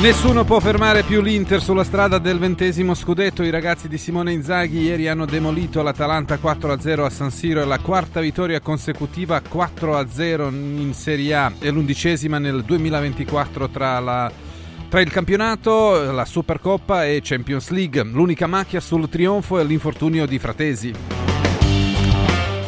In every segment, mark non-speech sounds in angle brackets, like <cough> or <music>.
Nessuno può fermare più l'Inter sulla strada del ventesimo scudetto. I ragazzi di Simone Inzaghi ieri hanno demolito l'Atalanta 4-0 a San Siro. È la quarta vittoria consecutiva 4-0 in Serie A e l'undicesima nel 2024 tra, la, tra il campionato, la Supercoppa e Champions League. L'unica macchia sul trionfo è l'infortunio di Fratesi.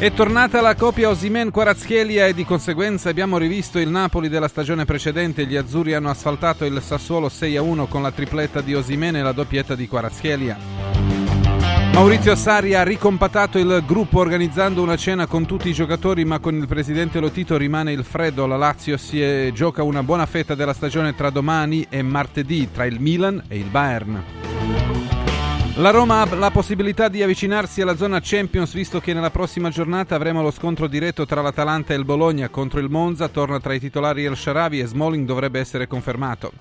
È tornata la coppia Osimen-Quarazchelia e di conseguenza abbiamo rivisto il Napoli della stagione precedente. Gli azzurri hanno asfaltato il Sassuolo 6-1 con la tripletta di Osimen e la doppietta di Quarazchelia. Maurizio Sarri ha ricompatato il gruppo organizzando una cena con tutti i giocatori, ma con il presidente Lotito rimane il freddo. La Lazio si è, gioca una buona fetta della stagione tra domani e martedì tra il Milan e il Bayern. La Roma ha la possibilità di avvicinarsi alla zona Champions visto che nella prossima giornata avremo lo scontro diretto tra l'Atalanta e il Bologna contro il Monza, torna tra i titolari El Sharavi e Smalling dovrebbe essere confermato.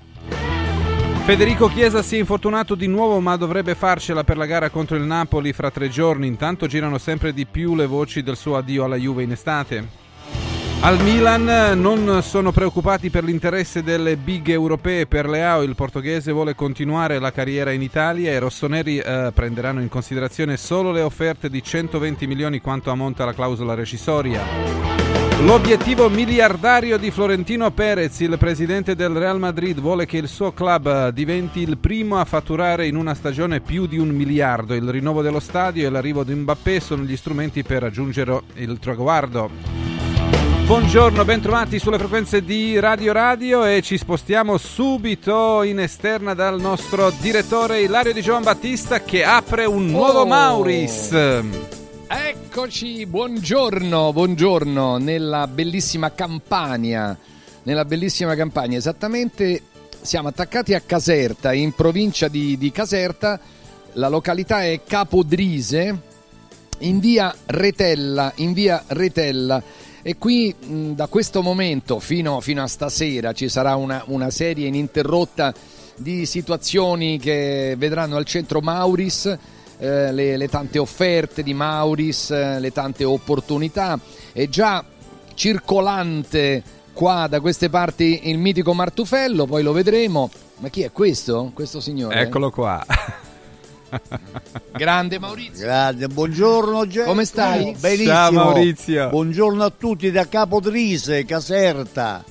Federico Chiesa si è infortunato di nuovo ma dovrebbe farcela per la gara contro il Napoli fra tre giorni, intanto girano sempre di più le voci del suo addio alla Juve in estate. Al Milan non sono preoccupati per l'interesse delle big europee per Leao, il portoghese vuole continuare la carriera in Italia e i rossoneri eh, prenderanno in considerazione solo le offerte di 120 milioni quanto ammonta la clausola rescissoria. L'obiettivo miliardario di Florentino Perez, il presidente del Real Madrid, vuole che il suo club diventi il primo a fatturare in una stagione più di un miliardo. Il rinnovo dello stadio e l'arrivo di Mbappé sono gli strumenti per raggiungere il traguardo. Buongiorno, bentrovati sulle frequenze di Radio Radio e ci spostiamo subito in esterna dal nostro direttore Ilario Di Giovan Battista che apre un nuovo oh. Mauris. Eccoci, buongiorno, buongiorno nella bellissima Campania. Nella bellissima Campania, esattamente siamo attaccati a Caserta, in provincia di, di Caserta. La località è Capodrise, in via Retella, in via Retella e qui mh, da questo momento fino, fino, a stasera ci sarà una, una serie ininterrotta di situazioni che vedranno al centro Mauris eh, le, le, tante offerte di Mauris, eh, le tante opportunità. È già circolante qua da queste parti il mitico Martufello, poi lo vedremo. Ma chi è questo? Questo signore? Eccolo qua. <laughs> Grande Maurizio. Grande, buongiorno Gio. Come stai? Benissimo. Ciao Maurizio. Buongiorno a tutti da Capodrise, Caserta.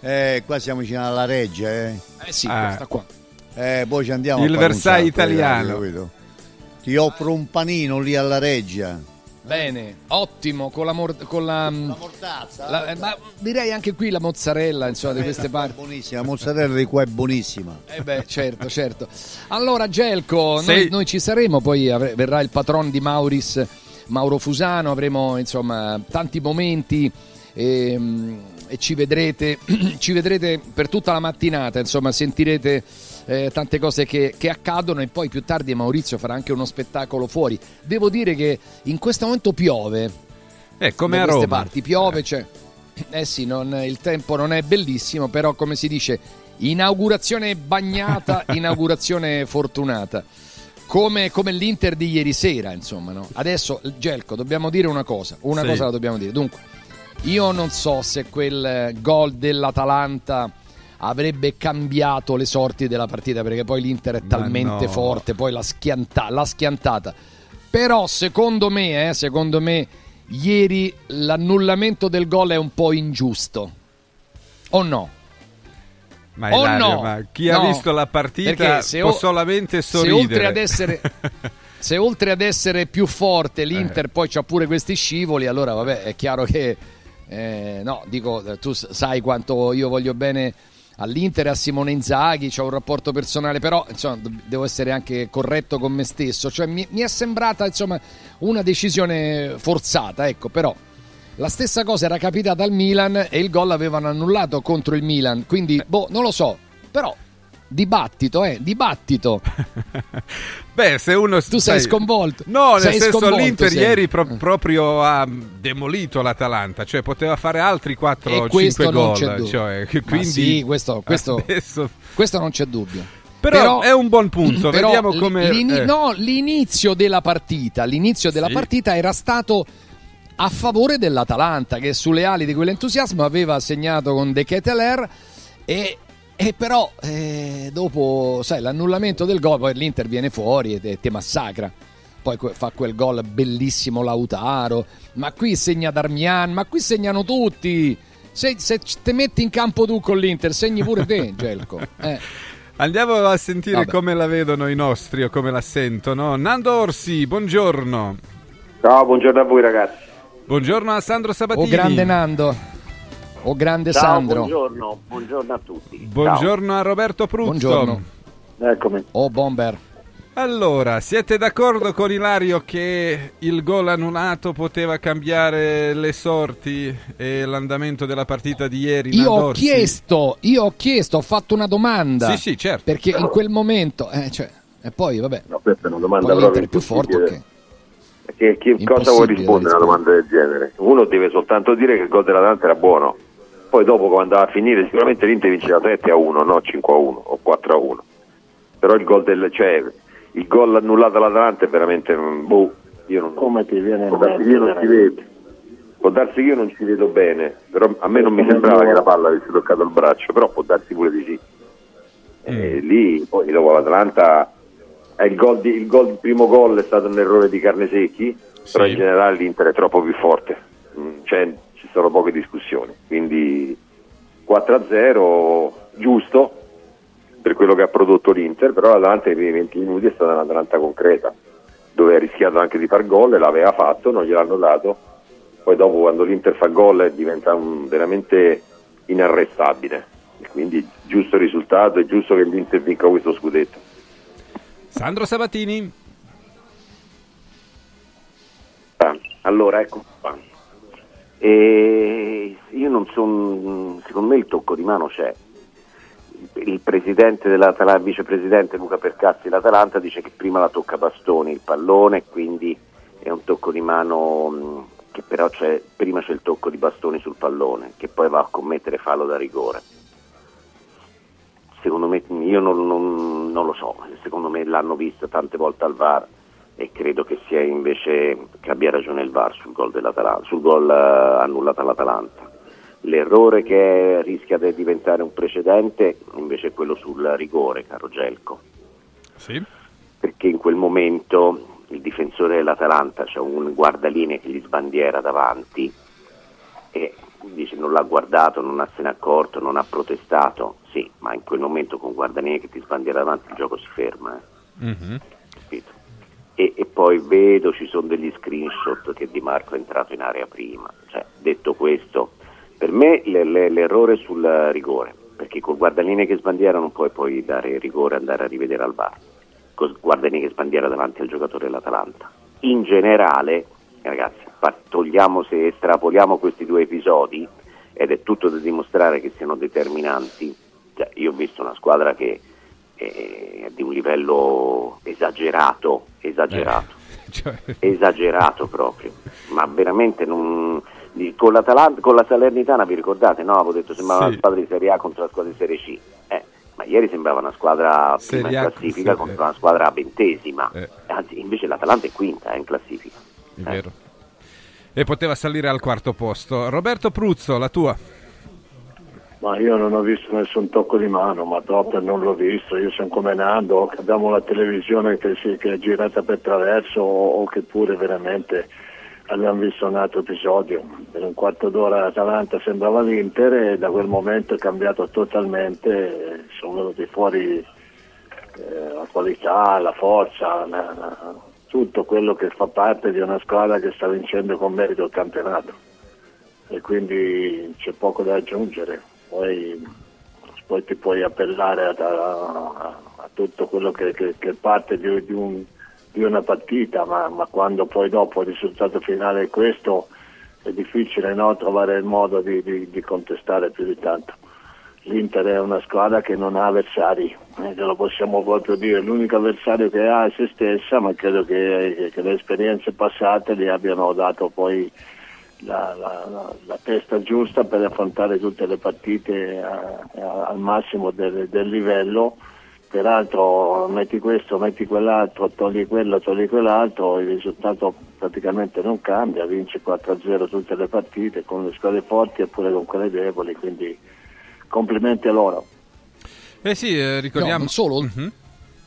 Eh, qua siamo vicino alla Reggia, eh. Eh sì, ah. sta qua. Eh, poi ci andiamo Il Versailles italiano. Ti offro un panino lì alla Reggia. Bene, ottimo, con la, mor- con la, mm, la mortazza. La, eh, ma direi anche qui la mozzarella, insomma, di queste parti. Buonissima, la mozzarella di qua è buonissima. Eh beh, certo, certo. Allora, Gelco, noi, noi, ci saremo, poi avre- verrà il patron di Mauris, Mauro Fusano, avremo insomma tanti momenti e, mm, e ci, vedrete, <clears throat> ci vedrete per tutta la mattinata, insomma, sentirete eh, tante cose che, che, accadono e poi più tardi Maurizio farà anche uno spettacolo fuori. Devo dire che in questo momento piove. Eh, come a Roma. parti piove, eh. Cioè, eh sì, non, il tempo non è bellissimo, però come si dice, inaugurazione bagnata, <laughs> inaugurazione fortunata. Come, come, l'Inter di ieri sera, insomma. No? Adesso, Gelco, dobbiamo dire una cosa. Una sì. cosa la dobbiamo dire. Dunque, io non so se quel gol dell'Atalanta avrebbe cambiato le sorti della partita perché poi l'Inter è talmente no. forte, poi l'ha, schianta, l'ha, schiantata. Però secondo me, eh, secondo me, ieri l'annullamento del gol è un po' ingiusto. O no? Ma, Ilario, no? ma chi no. ha visto la partita può o, solamente sorridere. Se oltre ad essere, <laughs> se oltre ad essere più forte l'Inter eh. poi c'ha pure questi scivoli, allora vabbè, è chiaro che... Eh, no, dico, tu sai quanto io voglio bene all'Inter e a Simone Inzaghi, c'ho un rapporto personale, però insomma, devo essere anche corretto con me stesso, cioè, mi, mi, è sembrata insomma, una decisione forzata, ecco, però la stessa cosa era capitata al Milan e il gol l'avevano annullato contro il Milan, quindi boh, non lo so, però dibattito, eh, dibattito. <laughs> Beh, se uno tu sei, sei sconvolto. No, sei nel senso l'Inter sei. ieri pro- proprio ha demolito l'Atalanta, cioè poteva fare altri 4 5 gol, cioè, <laughs> quindi sì, questo, questo, adesso... questo non c'è dubbio. Però, però, è un buon punto, <clears throat> vediamo come eh. no, l'inizio della partita, l'inizio della sì. partita era stato a favore dell'Atalanta che sulle ali di quell'entusiasmo aveva segnato con De Keteler e E però eh, dopo, sai, l'annullamento del gol, poi l'Inter viene fuori e ti massacra. Poi fa quel gol bellissimo Lautaro, ma qui segna Darmian, ma qui segnano tutti. Se, se te metti in campo tu con l'Inter, segni pure te, <laughs> Gelco. Eh. Andiamo a sentire Vabbè. come la vedono i nostri o come la sentono. Nando Orsi, buongiorno. Ciao, buongiorno a voi ragazzi. Buongiorno a Sandro Sabatini. Oh grande Nando. Oh grande Ciao, Sandro. Buongiorno, buongiorno a tutti. Buongiorno Ciao. a Roberto Pruzzo. Buongiorno. Eccomi. Oh Bomber. Allora, siete d'accordo con Ilario che il gol annullato poteva cambiare le sorti e l'andamento della partita di ieri? Io ho chiesto, io ho chiesto, ho fatto una domanda. Sì, sì, certo. Perché in quel momento, eh, cioè, e poi vabbè. No, questa è una domanda proprio più forte che... Che, che cosa vuoi rispondere a una domanda del genere? Uno deve soltanto dire che il gol della Dante era buono, poi dopo quando andava a finire sicuramente l'Inter vinceva 7 a 1, no 5 a 1 o 4 a 1. Però il gol del cioè, il gol annullato all'Atalanta è veramente boh, io non, come ti viene può darsi che io non ci vedo può darsi che io non ci vedo bene però a me non mi sembrava che la palla avesse toccato il braccio però può darsi pure di sì e mm. lì poi dopo l'Atalanta il, gol di, il, gol, il primo gol è stato un errore di Carnesecchi sì. però in generale l'Inter è troppo più forte mm, cioè, ci sono poche discussioni quindi 4-0 giusto per quello che ha prodotto l'Inter, però l'Atalanta nei primi 20 minuti è stata un'Atalanta concreta, dove ha rischiato anche di far gol e l'aveva fatto, non gliel'hanno dato, poi dopo quando l'Inter fa gol diventa un, veramente inarrestabile, e quindi giusto risultato, è giusto che l'Inter vinca questo scudetto. Sandro Sabatini. Ah, allora ecco qua. E io non sono, secondo me il tocco di mano c'è, il presidente dell'Atalanta, il vicepresidente Luca Percassi dell'Atalanta dice che prima la tocca Bastoni il pallone, quindi è un tocco di mano che però c'è, prima c'è il tocco di Bastoni sul pallone, che poi va a commettere fallo da rigore. Secondo me, io non, non, non lo so, secondo me l'hanno visto tante volte al VAR e credo che sia invece che abbia ragione il VAR sul gol, sul gol uh, annullato all'Atalanta L'errore che rischia di diventare un precedente invece è quello sul rigore, caro Gelco. Sì. Perché in quel momento il difensore dell'Atalanta, c'è cioè un guardalinee che gli sbandiera davanti e dice non l'ha guardato, non se n'è accorto, non ha protestato. Sì, ma in quel momento con guardalinee che ti sbandiera davanti il gioco si ferma. Eh. Mm-hmm. E, e, poi vedo ci sono degli screenshot che Di Marco è entrato in area prima. Cioè, detto questo, per me l'errore sul rigore, perché col guardaline che sbandiera non puoi poi dare rigore e andare a rivedere al bar, col guardaline che sbandiera davanti al giocatore dell'Atalanta. In generale, ragazzi, togliamo se estrapoliamo questi due episodi, ed è tutto da dimostrare che siano determinanti, cioè, io ho visto una squadra che è di un livello esagerato, esagerato, eh, <laughs> cioè... esagerato proprio, ma veramente non con, con la Salernitana vi ricordate? No, avevo detto sembrava sì. una squadra di Serie A contro la squadra di Serie C. Eh, ma ieri sembrava una squadra prima in classifica contro una squadra ventesima. Eh. Anzi, invece l'Atalanta è quinta eh, in classifica. È eh. vero. E poteva salire al quarto posto. Roberto Pruzzo, la tua. Ma io non ho visto nessun tocco di mano, ma dopo non l'ho visto. Io sono come Nando, abbiamo la televisione che, si, che è girata per traverso o, o che pure veramente abbiamo visto un altro episodio, per un quarto d'ora l'Atalanta sembrava l'Inter e da quel momento è cambiato totalmente, sono venuti fuori eh, la qualità, la forza, la, la, tutto quello che fa parte di una squadra che sta vincendo con merito il campionato e quindi c'è poco da aggiungere. Poi, poi ti puoi appellare a, a, a tutto quello che, che, che parte di, di un di una partita, ma, ma, quando poi dopo il risultato finale è questo è difficile no, trovare il modo di, di, contestare più di tanto. L'Inter è una squadra che non ha avversari, eh, lo possiamo proprio dire, l'unico avversario che ha è se stessa, ma credo che, che, che le esperienze passate gli abbiano dato poi la, la, la, testa giusta per affrontare tutte le partite a, a, al massimo del, del livello peraltro metti questo, metti quell'altro, togli quello, togli quell'altro, il risultato praticamente non cambia, vince 4-0 tutte le partite con le squadre forti eppure con quelle deboli, quindi complimenti a loro. Eh sì, eh, ricordiamo... No, non solo... Mm-hmm.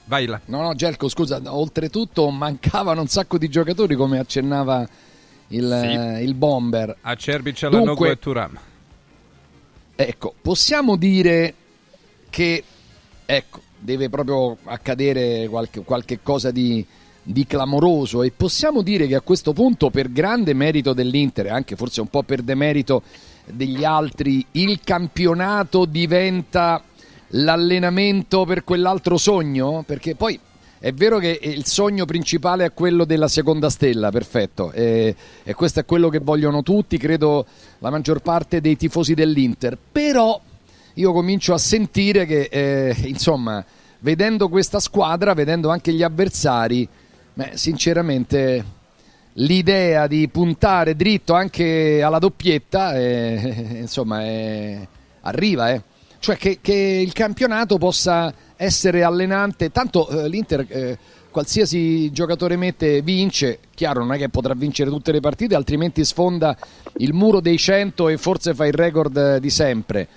Vai là. No, no, Gelco, scusa, oltretutto mancavano un sacco di giocatori come accennava il, sì. eh, il Bomber. Acerbi, Cialanoglu e Turam. Ecco, possiamo dire che ecco, deve proprio accadere qualche, qualche cosa di, di, clamoroso e possiamo dire che a questo punto per grande merito dell'Inter, anche forse un po' per demerito degli altri, il campionato diventa l'allenamento per quell'altro sogno? Perché poi è vero che il sogno principale è quello della seconda stella, perfetto, e, e, questo è quello che vogliono tutti, credo la maggior parte dei tifosi dell'Inter, però io comincio a sentire che, eh, insomma, vedendo questa squadra, vedendo anche gli avversari, beh, sinceramente l'idea di puntare dritto anche alla doppietta, eh, <laughs> insomma, è, arriva, eh. Cioè che, che il campionato possa essere allenante. Tanto eh, l'Inter, eh, qualsiasi giocatore mette, vince. Chiaro, non è che potrà vincere tutte le partite, altrimenti sfonda il muro dei 100 e forse fa il record eh, di sempre.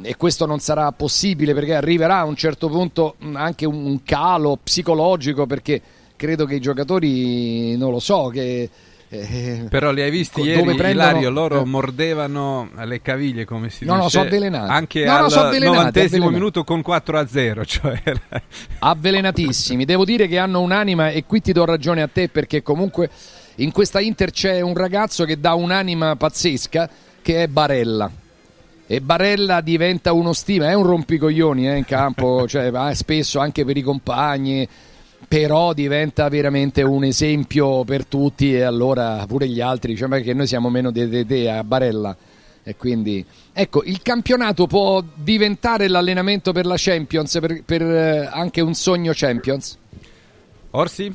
E questo non sarà possibile perché arriverà a un certo punto anche un calo psicologico perché credo che i giocatori, non lo so, che eh, Però li hai visti ieri, prendono... Ilario, loro eh. mordevano le caviglie, come si no, dice. No, sono avvelenati. Anche no, al no, novantesimo minuto con 4 a 0. <laughs> Cioè... Avvelenatissimi. Devo dire che hanno un'anima e qui ti do ragione a te perché comunque in questa Inter c'è un ragazzo che dà un'anima pazzesca che è Barella. E Barella diventa uno stima, è un rompicoglioni eh, in campo, <laughs> cioè, spesso anche per i compagni però diventa veramente un esempio per tutti e allora pure gli altri diciamo che noi siamo meno di te a Barella e quindi ecco il campionato può diventare l'allenamento per la Champions per, per eh, anche un sogno Champions Orsi?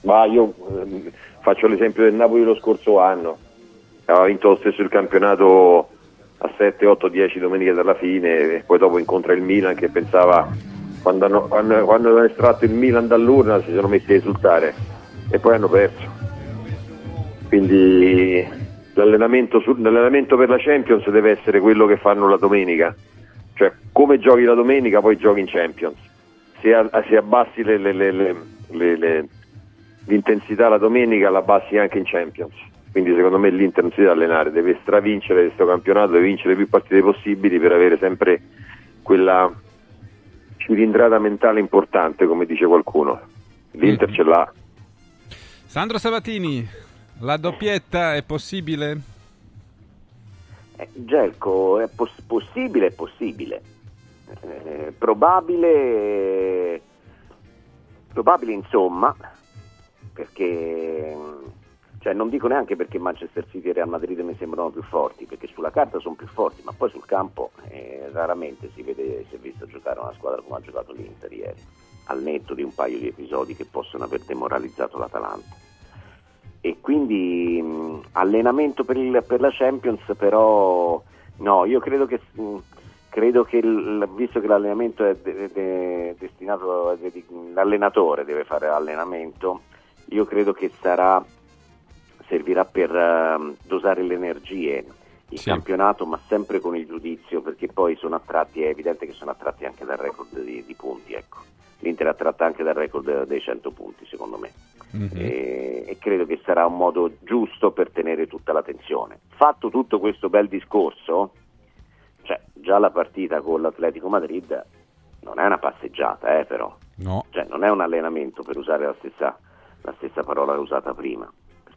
Ma io eh, faccio l'esempio del Napoli lo scorso anno aveva vinto lo stesso il campionato a 7, 8, 10 domeniche dalla fine e poi dopo incontra il Milan che pensava quando hanno, quando, quando hanno estratto il Milan dall'urna si sono messi a esultare e poi hanno perso. Quindi l'allenamento, su, l'allenamento per la Champions deve essere quello che fanno la domenica, cioè come giochi la domenica poi giochi in Champions. Se, a, se abbassi le, le, le, l'intensità la domenica la abbassi anche in Champions. Quindi secondo me l'Inter non si deve allenare, deve stravincere questo campionato, deve vincere le più partite possibili per avere sempre quella, cilindrata mentale importante, come dice qualcuno. L'Inter mm. ce l'ha. Sandro Sabatini, la doppietta è possibile? Eh, Gelco, è poss- possibile, è possibile. Eh, probabile, probabile insomma, perché cioè, non dico neanche perché Manchester City e Real Madrid mi sembrano più forti, perché sulla carta sono più forti, ma poi sul campo eh, raramente si, vede, si è visto giocare una squadra come ha giocato l'Inter ieri, al netto di un paio di episodi che possono aver demoralizzato l'Atalanta. E quindi mh, allenamento per, il, per, la Champions, però no, io credo che, mh, credo che il, visto che l'allenamento è de, de, destinato, de, l'allenatore deve fare allenamento, io credo che sarà servirà per uh, dosare le energie il sì. campionato, ma sempre con il giudizio, perché poi sono attratti, è evidente che sono attratti anche dal record di, di punti. Ecco. L'Inter è attratta anche dal record dei 100 punti, secondo me. Mm-hmm. E, e, credo che sarà un modo giusto per tenere tutta l'attenzione. Fatto tutto questo bel discorso, cioè, già la partita con l'Atletico Madrid non è una passeggiata, eh, però. No. Cioè, non è un allenamento per usare la stessa, la stessa parola usata prima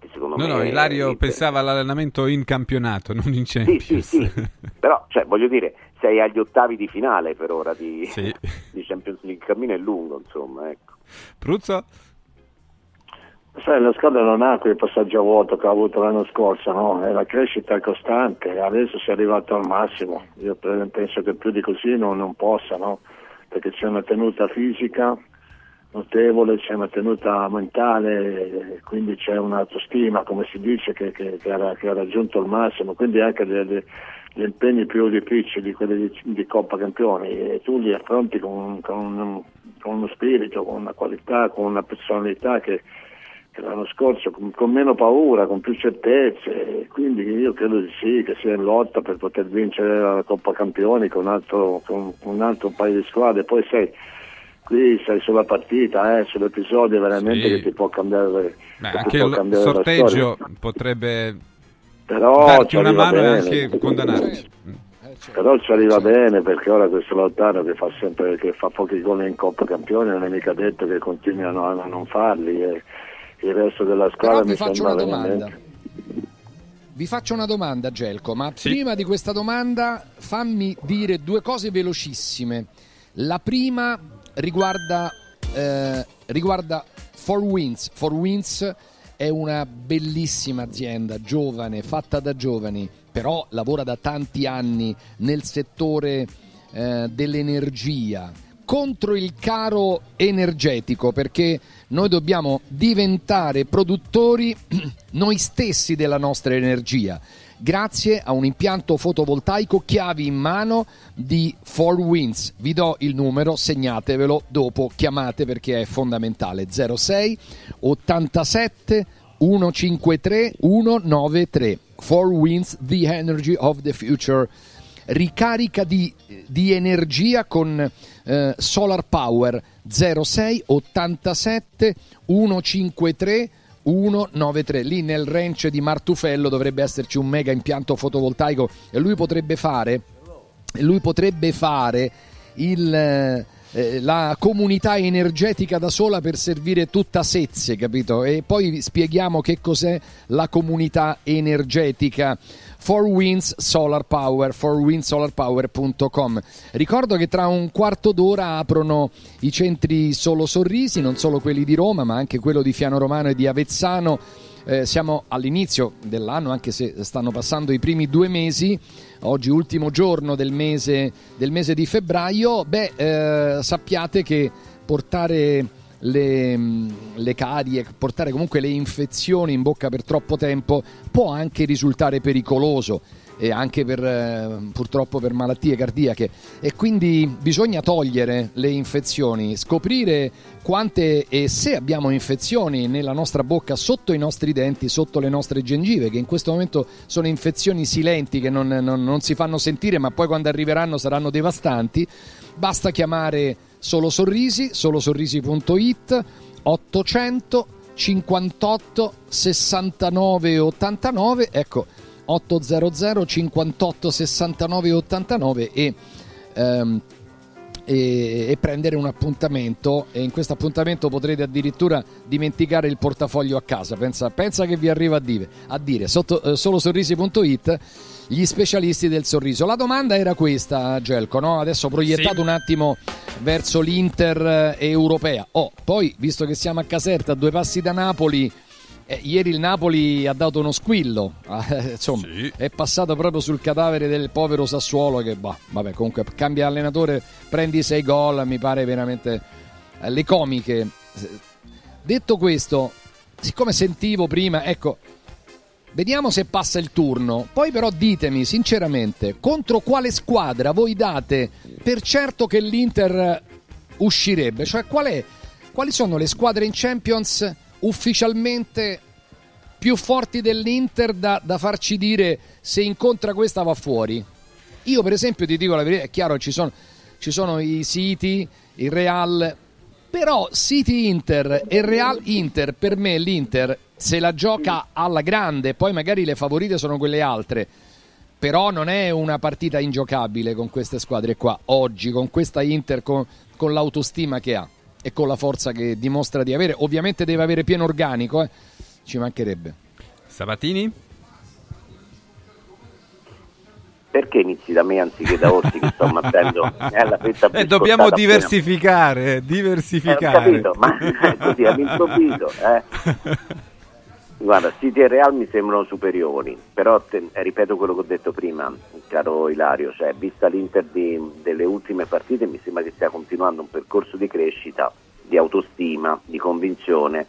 che secondo no, me... No, Ilario è... pensava all'allenamento in campionato, non in Champions. Sì, sì, sì. <laughs> Però, cioè, voglio dire, sei agli ottavi di finale per ora di, sì. <laughs> di Champions League, il cammino è lungo, insomma, ecco. Pruzzo? Sai, la squadra non ha quel passaggio a vuoto che ha avuto l'anno scorso, no? È la crescita costante, adesso si è arrivato al massimo. Io penso che più di così non, non possa, no? Perché c'è una tenuta fisica, notevole, c'è una tenuta mentale, quindi c'è un'autostima, come si dice, che, che, che, ha, che ha, raggiunto il massimo, quindi anche gli impegni più difficili, quelli di, di, Coppa Campioni, e tu li affronti con, con, con, uno spirito, con una qualità, con una personalità che, l'anno scorso con, con, meno paura, con più certezze, quindi io credo di sì, che sia in lotta per poter vincere la Coppa Campioni con altro, con un, altro paio di squadre, poi sei qui sei sulla partita, eh, sull'episodio veramente sì. che ti può cambiare, Beh, anche il cambiare sorteggio potrebbe Però darti una mano bene. e anche condannarti. Però ci arriva bene perché ora questo Lautaro che fa sempre che fa pochi gol in Coppa Campioni non è mica detto che continuano a non farli e il resto della squadra Però mi faccio una domanda. Vi faccio una domanda, Gelco, ma sì. prima di questa domanda fammi dire due cose velocissime. La prima riguarda, eh, riguarda For Winds. For Winds è una bellissima azienda, giovane, fatta da giovani, però lavora da tanti anni nel settore eh, dell'energia, contro il caro energetico perché noi dobbiamo diventare produttori <clears throat> noi stessi della nostra energia grazie a un impianto fotovoltaico chiavi in mano di 4Winds. Vi do il numero, segnatevelo dopo, chiamate perché è fondamentale. 06 87 153 193. 4Winds, the energy of the future. Ricarica di, di energia con eh, Solar Power 06 87 153 193 lì nel ranch di Martufello dovrebbe esserci un mega impianto fotovoltaico e lui potrebbe fare lui potrebbe fare il, eh, la comunità energetica da sola per servire tutta Sezze, capito? E poi spieghiamo che cos'è la comunità energetica 4Winds Solar Power, 4windsolarpower.com. Ricordo che tra un quarto d'ora aprono i centri Solo Sorrisi, non solo quelli di Roma, ma anche quello di Fiano Romano e di Avezzano. Eh, siamo all'inizio dell'anno, anche se stanno passando i primi due mesi. Oggi, ultimo giorno del mese, del mese di febbraio. Beh, eh, sappiate che portare le, le carie, portare comunque le infezioni in bocca per troppo tempo può anche risultare pericoloso e anche per, eh, purtroppo per malattie cardiache. E quindi bisogna togliere le infezioni, scoprire quante e se abbiamo infezioni nella nostra bocca sotto i nostri denti, sotto le nostre gengive, che in questo momento sono infezioni silenti che non, non, non si fanno sentire ma poi quando arriveranno saranno devastanti, basta chiamare Solo Sorrisi, solosorrisi.it 800 58 69 89, ecco 800 58 69 89 e, ehm, e, e, prendere un appuntamento. E in questo appuntamento potrete addirittura dimenticare il portafoglio a casa. Pensa, pensa che vi arriva a dire, a dire. Sotto, eh, solosorrisi.it gli specialisti del sorriso. La domanda era questa, Gelco, no? adesso proiettato sì. un attimo verso l'Inter eh, europea. Oh, poi, visto che siamo a Caserta, a due passi da Napoli, eh, ieri il Napoli ha dato uno squillo, <laughs> eh, insomma, sì. è passato proprio sul cadavere del povero Sassuolo che, bah, vabbè, comunque cambia allenatore, prendi sei gol, mi pare veramente eh, le comiche. Detto questo, siccome sentivo prima, ecco, Vediamo se passa il turno. Poi però ditemi sinceramente contro quale squadra voi date per certo che l'Inter uscirebbe? Cioè qual è, quali sono le squadre in Champions ufficialmente più forti dell'Inter da, da farci dire se incontra questa va fuori? Io per esempio ti dico la verità, è chiaro ci sono, ci sono i City, il Real, però City Inter e Real Inter per me l'Inter se la gioca alla grande, poi magari le favorite sono quelle altre. Però non è una partita ingiocabile con queste squadre qua, oggi, con questa Inter, con, con l'autostima che ha e con la forza che dimostra di avere. Ovviamente deve avere pieno organico, eh? ci mancherebbe. Sabatini? perché inizi da me anziché da Orsi che sto fetta eh, dobbiamo diversificare diversificare eh, capito ma così all'improvviso eh. <laughs> Guarda, City e Real mi sembrano superiori, però te, eh, ripeto quello che ho detto prima, caro Ilario, cioè, vista l'Inter di, delle ultime partite mi sembra che stia continuando un percorso di crescita, di autostima, di convinzione,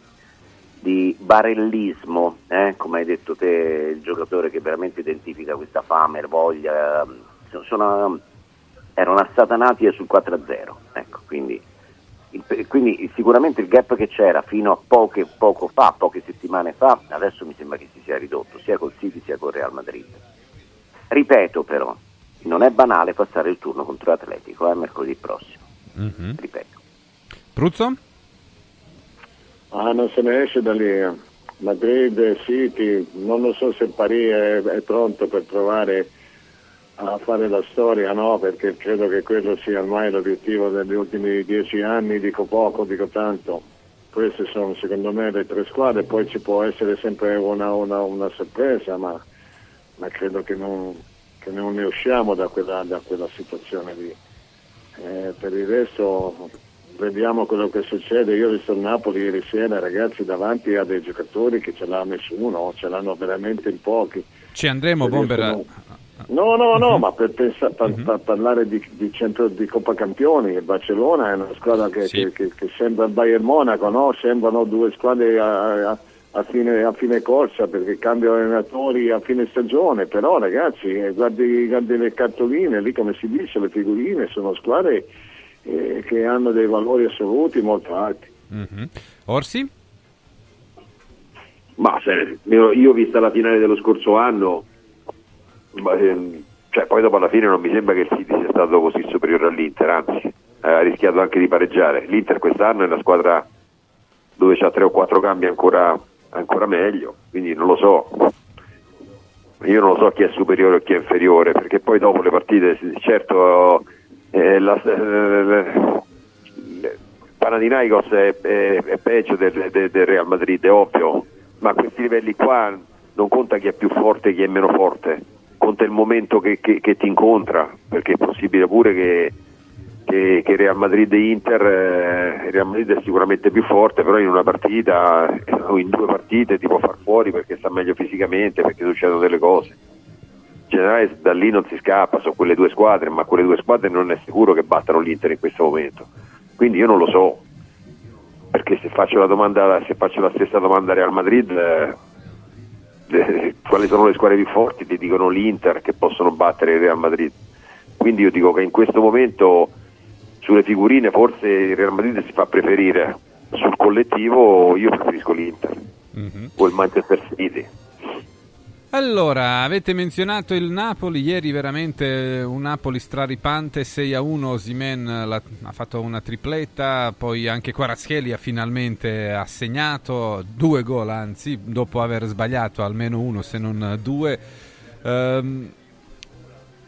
di barellismo, eh? come hai detto te, il giocatore che veramente identifica questa fame, voglia, sono, erano assatanati sul 4-0, ecco, quindi quindi sicuramente il gap che c'era fino a poche, poco fa, poche settimane fa, adesso mi sembra che si sia ridotto, sia col City sia col Real Madrid. Ripeto però, non è banale passare il turno contro l'Atletico, è eh, mercoledì prossimo. Mm-hmm. Ripeto. Pruzzo? Ah, non se ne esce da lì. Madrid, City, non lo so se Paris è, è pronto per provare a fare la storia, no, perché credo che quello sia ormai l'obiettivo degli ultimi dieci anni, dico poco, dico tanto. Queste sono secondo me le tre squadre, poi ci può essere sempre una, una, una sorpresa, ma, ma, credo che non, che non, ne usciamo da quella, da quella situazione lì. Eh, per il resto vediamo quello che succede. Io ho visto il Napoli ieri sera, ragazzi, davanti a dei giocatori che ce l'ha nessuno, ce l'hanno veramente in pochi. Ci andremo, Bomber, No, no, no, uh-huh. ma per, pensa, per, uh-huh. per parlare di, di, centro di Coppa Campioni, il Barcellona è una squadra che, sì. che, che, che sembra il Bayern Monaco, no? sembrano due squadre a, a, a, fine, a, fine, corsa perché cambiano allenatori a fine stagione, però ragazzi, eh, guardi, guardi, le cartoline, lì come si dice, le figurine, sono squadre eh, che hanno dei valori assoluti molto alti. Uh-huh. Orsi? Ma se, io ho visto la finale dello scorso anno Ehm, cioè, poi dopo alla fine non mi sembra che il City sia stato così superiore all'Inter, anzi ha rischiato anche di pareggiare. L'Inter quest'anno è una squadra dove c'ha tre o quattro cambi ancora, ancora meglio, quindi non lo so. Io non lo so chi è superiore o chi è inferiore, perché poi dopo le partite, certo, eh, la, eh, Panathinaikos è, è, è peggio del, del, del Real Madrid, è ovvio, ma a questi livelli qua non conta chi è più forte e chi è meno forte conta il momento che, che, che, ti incontra, perché è possibile pure che, che, Real Madrid e Inter, eh, Real Madrid è sicuramente più forte, però in una partita o in due partite ti può far fuori perché sta meglio fisicamente, perché succedono delle cose. In generale da lì non si scappa, sono quelle due squadre, ma quelle due squadre non è sicuro che battano l'Inter in questo momento. Quindi io non lo so, perché se faccio la, domanda, se faccio la stessa domanda a Real Madrid... Eh, <laughs> quali sono le squadre più forti, ti dicono l'Inter che possono battere il Real Madrid. Quindi io dico che in questo momento sulle figurine forse il Real Madrid si fa preferire, sul collettivo io preferisco l'Inter mm-hmm. o il Manchester City. Allora, avete menzionato il Napoli, ieri veramente un Napoli straripante, 6 a 1, Simen ha fatto una tripletta, poi anche finalmente ha segnato due gol, anzi, dopo aver sbagliato almeno uno se non due. Um,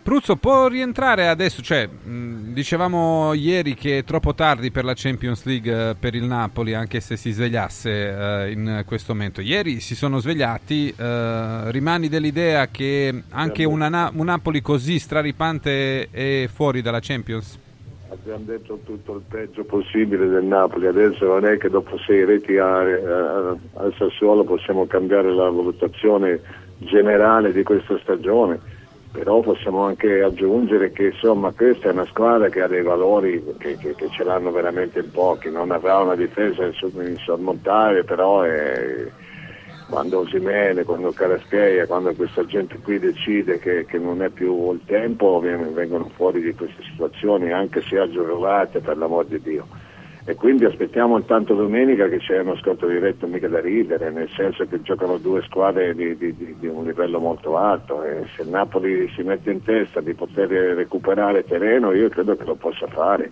Pruzzo può rientrare adesso, cioè, mh, dicevamo ieri che è troppo tardi per la Champions League eh, per il Napoli, anche se si svegliasse eh, in questo momento. Ieri si sono svegliati, eh, rimani dell'idea che anche una, un Napoli così straripante è fuori dalla Champions? Abbiamo detto tutto il peggio possibile del Napoli, adesso non è che dopo sei reti al Sassuolo possiamo cambiare la valutazione generale di questa stagione però possiamo anche aggiungere che insomma questa è una squadra che ha dei valori che, che, che ce l'hanno veramente in pochi, non avrà una difesa insormontabile, però è, quando Osimene, quando Carascheia, quando questa gente qui decide che, che, non è più il tempo, vengono fuori di queste situazioni, anche se aggiorovate per l'amor di Dio e quindi aspettiamo intanto domenica che c'è uno scontro diretto mica da ridere, nel senso che giocano due squadre di, di, di, di un livello molto alto e se il Napoli si mette in testa di poter recuperare terreno io credo che lo possa fare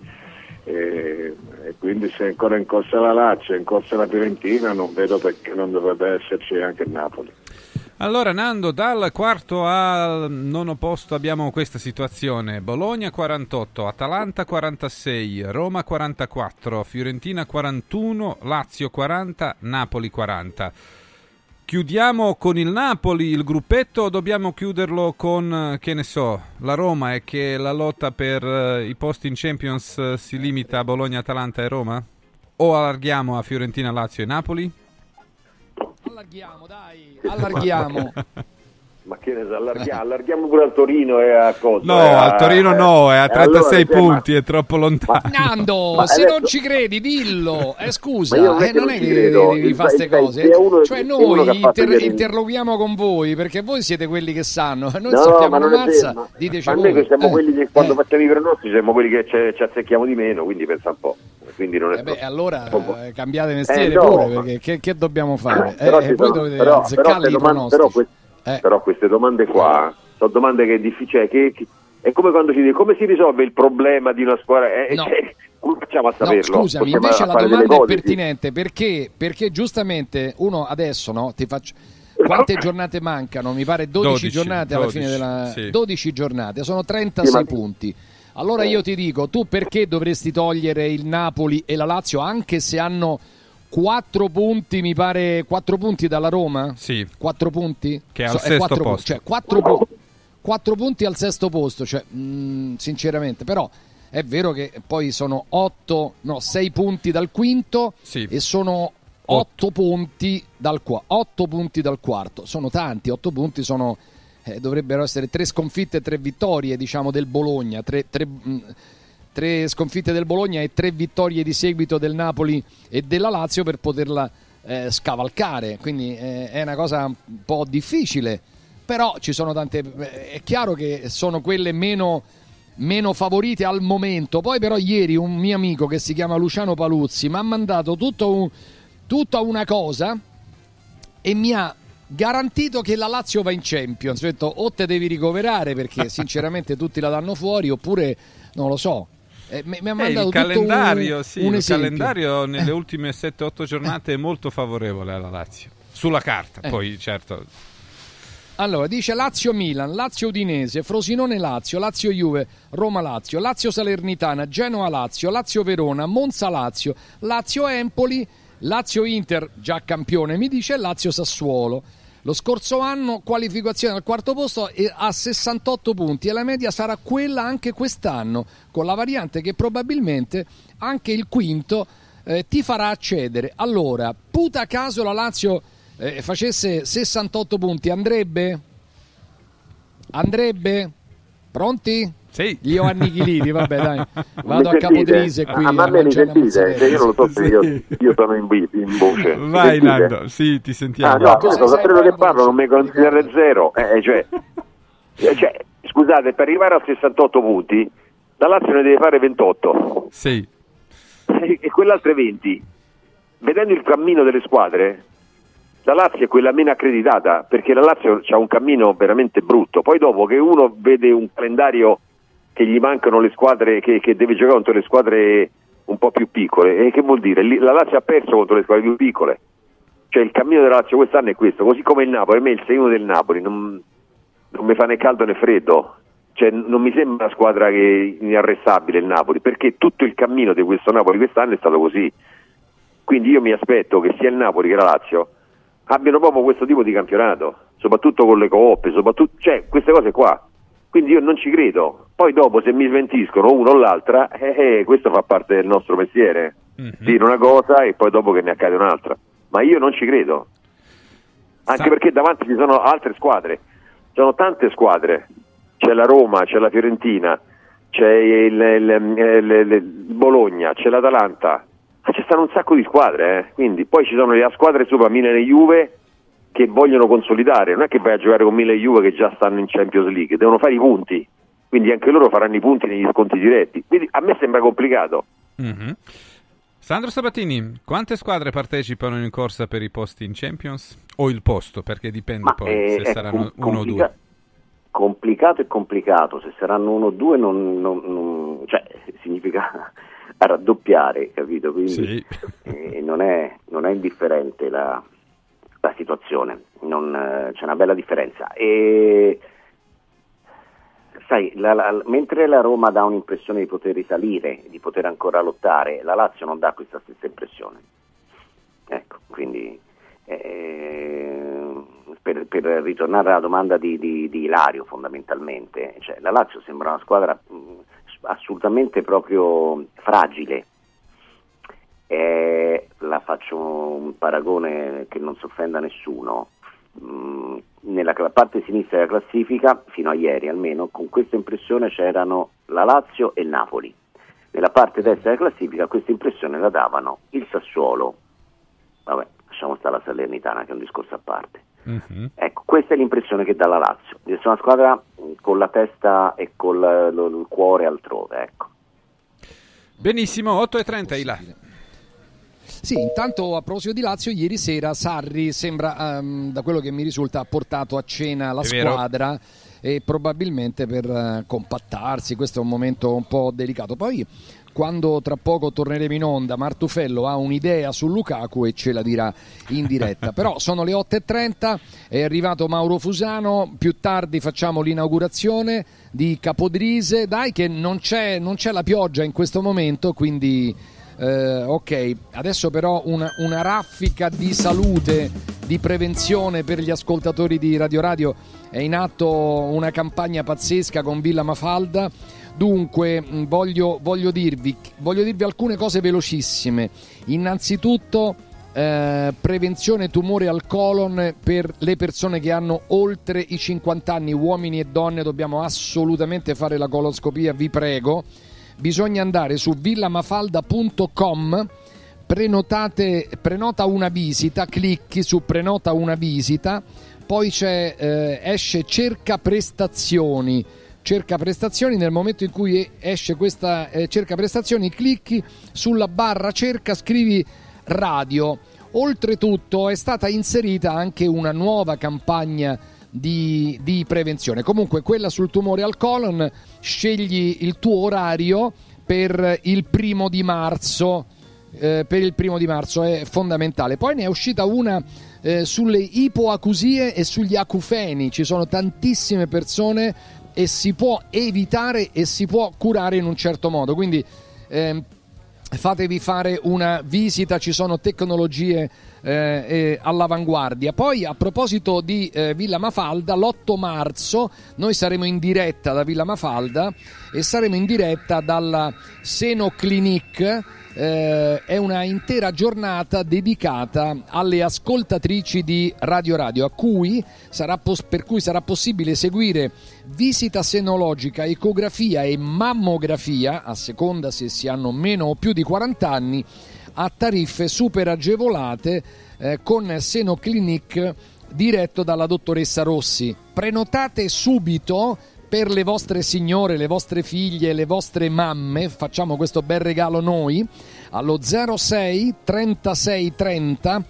e, e quindi se è ancora in corsa la Lazio, in corsa la Fiorentina non vedo perché non dovrebbe esserci anche il Napoli. Allora Nando, dal quarto al nono posto abbiamo questa situazione. Bologna 48, Atalanta 46, Roma 44, Fiorentina 41, Lazio 40, Napoli 40. Chiudiamo con il Napoli il gruppetto o dobbiamo chiuderlo con, che ne so, la Roma e che la lotta per uh, i posti in Champions uh, si limita a Bologna, Atalanta e Roma? O allarghiamo a Fiorentina, Lazio e Napoli? Allarghiamo, dai, allarghiamo. Ma che ne so, allarghiamo, allarghiamo pure al Torino e a cosa? No, eh, al Torino eh, no, è a eh, 36 allora, punti, ma- è troppo lontano. Nando, Ma se adesso- non ci credi, dillo. Eh, scusa, Ma non è eh, che non è che devi fare queste cose. uno- cioè, noi inter- vedere- interloghiamo con voi perché voi siete quelli che sanno. Noi No, sappiamo ma una non è mazza, vero, ma- diteci ma noi che siamo Eh, quelli che quando eh. facciamo i pronostici siamo quelli che ci, ci azzecchiamo di meno, quindi pensa un po'. Quindi non è Eh beh, allora eh, cambiate mestiere Eh, no, pure ma- perché che, che dobbiamo fare? Eh, Però, eh, ci voi sono- dovete però- però domande- però que- Eh. però queste domande qua sono domande che è difficile, cioè, che, che- è come quando si dice come si risolve il problema di una squadra, eh, No. cioè, facciamo a No, saperlo? scusami, Possiamo invece la domanda è pertinente perché, perché giustamente uno adesso no, ti faccio <laughs> quante giornate mancano? Mi pare 12, 12, giornate alla 12, fine della sì. 12 giornate, sono 36 Sì, ma- punti. Allora io ti dico, tu perché dovresti togliere il Napoli e la Lazio anche se hanno 4 punti, mi pare 4 punti dalla Roma? Sì. 4 punti? Che è al So- sesto quattro pu- posto. Cioè 4, 4 punti al sesto posto, cioè, mh, sinceramente, però è vero che poi sono 8, no, 6 punti dal quinto Sì. e sono 8 punti dal, qua- 8 punti dal quarto. Sono tanti, 8 punti sono eh, dovrebbero essere 3 sconfitte e 3 vittorie, diciamo, del Bologna, 3 tre sconfitte del Bologna e tre vittorie di seguito del Napoli e della Lazio per poterla eh, scavalcare. Quindi eh, è una cosa un po' difficile, però ci sono tante. eh, È chiaro che sono quelle meno, meno favorite al momento. Poi, però, ieri un mio amico che si chiama Luciano Paluzzi mi ha mandato tutto un- tutta una cosa e mi ha garantito che la Lazio va in Champions. Ho detto o te devi ricoverare perché <laughs> sinceramente tutti la danno fuori oppure non lo so. Eh, mi, mi ha Eh, mandato il tutto calendario, un, sì, un il calendario nelle ultime 7-8 giornate è molto favorevole alla Lazio. Sulla carta, Eh. poi certo. Allora, dice Lazio-Milan, Lazio-Udinese, Frosinone-Lazio, Lazio-Juve, Roma-Lazio, Lazio-Salernitana, Genoa-Lazio, Lazio-Verona, Monza-Lazio, Lazio-Empoli, Lazio-Inter, già campione, mi dice, Lazio-Sassuolo. Lo scorso anno qualificazione al quarto posto a 68 punti e la media sarà quella anche quest'anno, con la variante che probabilmente anche il quinto eh, ti farà accedere. Allora, puta caso la Lazio eh, facesse 68 punti, andrebbe? Andrebbe? Pronti? Sì. Li ho annichiliti, vabbè dai, vado Mi a? Capodrise qui Ah, ma me li sentite? Cioè, io non lo so se Sì. io, io sono in, in voce. Vai? Nando, sì, ti Ah, sentiamo. no, so sapere sempre che parlo, non mi considerare zero. Eh, cioè, eh, cioè, scusate, per arrivare a 68 punti, la Lazio ne deve fare 28 Sì. e quell'altre 20. Vedendo il cammino delle squadre, la Lazio è quella meno accreditata perché la Lazio ha un cammino veramente brutto. Poi dopo che uno vede un calendario che gli mancano le squadre, che, che deve giocare contro le squadre un po' più piccole, e che vuol dire? La Lazio ha perso contro le squadre più piccole. Cioè il cammino della Lazio quest'anno è questo, così come il Napoli, a me il 6-1 del Napoli non, non mi fa né caldo né freddo. Cioè, non mi sembra una squadra che inarrestabile il Napoli, perché tutto il cammino di questo Napoli quest'anno è stato così. Quindi io mi aspetto che sia il Napoli che la Lazio abbiano proprio questo tipo di campionato, soprattutto con le coppe, soprattutto, cioè queste cose qua. Quindi io non ci credo. Poi dopo se mi smentiscono uno o l'altra, eh, eh, questo fa parte del nostro mestiere. Mhm. Dire una cosa e poi dopo che ne accade un'altra. Ma io non ci credo. Anche Sa- perché davanti ci sono altre squadre. Ci sono tante squadre. C'è la Roma, c'è la Fiorentina, c'è il, il- il- il- il Bologna, c'è l'Atalanta. Ma ci stanno un sacco di squadre, eh. Quindi poi ci sono le squadre sopra Milan e Juve che vogliono consolidare. Non è che vai a giocare con Milan e Juve che già stanno in Champions League, devono fare i punti. Quindi anche loro faranno i punti negli sconti diretti. Quindi a me sembra complicato. Mhm. Sandro Sabatini, quante squadre partecipano in corsa per i posti in Champions? O il posto, perché dipende Ma poi è- se è saranno com- uno o complica- due. Complicato e complicato, se saranno uno o due non, non- non- cioè, significa <laughs> raddoppiare, capito? Quindi Sì. eh, non, è, non è indifferente la, la situazione, non, eh, c'è una bella differenza. E, sai, la- la- mentre la Roma dà un'impressione di poter risalire, di poter ancora lottare, la Lazio non dà questa stessa impressione. Ecco, quindi eh, per, per ritornare alla domanda di, di- di Ilario fondamentalmente, cioè, la Lazio sembra una squadra mh, assolutamente proprio fragile. Eh, la faccio un paragone che non si offenda nessuno. Mh, nella parte sinistra della classifica, fino a ieri almeno, con questa impressione c'erano la Lazio e il Napoli. Nella parte destra della classifica questa impressione la davano il Sassuolo, vabbè, lasciamo stare la Salernitana che è un discorso a parte. Mm-hmm. Ecco, questa è l'impressione che dà la Lazio, essere una squadra con la testa e con il cuore altrove, ecco. Benissimo, 8.30 Ila. Sì, intanto a proposito di Lazio, ieri sera Sarri sembra, um, da quello che mi risulta, ha portato a cena la squadra e probabilmente per uh, compattarsi, questo è un momento un po' delicato. Poi quando tra poco torneremo in onda Martufello ha un'idea su Lukaku e ce la dirà in diretta. <laughs> Però sono le 8.30 è arrivato Mauro Fusano. Più tardi facciamo l'inaugurazione di Capodrise. Dai che non c'è, non c'è la pioggia in questo momento quindi eh, ok adesso però una, una raffica di salute di prevenzione per gli ascoltatori di Radio Radio è in atto una campagna pazzesca con Villa Mafalda Dunque, mm, voglio, voglio, dirvi, voglio dirvi alcune cose velocissime. Innanzitutto, eh, prevenzione tumore al colon per le persone che hanno oltre i 50 anni, uomini e donne, dobbiamo assolutamente fare la coloscopia, vi prego. Bisogna andare su villamafalda.com, prenotate, prenota una visita, clicchi su prenota una visita, poi c'è, eh, esce cerca prestazioni cerca prestazioni, nel momento in cui esce questa eh, cerca prestazioni clicchi sulla barra cerca, scrivi radio. Oltretutto è stata inserita anche una nuova campagna di, di, prevenzione. Comunque quella sul tumore al colon, scegli il tuo orario per il primo di marzo. Eh, per il primo di marzo è fondamentale. Poi ne è uscita una eh, sulle ipoacusie e sugli acufeni. Ci sono tantissime persone e si può evitare e si può curare in un certo modo. Quindi eh, fatevi fare una visita, ci sono tecnologie eh, eh, all'avanguardia. Poi a proposito di eh, Villa Mafalda, l'8 marzo noi saremo in diretta da Villa Mafalda e saremo in diretta dalla Seno Clinic eh, è una intera giornata dedicata alle ascoltatrici di Radio Radio, cui pos- per cui sarà possibile seguire visita senologica, ecografia e mammografia, a seconda se si hanno meno o più di 40 anni, a tariffe super agevolate eh, con Seno Clinic diretto dalla dottoressa Rossi. Prenotate subito per le vostre signore, le vostre figlie, le vostre mamme, facciamo questo bel regalo noi, allo 06 36 30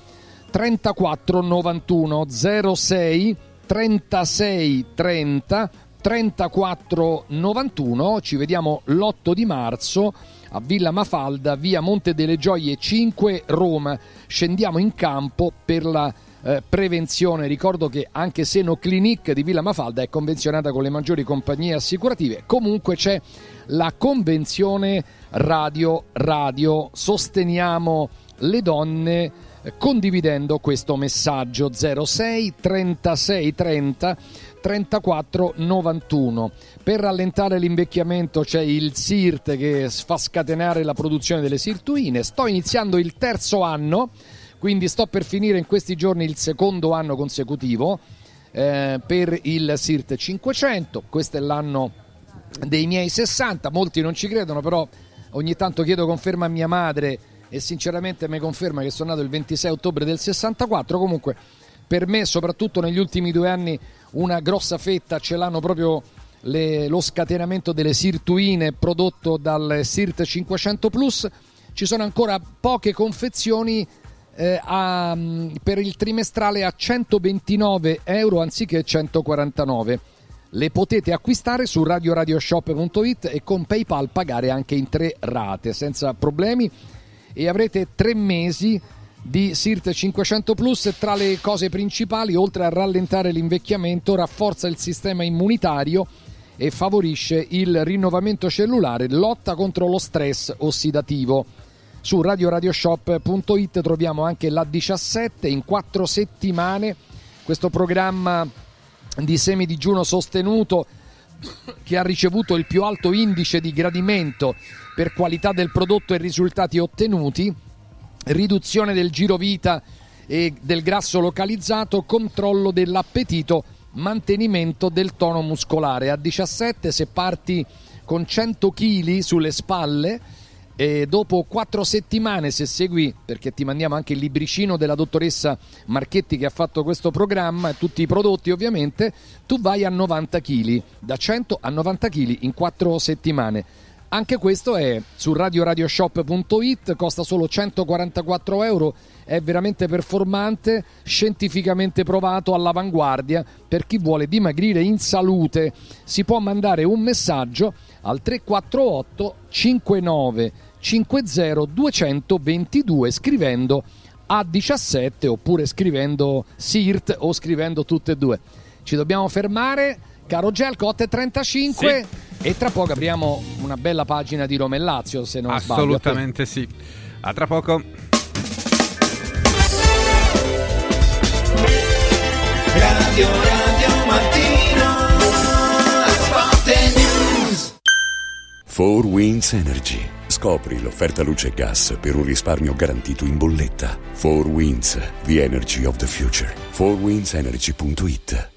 34 91 06 36 30 34 91 ci vediamo l'8 di marzo a Villa Mafalda via Monte delle Gioie 5 Roma. Scendiamo in campo per la eh, prevenzione. Ricordo che anche se No Clinic di Villa Mafalda è convenzionata con le maggiori compagnie assicurative, comunque c'è la convenzione radio radio. Sosteniamo le donne eh, condividendo questo messaggio. 06 36 30 34 91 per rallentare l'invecchiamento c'è il SIRT che fa scatenare la produzione delle sirtuine. Sto iniziando il terzo anno quindi sto per finire in questi giorni il secondo anno consecutivo eh, per il SIRT 500, questo è l'anno dei miei 60, molti non ci credono però ogni tanto chiedo conferma a mia madre e sinceramente mi conferma che sono nato il 26 ottobre del 64, comunque per me soprattutto negli ultimi due anni una grossa fetta ce l'hanno proprio le, lo scatenamento delle sirtuine prodotto dal SIRT 500 Plus. Ci sono ancora poche confezioni eh, a, mm, per il trimestrale a 129 euro anziché 149. Le potete acquistare su radioradioshop.it e con PayPal pagare anche in tre rate senza problemi e avrete tre mesi di SIRT 500 Plus tra le cose principali oltre a rallentare l'invecchiamento rafforza il sistema immunitario e favorisce il rinnovamento cellulare lotta contro lo stress ossidativo su radioradioshop.it troviamo anche la 17 in quattro settimane questo programma di semi digiuno sostenuto che ha ricevuto il più alto indice di gradimento per qualità del prodotto e risultati ottenuti, riduzione del giro vita e del grasso localizzato, controllo dell'appetito, mantenimento del tono muscolare. A 17 se parti con 100 kg sulle spalle e dopo quattro settimane, se segui, perché ti mandiamo anche il libricino della dottoressa Marchetti che ha fatto questo programma e tutti i prodotti ovviamente, tu vai a 90 kg, da 100 a 90 kg in quattro settimane. Anche questo è su radioradioshop.it, costa solo 144 euro, è veramente performante, scientificamente provato, all'avanguardia. Per chi vuole dimagrire in salute si può mandare un messaggio al 348 59 50 222 scrivendo A17 oppure scrivendo SIRT o scrivendo tutte e due. Ci dobbiamo fermare, caro Gelco, 8.35 sì. e tra poco apriamo una bella pagina di Roma e Lazio se non Assolutamente sbaglio. sì. A tra poco. Radio Radio Mattino Sport News 4 Winds Energy Scopri l'offerta luce e gas per un risparmio garantito in bolletta. 4 Winds, the energy of the future. 4windsenergy.it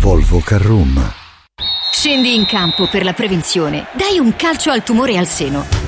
Volvo Car Room. Scendi in campo per la prevenzione. Dai un calcio al tumore al seno.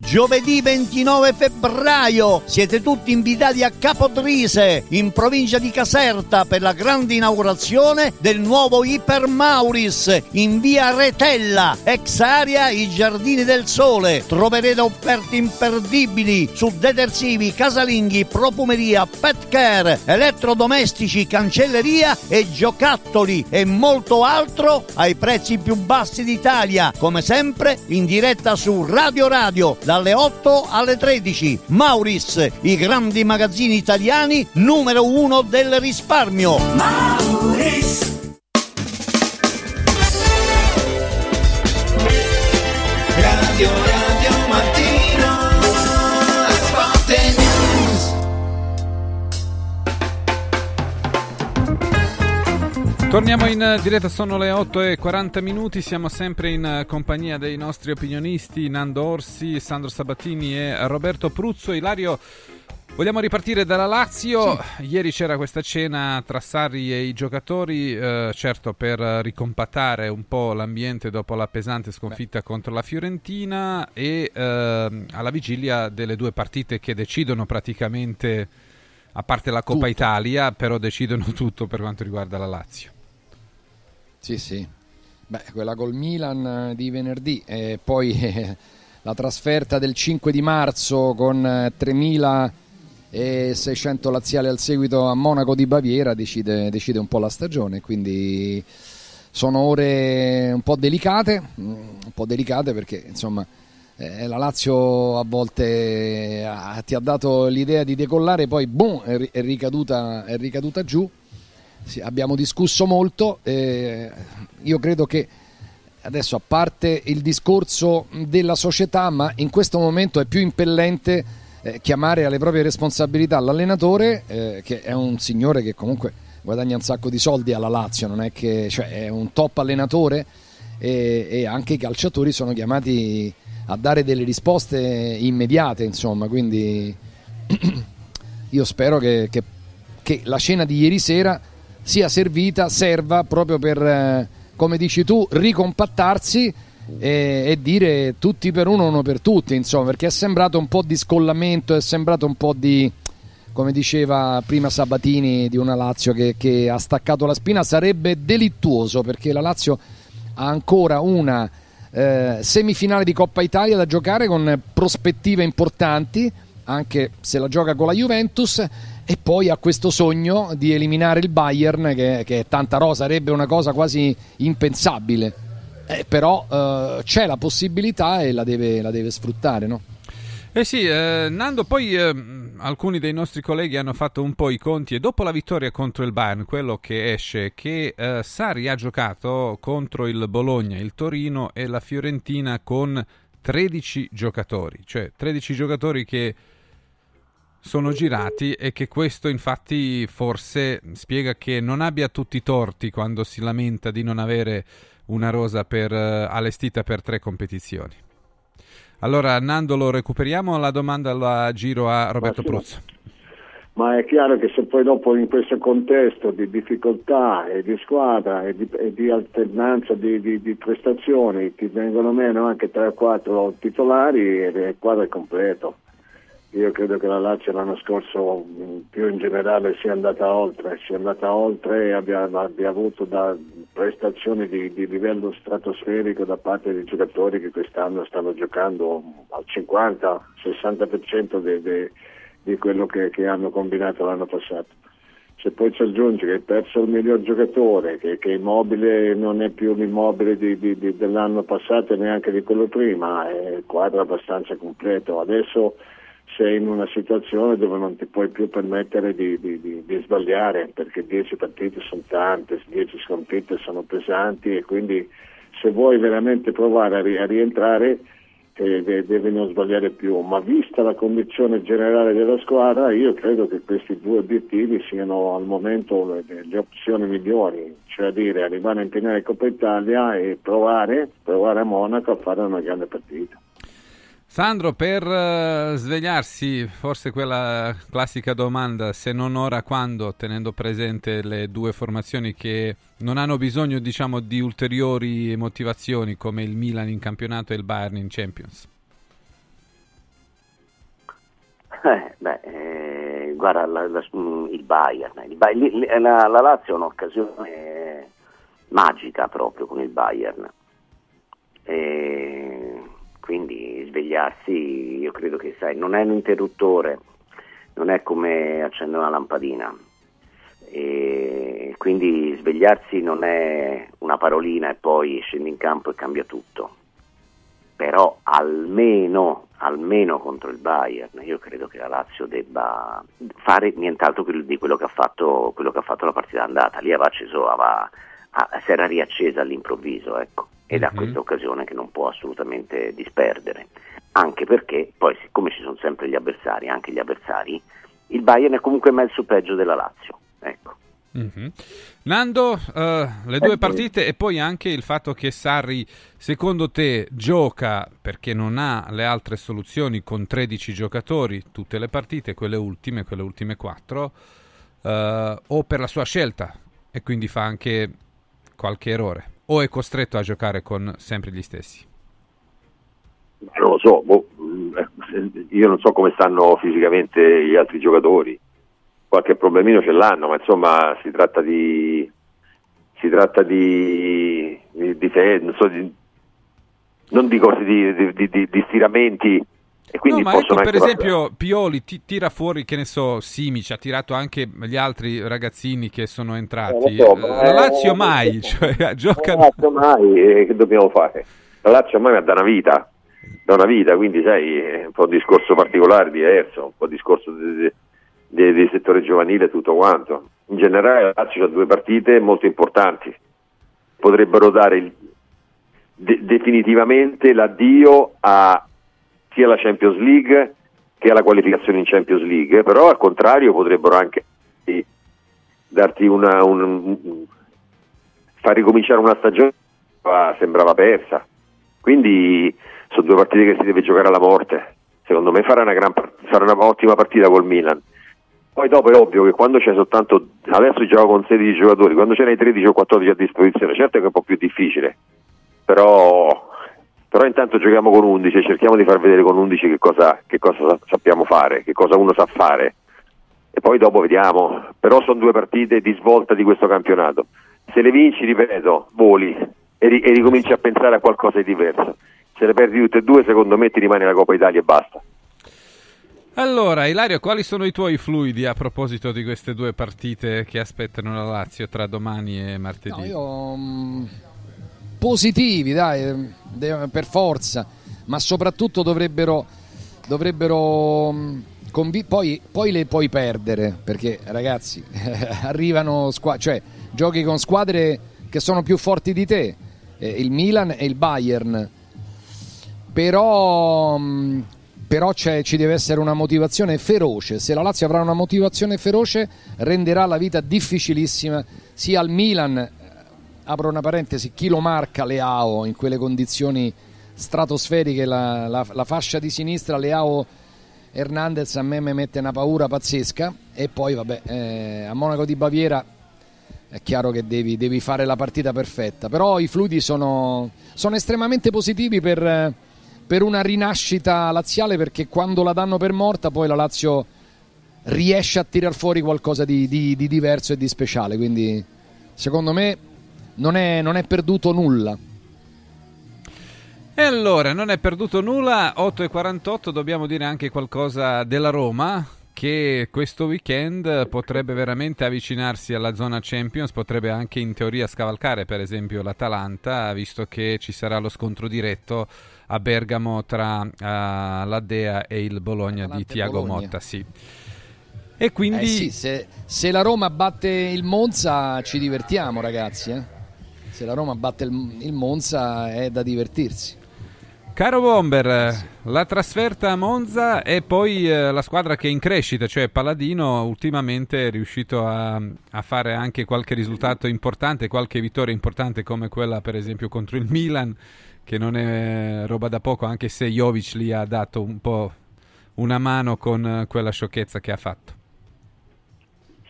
Giovedì 29 febbraio siete tutti invitati a Capodrise in provincia di Caserta per la grande inaugurazione del nuovo Iper Mauris in via Retella, ex area I Giardini del Sole. Troverete offerte imperdibili su detersivi, casalinghi, profumeria, pet care, elettrodomestici, cancelleria e giocattoli e molto altro ai prezzi più bassi d'Italia, come sempre in diretta su Radio Radio dalle 8 alle 13. Mauris, i grandi magazzini italiani numero uno del risparmio. Mauris. Torniamo in diretta, sono le 8 e 40 minuti, siamo sempre in compagnia dei nostri opinionisti Nando Orsi, Sandro Sabatini e Roberto Pruzzo. Ilario, vogliamo ripartire dalla Lazio. Ieri c'era questa cena tra Sarri e i giocatori, eh, certo per ricompattare un po' l'ambiente dopo la pesante sconfitta contro la Fiorentina e eh, alla vigilia delle due partite che decidono praticamente, a parte la Coppa Tutto. Italia, però decidono <laughs> tutto per quanto riguarda la Lazio. Sì, sì. Beh, quella col Milan eh, di venerdì e poi <laughs> eh, la trasferta del 5 di marzo con eh, 3.600 laziali al seguito a Monaco di Baviera decide, decide un po' la stagione, quindi sono ore un po' delicate, mm, un po' delicate perché insomma eh, la Lazio a volte ti ha dato l'idea di decollare, poi boom, è ricaduta, è ricaduta giù. Sì, abbiamo discusso molto, eh, io credo che adesso a parte il discorso della società, ma in questo momento è più impellente eh, chiamare alle proprie responsabilità l'allenatore, eh, che è un signore che comunque guadagna un sacco di soldi alla Lazio, non è che cioè, è un top allenatore e, e anche i calciatori sono chiamati a dare delle risposte immediate, insomma, quindi <clears throat> io spero che, che- che la cena di ieri sera sia servita, serva proprio per, eh, come dici tu, ricompattarsi e, e dire tutti per uno, uno per tutti, insomma, perché è sembrato un po' di scollamento, è sembrato un po' di, come diceva prima Sabatini, di una Lazio che, che ha staccato la spina, sarebbe delittuoso perché la Lazio ha ancora una eh, semifinale di Coppa Italia da giocare con prospettive importanti, anche se la gioca con la Juventus, e poi ha questo sogno di eliminare il Bayern, che, che tanta rosa, sarebbe una cosa quasi impensabile. Eh, però eh, c'è la possibilità e la deve, la deve sfruttare, no? Eh sì, eh, Nando, poi eh, alcuni dei nostri colleghi hanno fatto un po' i conti e dopo la vittoria contro il Bayern, quello che esce che eh, Sarri ha giocato contro il Bologna, il Torino e la Fiorentina con 13 giocatori, cioè 13 giocatori che sono girati e che questo infatti forse spiega che non abbia tutti i torti quando si lamenta di non avere una rosa per, eh, allestita per tre competizioni. Allora, Nando, lo recuperiamo la domanda la giro a Roberto. Pruzzo. Ma è chiaro che se poi dopo in questo contesto di difficoltà e di squadra e di, e di alternanza di, di- di prestazioni ti vengono meno anche 3 o 4 titolari, il quadro è completo. Io credo che la Lazio l'anno scorso mh, più in generale sia andata oltre, sia andata oltre e abbia, abbia avuto prestazioni di, di livello stratosferico da parte dei giocatori che quest'anno stanno giocando al 50-60% de- de- di quello che, che hanno combinato l'anno passato. Se poi ci aggiungi che hai perso il miglior giocatore, che, che Immobile non è più l'immobile di- di- di- dell'anno passato e neanche di quello prima, è il quadro abbastanza completo. Adesso sei in una situazione dove non ti puoi più permettere di, di- di- di sbagliare, perché 10 partite sono tante, 10 sconfitte sono pesanti e quindi se vuoi veramente provare a, ri- a rientrare eh, de- devi non sbagliare più, ma vista la condizione generale della squadra io credo che questi due obiettivi siano al momento le, le opzioni migliori, cioè dire arrivare in finale Coppa Italia e provare, provare a Monaco a fare una grande partita. Sandro, per eh, svegliarsi, forse quella classica domanda, se non ora quando, tenendo presente le due formazioni che non hanno bisogno, diciamo, di ulteriori motivazioni come il Milan in campionato e il Bayern in Champions. Eh, beh, eh, guarda, la- la- mm, il Bayern, il Bay- li- li- la, la Lazio è un'occasione magica proprio con il Bayern. E quindi svegliarsi, io credo che sai, non è un interruttore, non è come accendere una lampadina. E quindi svegliarsi non è una parolina e poi scendi in campo e cambia tutto. Però almeno, almeno contro il Bayern, io credo che la Lazio debba fare nient'altro di quello che ha fatto, quello che ha fatto la partita andata. Lì aveva acceso, aveva- ah, si era riaccesa all'improvviso, ecco. Ed ha Mhm. questa occasione che non può assolutamente disperdere. Anche perché, poi, siccome ci sono sempre gli avversari, anche gli avversari, il Bayern è comunque mezzo peggio della Lazio. Ecco. Mhm. Nando, eh, le due partite e poi anche il fatto che Sarri, secondo te, gioca perché non ha le altre soluzioni con 13 giocatori, tutte le partite, quelle ultime, quelle ultime quattro, eh, o per la sua scelta e quindi fa anche qualche errore, o è costretto a giocare con sempre gli stessi? Non lo so, boh, eh, io non so come stanno fisicamente gli altri giocatori, qualche problemino ce l'hanno, ma insomma si tratta di si tratta di, di, di non, so, di- non di cose di, di- di- di stiramenti e quindi no, ma ecco, per esempio, Pioli ti- tira fuori, che ne so, Simic, ha tirato anche gli altri ragazzini che sono entrati. Eh, so, La Lazio mai, cioè. <laughs> La Lazio mai, eh, che dobbiamo fare? La Lazio ormai da una vita, da una vita, quindi sai, è un po' un discorso particolare, diverso, un po' un discorso di, di- di- di settore giovanile e tutto quanto. In generale la Lazio ha due partite molto importanti, potrebbero dare il- de- definitivamente l'addio a sia alla Champions League che alla qualificazione in Champions League, però al contrario potrebbero anche darti una, un, far ricominciare una stagione che sembrava persa. Quindi sono due partite che si deve giocare alla morte. Secondo me farà una, gran, farà una ottima partita col Milan. Poi dopo è ovvio che quando c'è soltanto, adesso gioco con 16 giocatori, quando ce n'hai 13 o 14 a disposizione, certo che è un po' più difficile, però, però intanto giochiamo con 11 e cerchiamo di far vedere con 11 che cosa, che cosa sa- sappiamo fare, che cosa uno sa fare e poi dopo vediamo, però sono due partite di svolta di questo campionato. Se le vinci, ripeto, voli e, ri- e ricominci a pensare a qualcosa di diverso. Se le perdi tutte e due, secondo me ti rimane la Coppa Italia e basta. Allora, Ilario, quali sono i tuoi fluidi a proposito di queste due partite che aspettano la Lazio tra domani e martedì? No, io mm, positivi, dai, eh, de- per forza, ma soprattutto dovrebbero dovrebbero mm, convi- poi, poi le puoi perdere, perché ragazzi, <laughs> arrivano squa- cioè giochi con squadre che sono più forti di te, eh, il Milan e il Bayern. Però mm, però ci deve essere una motivazione feroce. Se la Lazio avrà una motivazione feroce, renderà la vita difficilissima sia al Milan. Apro una parentesi: chi lo marca Leao in quelle condizioni stratosferiche? La, la- la fascia di sinistra, Leao Hernandez a me mi mette una paura pazzesca. E poi, vabbè, eh, a Monaco di Baviera è chiaro che devi, devi fare la partita perfetta. Però i fluidi sono, sono estremamente positivi per, per una rinascita laziale perché quando la danno per morta poi la Lazio riesce a tirar fuori qualcosa di, di- di diverso e di speciale. Quindi secondo me non è, non è perduto nulla. E allora, non è perduto nulla, 8 e 48, dobbiamo dire anche qualcosa della Roma, che questo weekend potrebbe veramente avvicinarsi alla zona Champions, potrebbe anche in teoria scavalcare per esempio l'Atalanta, visto che ci sarà lo scontro diretto a Bergamo tra eh, la Dea e il Bologna di Atalanta e Tiago Bologna. Motta, sì. E quindi... Eh sì, se, se la Roma batte il Monza ci divertiamo ragazzi. eh. Se la Roma batte il, il Monza è da divertirsi. Caro Bomber, la trasferta a Monza e poi eh, la squadra che è in crescita, cioè Paladino, ultimamente è riuscito a, a fare anche qualche risultato importante, qualche vittoria importante come quella per esempio contro il Milan, che non è roba da poco, anche se Jovic gli ha dato un po' una mano con eh, quella sciocchezza che ha fatto.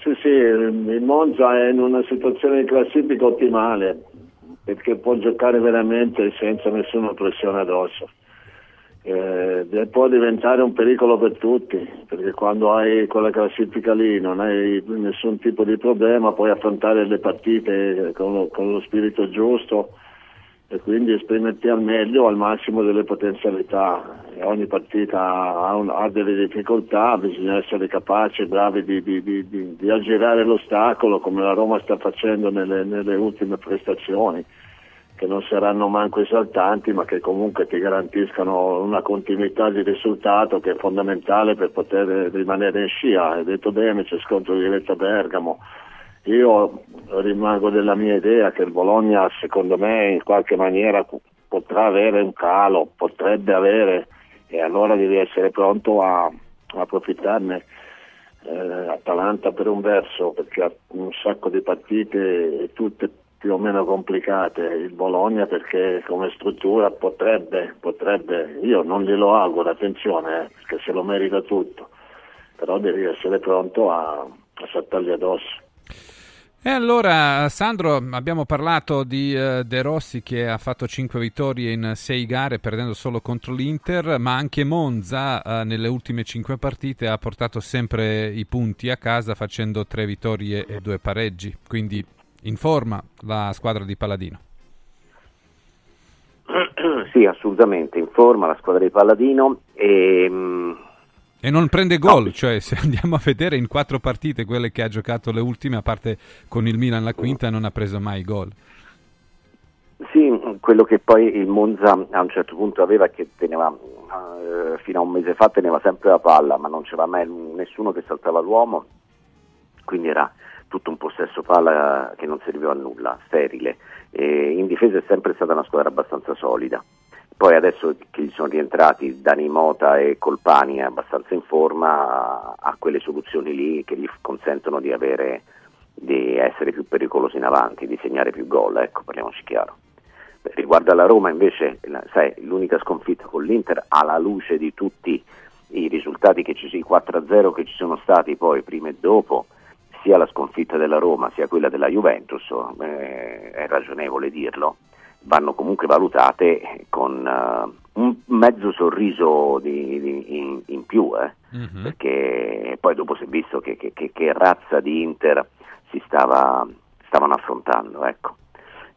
Sì, sì, il Monza è in una situazione di classifica ottimale perché può giocare veramente senza nessuna pressione addosso. Eh, può diventare un pericolo per tutti perché quando hai quella classifica lì non hai nessun tipo di problema, puoi affrontare le partite con lo, con lo spirito giusto e quindi esprimerti al meglio al massimo delle potenzialità. E ogni partita ha, un- ha delle difficoltà, bisogna essere capaci, bravi di, di- di- di- di aggirare l'ostacolo come la Roma sta facendo nelle, nelle ultime prestazioni, che non saranno manco esaltanti ma che comunque ti garantiscano una continuità di risultato che è fondamentale per poter rimanere in scia. Hai detto bene, c'è scontro diretto a Bergamo. Io rimango della mia idea che il Bologna, secondo me, in qualche maniera potrà avere un calo, potrebbe avere, e allora devi essere pronto a, a approfittarne. eh, Atalanta per un verso perché ha un sacco di partite e tutte più o meno complicate, il Bologna perché come struttura potrebbe, potrebbe, io non glielo auguro, attenzione, eh, perché se lo merita tutto, però devi essere pronto a, a saltargli addosso. E allora, Sandro, abbiamo parlato di eh, De Rossi che ha fatto 5 vittorie in 6 gare perdendo solo contro l'Inter, ma anche Monza eh, nelle ultime 5 partite ha portato sempre i punti a casa facendo 3 vittorie e 2 pareggi, quindi in forma la squadra di Paladino. <clears throat> Sì, assolutamente in forma la squadra di Palladino e, mm, E non prende gol, cioè se andiamo a vedere in 4 partite quelle che ha giocato le ultime, a parte con il Milan la quinta, non ha preso mai gol. Sì, quello che poi il Monza a un certo punto aveva è che teneva, eh, fino a un mese fa teneva sempre la palla, ma non c'era mai nessuno che saltava l'uomo, quindi era tutto un possesso palla che non serviva a nulla, sterile. E in difesa è sempre stata una squadra abbastanza solida. Poi adesso che sono rientrati Dani Mota e Colpani abbastanza in forma, ha quelle soluzioni lì che gli consentono di avere di essere più pericoloso in avanti, di segnare più gol, ecco, parliamoci chiaro. Riguardo alla Roma invece, sai, l'unica sconfitta con l'Inter alla luce di tutti i risultati che ci, i 4-0 che ci sono stati poi prima e dopo, sia la sconfitta della Roma sia quella della Juventus, eh, è ragionevole dirlo, vanno comunque valutate con eh, un mezzo sorriso di- di- in, in più, eh, perché poi dopo si è visto che, che- che- che razza di Inter si stava, stavano affrontando. Ecco.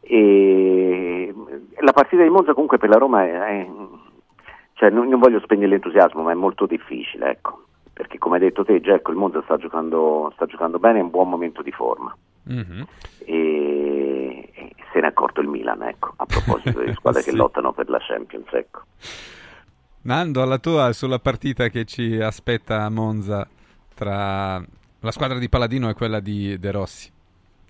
E la partita di Monza comunque per la Roma è, è- cioè, non, non voglio spegnere l'entusiasmo, ma è molto difficile, ecco. perché come hai detto te, Giacco, il Monza sta giocando, sta giocando bene, è un buon momento di forma. Mhm. E, e se ne è accorto il Milan, ecco, a proposito delle <laughs> squadre che Sì. lottano per la Champions. Ecco. Nando, alla tua sulla partita che ci aspetta a Monza tra la squadra di Paladino e quella di De Rossi.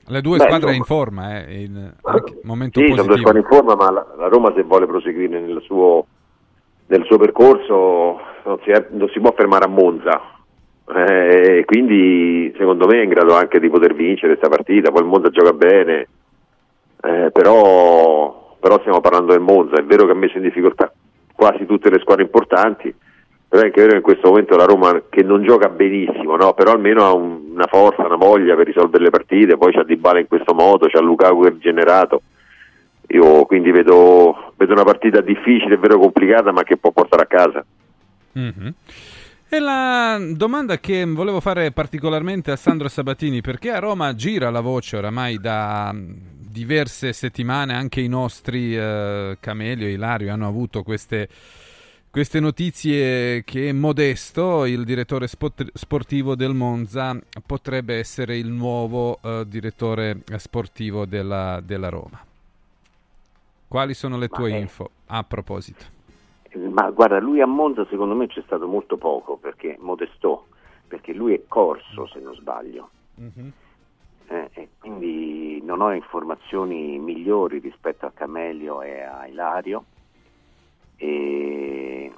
Le due Beh, squadre insomma. in forma, eh, in momento Sì, sono due positivo. squadre in forma, ma la, la Roma se vuole proseguire nel suo, nel suo percorso non si, è- non si può fermare a Monza. Eh, quindi secondo me è in grado anche di poter vincere questa partita. Poi il Monza gioca bene, eh, però, però stiamo parlando del Monza. È vero che ha messo in difficoltà quasi tutte le squadre importanti, però è anche vero che in questo momento la Roma che non gioca benissimo, no? però almeno ha un- una forza, una voglia per risolvere le partite, poi c'ha Di Bala in questo modo, c'ha Lukaku che è rigenerato. Io quindi vedo, vedo una partita difficile, è vero complicata, ma che può portare a casa. Mhm. E la domanda che volevo fare particolarmente a Sandro Sabatini, perché a Roma gira la voce oramai da mm, diverse settimane, anche i nostri eh, Camelio e Ilario hanno avuto queste, queste notizie che Modesto, il direttore spot- sportivo del Monza, potrebbe essere il nuovo eh, direttore sportivo della, della Roma. Quali sono le tue info a proposito? Ma guarda, lui a Monza secondo me c'è stato molto poco, perché Modesto, perché lui è corso se non sbaglio. Eh, e quindi non ho informazioni migliori rispetto a Camelio e a Ilario. E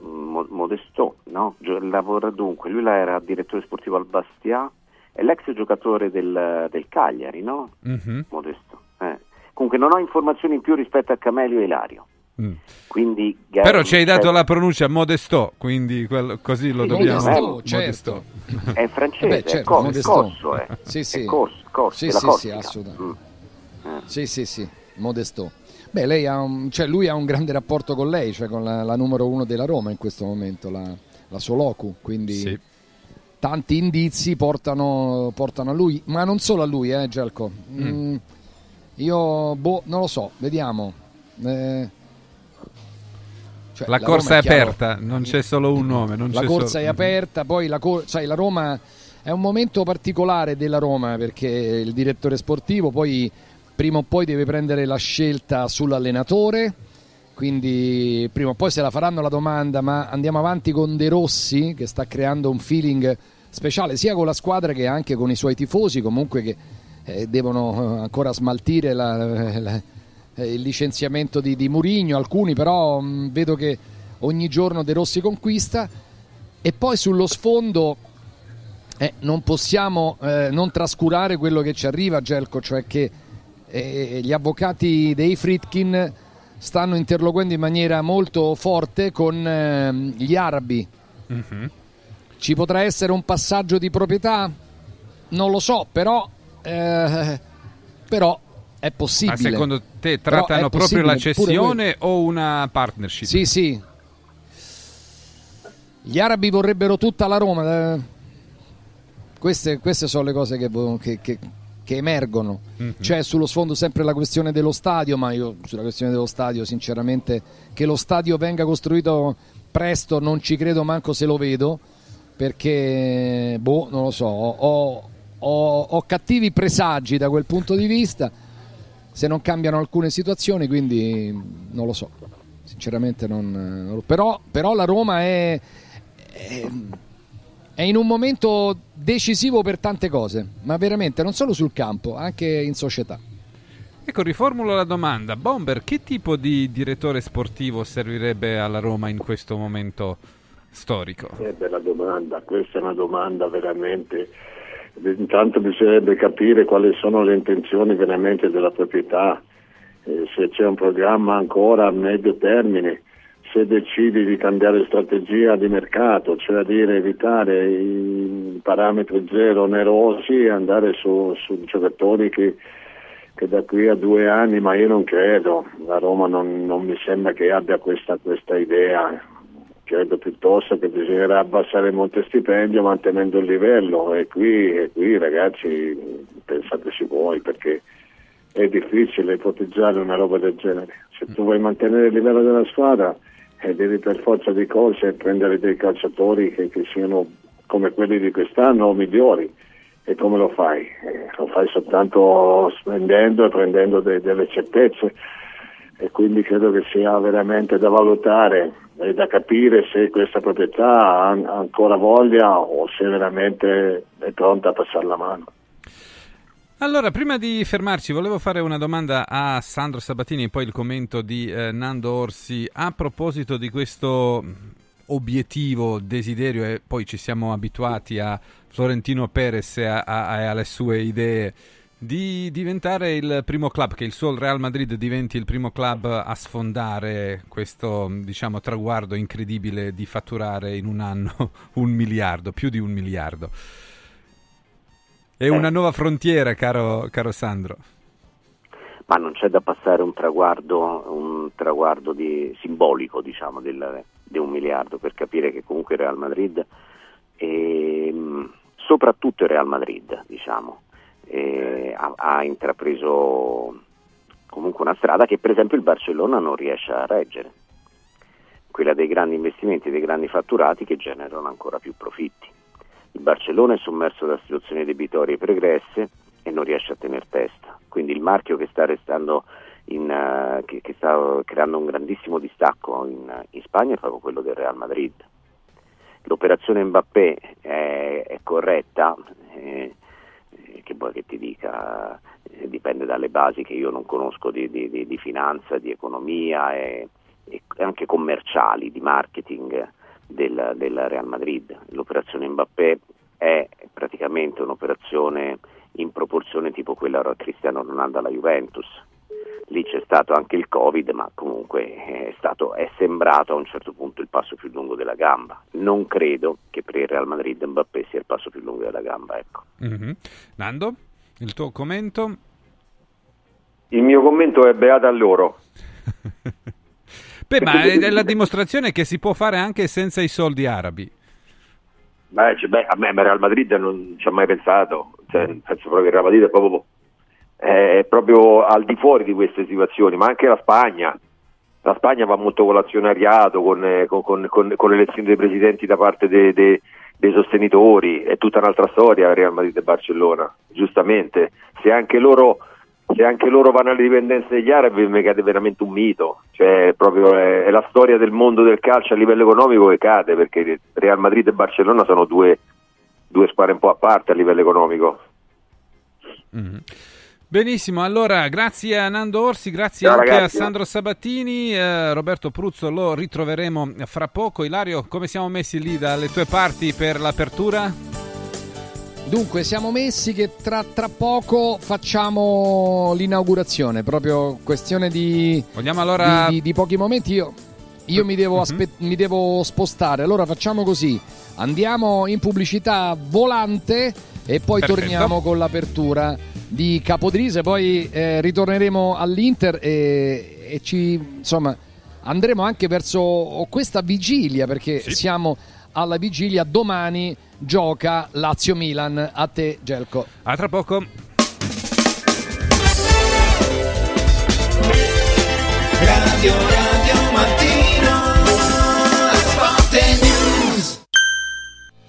Mo- Modesto, no? Lavora dunque, lui era direttore sportivo al Bastia, è l'ex giocatore del, del Cagliari, no? Mhm. Modesto. eh. Comunque non ho informazioni in più rispetto a Camelio e Ilario. Mm. Quindi, Però ci hai dato la pronuncia Modesto, quindi quello- così lo Sì, dobbiamo... Modesto, certo. È francese, Beh, è certo, cor- Modesto. corso, eh. Sì, sì. È corso, corso, Sì, sì, sì, assolutamente. Mm. Sì, sì, sì, Modesto. Beh, lei ha un- cioè, lui ha un grande rapporto con lei, cioè con la, la numero uno della Roma in questo momento, la, la Soloku, quindi tanti indizi portano, portano a lui, ma non solo a lui, eh, Gelco. Mm, io, boh, non lo so, vediamo. Eh, cioè, La Roma corsa è chiaro- aperta, non c'è solo un nome. La corsa solo- è aperta, poi la, cor- sai, la Roma è un momento particolare della Roma perché il direttore sportivo poi prima o poi deve prendere la scelta sull'allenatore, quindi prima o poi se la faranno la domanda, ma andiamo avanti con De Rossi che sta creando un feeling speciale sia con la squadra che anche con i suoi tifosi comunque che eh, devono eh, ancora smaltire la- la- eh, il licenziamento di, di Murigno, alcuni però mh, vedo che ogni giorno De Rossi conquista e poi sullo sfondo Eh, non possiamo eh, non trascurare quello che ci arriva, Gelco, cioè che eh, gli avvocati dei Fritkin stanno interloquendo in maniera molto forte con ehm, gli arabi. Mhm. Ci potrà essere un passaggio di proprietà? Non lo so, però, eh, però è possibile. Ma secondo te trattano proprio la cessione o una partnership? Sì, sì. Gli arabi vorrebbero tutta la Roma. eh. Queste, queste sono le cose che, che- che- che emergono. Mhm. C'è sullo sfondo sempre la questione dello stadio, ma io sulla questione dello stadio, sinceramente, che lo stadio venga costruito presto non ci credo manco se lo vedo, perché, boh, non lo so, ho- ho- ho cattivi presagi da quel punto di vista, se non cambiano alcune situazioni, quindi non lo so, sinceramente non... però, però la Roma è, è, è in un momento decisivo per tante cose, ma veramente non solo sul campo, anche in società. Ecco, riformulo la domanda. Bomber, che tipo di direttore sportivo servirebbe alla Roma in questo momento storico? Eh, bella domanda, questa è una domanda veramente. Intanto bisognerebbe capire quali sono le intenzioni veramente della proprietà, eh, se c'è un programma ancora a medio termine, se decidi di cambiare strategia di mercato, cioè a dire evitare i parametri zero onerosi e andare su, su giocatori che, che da qui a due anni, ma io non credo, la Roma non, non mi sembra che abbia questa, questa idea, credo piuttosto che bisognerà abbassare il monte stipendio mantenendo il livello e qui, e qui ragazzi pensateci voi perché è difficile ipotizzare una roba del genere. Se tu vuoi mantenere il livello della squadra eh, devi per forza di cose prendere dei calciatori che, che siano come quelli di quest'anno o migliori. E come lo fai? Eh, lo fai soltanto spendendo e prendendo de- delle certezze e quindi credo che sia veramente da valutare e da capire se questa proprietà ha ancora voglia o se veramente è pronta a passare la mano. Allora, prima di fermarci, volevo fare una domanda a Sandro Sabatini e poi il commento di eh, Nando Orsi a proposito di questo obiettivo, desiderio e poi ci siamo abituati a Florentino Perez e a- a- e alle sue idee di diventare il primo club, che il suo Real Madrid diventi il primo club a sfondare questo diciamo traguardo incredibile di fatturare in un anno <laughs> un miliardo, più di un miliardo. È una nuova frontiera, caro, caro Sandro. ma non c'è da passare un traguardo, un traguardo di- simbolico diciamo, del- di un miliardo per capire che comunque il Real Madrid, ehm, soprattutto il Real Madrid, diciamo, eh, ha, ha intrapreso comunque una strada che per esempio il Barcellona non riesce a reggere, quella dei grandi investimenti, dei grandi fatturati che generano ancora più profitti. Il Barcellona è sommerso da situazioni debitorie pregresse e non riesce a tenere testa. Quindi il marchio che sta restando in, eh, che, che sta creando un grandissimo distacco in, in Spagna è proprio quello del Real Madrid. L'operazione Mbappé è, è corretta, eh, che vuoi che ti dica, eh, dipende dalle basi che io non conosco di, di- di- finanza, di economia e, e anche commerciali, di marketing del, del Real Madrid. L'operazione Mbappé è praticamente un'operazione in proporzione tipo quella Cristiano Ronaldo alla Juventus. Lì c'è stato anche il Covid, ma comunque è, stato, è sembrato a un certo punto il passo più lungo della gamba. Non credo che per il Real Madrid Mbappé sia il passo più lungo della gamba. Ecco. Mhm. Nando, il tuo commento? Il mio commento è beata a loro. Beh, ma è la dimostrazione che si può fare anche senza i soldi arabi. Beh, cioè, beh, a me Real Madrid non ci ho mai pensato, cioè, penso proprio che il Real Madrid è proprio, è proprio al di fuori di queste situazioni, ma anche la Spagna. La Spagna va molto con l'azionariato, con, eh, con, con, con- l'elezione dei presidenti da parte dei, dei- dei sostenitori, è tutta un'altra storia Real Madrid e Barcellona, giustamente. Se anche loro, se anche loro vanno alle dipendenze degli arabi mi cade veramente un mito, cioè proprio è, è la storia del mondo del calcio a livello economico che cade, perché Real Madrid e Barcellona sono due, due squadre un po' a parte a livello economico. Mhm. Benissimo, allora grazie a Nando Orsi, grazie Ciao, anche ragazzi. a Sandro Sabatini, eh, Roberto Pruzzo lo ritroveremo fra poco. Ilario, come siamo messi lì dalle tue parti per l'apertura? Dunque, siamo messi che tra, tra poco facciamo l'inaugurazione, proprio questione di, Vogliamo allora- di, di- di pochi momenti. Io, io mi, devo Mhm. aspe- mi devo spostare, allora facciamo così: andiamo in pubblicità volante e poi Perfetto. torniamo con l'apertura di Capodrise. Poi eh, ritorneremo all'Inter e, e ci insomma andremo anche verso questa vigilia perché siamo alla vigilia. Domani gioca Lazio-Milan. A te, Gelco. A tra poco. Radio Radio Mattino Sport News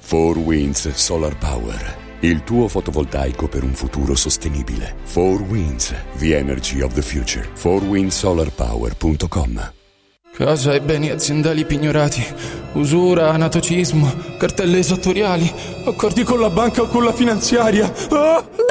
4 Winds Solar Power. Il tuo fotovoltaico per un futuro sostenibile. 4 Winds, the energy of the future. 4windsolarpower.com Casa e beni aziendali pignorati, usura, anatocismo, cartelle esattoriali, accordi con la banca o con la finanziaria. Ah!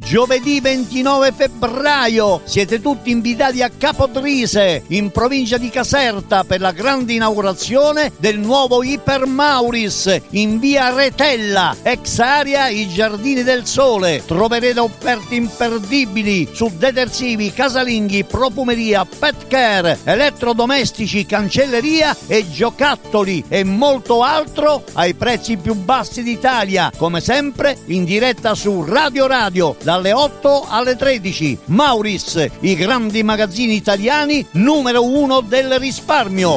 Giovedì 29 febbraio siete tutti invitati a Capodrise, in provincia di Caserta, per la grande inaugurazione del nuovo Iper Mauris in via Retella, ex area I Giardini del Sole. Troverete offerte imperdibili su detersivi, casalinghi, profumeria, pet care, elettrodomestici, cancelleria e giocattoli e molto altro ai prezzi più bassi d'Italia. Come sempre in diretta su Radio Radio dalle 8 alle 13. Mauris, i grandi magazzini italiani numero uno del risparmio.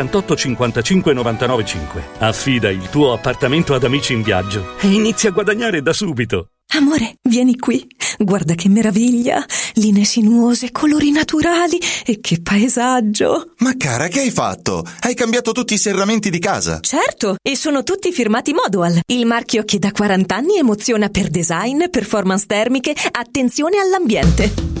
55 99 5. Affida il tuo appartamento ad Amici in Viaggio e inizia a guadagnare da subito. Amore, vieni qui. Guarda che meraviglia. Linee sinuose, colori naturali e che paesaggio. Ma cara, che hai fatto? Hai cambiato tutti i serramenti di casa? Certo, e sono tutti firmati Modoal, il marchio che da 40 anni emoziona per design, performance termiche, attenzione all'ambiente.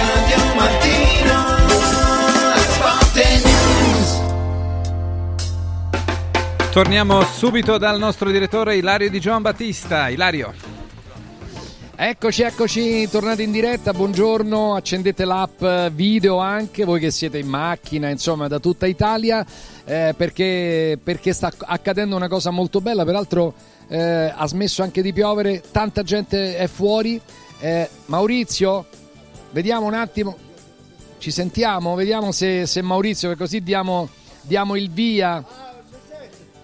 Torniamo subito dal nostro direttore Ilario Di Giovan Battista. Ilario. Eccoci, eccoci, tornati in diretta, buongiorno, accendete l'app video anche, voi che siete in macchina, insomma, da tutta Italia, eh, perché, perché sta accadendo una cosa molto bella, peraltro eh, ha smesso anche di piovere, tanta gente è fuori. Eh, Maurizio, vediamo un attimo, ci sentiamo, vediamo se, se Maurizio, così diamo, diamo il via.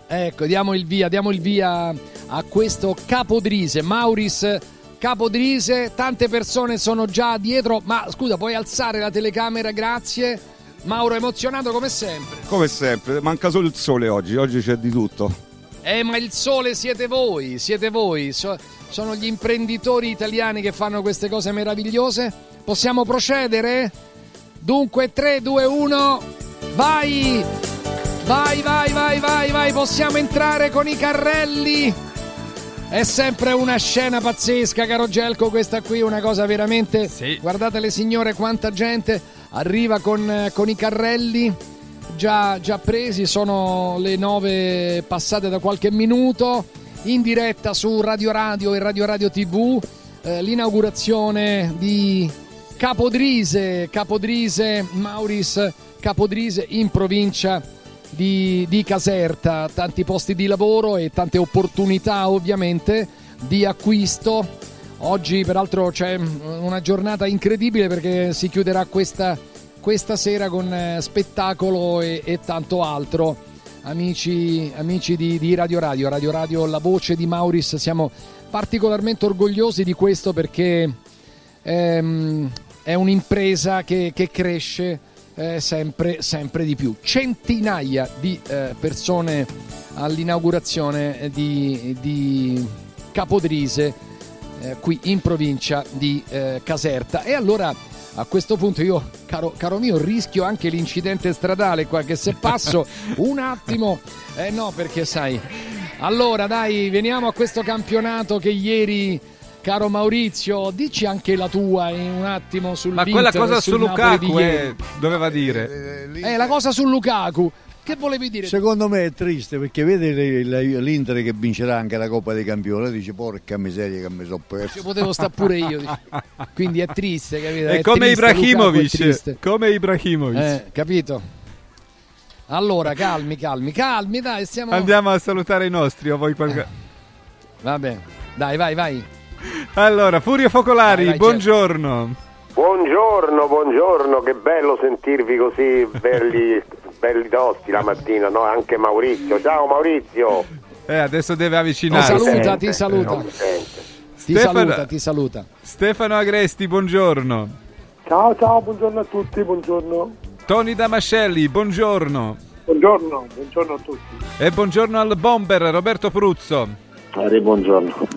Ecco, diamo il via, diamo il via a questo Capodrise, Mauris Capodrise, tante persone sono già dietro, ma scusa, puoi alzare la telecamera, grazie. Mauro emozionato come sempre. Come sempre, manca solo il sole oggi, oggi c'è di tutto. Eh, ma il sole siete voi, siete voi, So- sono gli imprenditori italiani che fanno queste cose meravigliose. Possiamo procedere? Dunque 3, 2, 1, vai! Vai, vai, vai, vai, vai, possiamo entrare con i carrelli. È sempre una scena pazzesca, caro Gelco, questa qui, una cosa veramente... Guardate le signore, quanta gente arriva con, eh, con i carrelli. Già, già presi, sono le nove passate da qualche minuto, in diretta su Radio Radio e Radio Radio TV, eh, l'inaugurazione di Capodrise, Capodrise, Mauris Capodrise in provincia di, di Caserta, tanti posti di lavoro e tante opportunità ovviamente di acquisto. Oggi peraltro c'è una giornata incredibile perché si chiuderà questa, questa sera con eh, spettacolo e, e tanto altro. Amici, amici di, di Radio Radio, Radio Radio, la voce di Mauris, siamo particolarmente orgogliosi di questo perché ehm, è un'impresa che, che cresce eh, sempre, sempre di più. Centinaia di eh, persone all'inaugurazione di, di Capodrise eh, qui in provincia di eh, Caserta. E allora a questo punto io, caro, caro mio, rischio anche l'incidente stradale qua che se passo <laughs> un attimo... Eh no, perché sai... Allora dai, veniamo a questo campionato che ieri... Caro Maurizio, dici anche la tua in un attimo sul Ma quella cosa su sul Lukaku di eh, doveva dire. Eh, la cosa su Lukaku. Che volevi dire? Secondo me è triste perché vede l'Inter che vincerà anche la Coppa dei Campioni dice porca miseria che mi sono perso. Ci potevo stare pure io. <laughs> Quindi è triste, capito? È È come triste, Ibrahimovic. Come Ibrahimovic. Eh, capito? Allora, calmi, calmi, calmi, dai, stiamo... Andiamo a salutare i nostri, o voi qualche... Vabbè, dai, vai, vai. Allora, Furio Focolari, Vai, vai, buongiorno. Buongiorno, buongiorno, che bello sentirvi così belli, <laughs> belli tosti la mattina, no? Anche Maurizio. Ciao Maurizio. Eh, adesso deve Ti avvicinarsi. saluta, ti saluta. Mi sente. Ti Stefano- saluta, ti saluta. Stefano Agresti, buongiorno. Ciao, ciao, buongiorno a tutti, buongiorno. Tony Damascelli, buongiorno. Buongiorno, buongiorno a tutti. E buongiorno al bomber Roberto Pruzzo. buongiorno.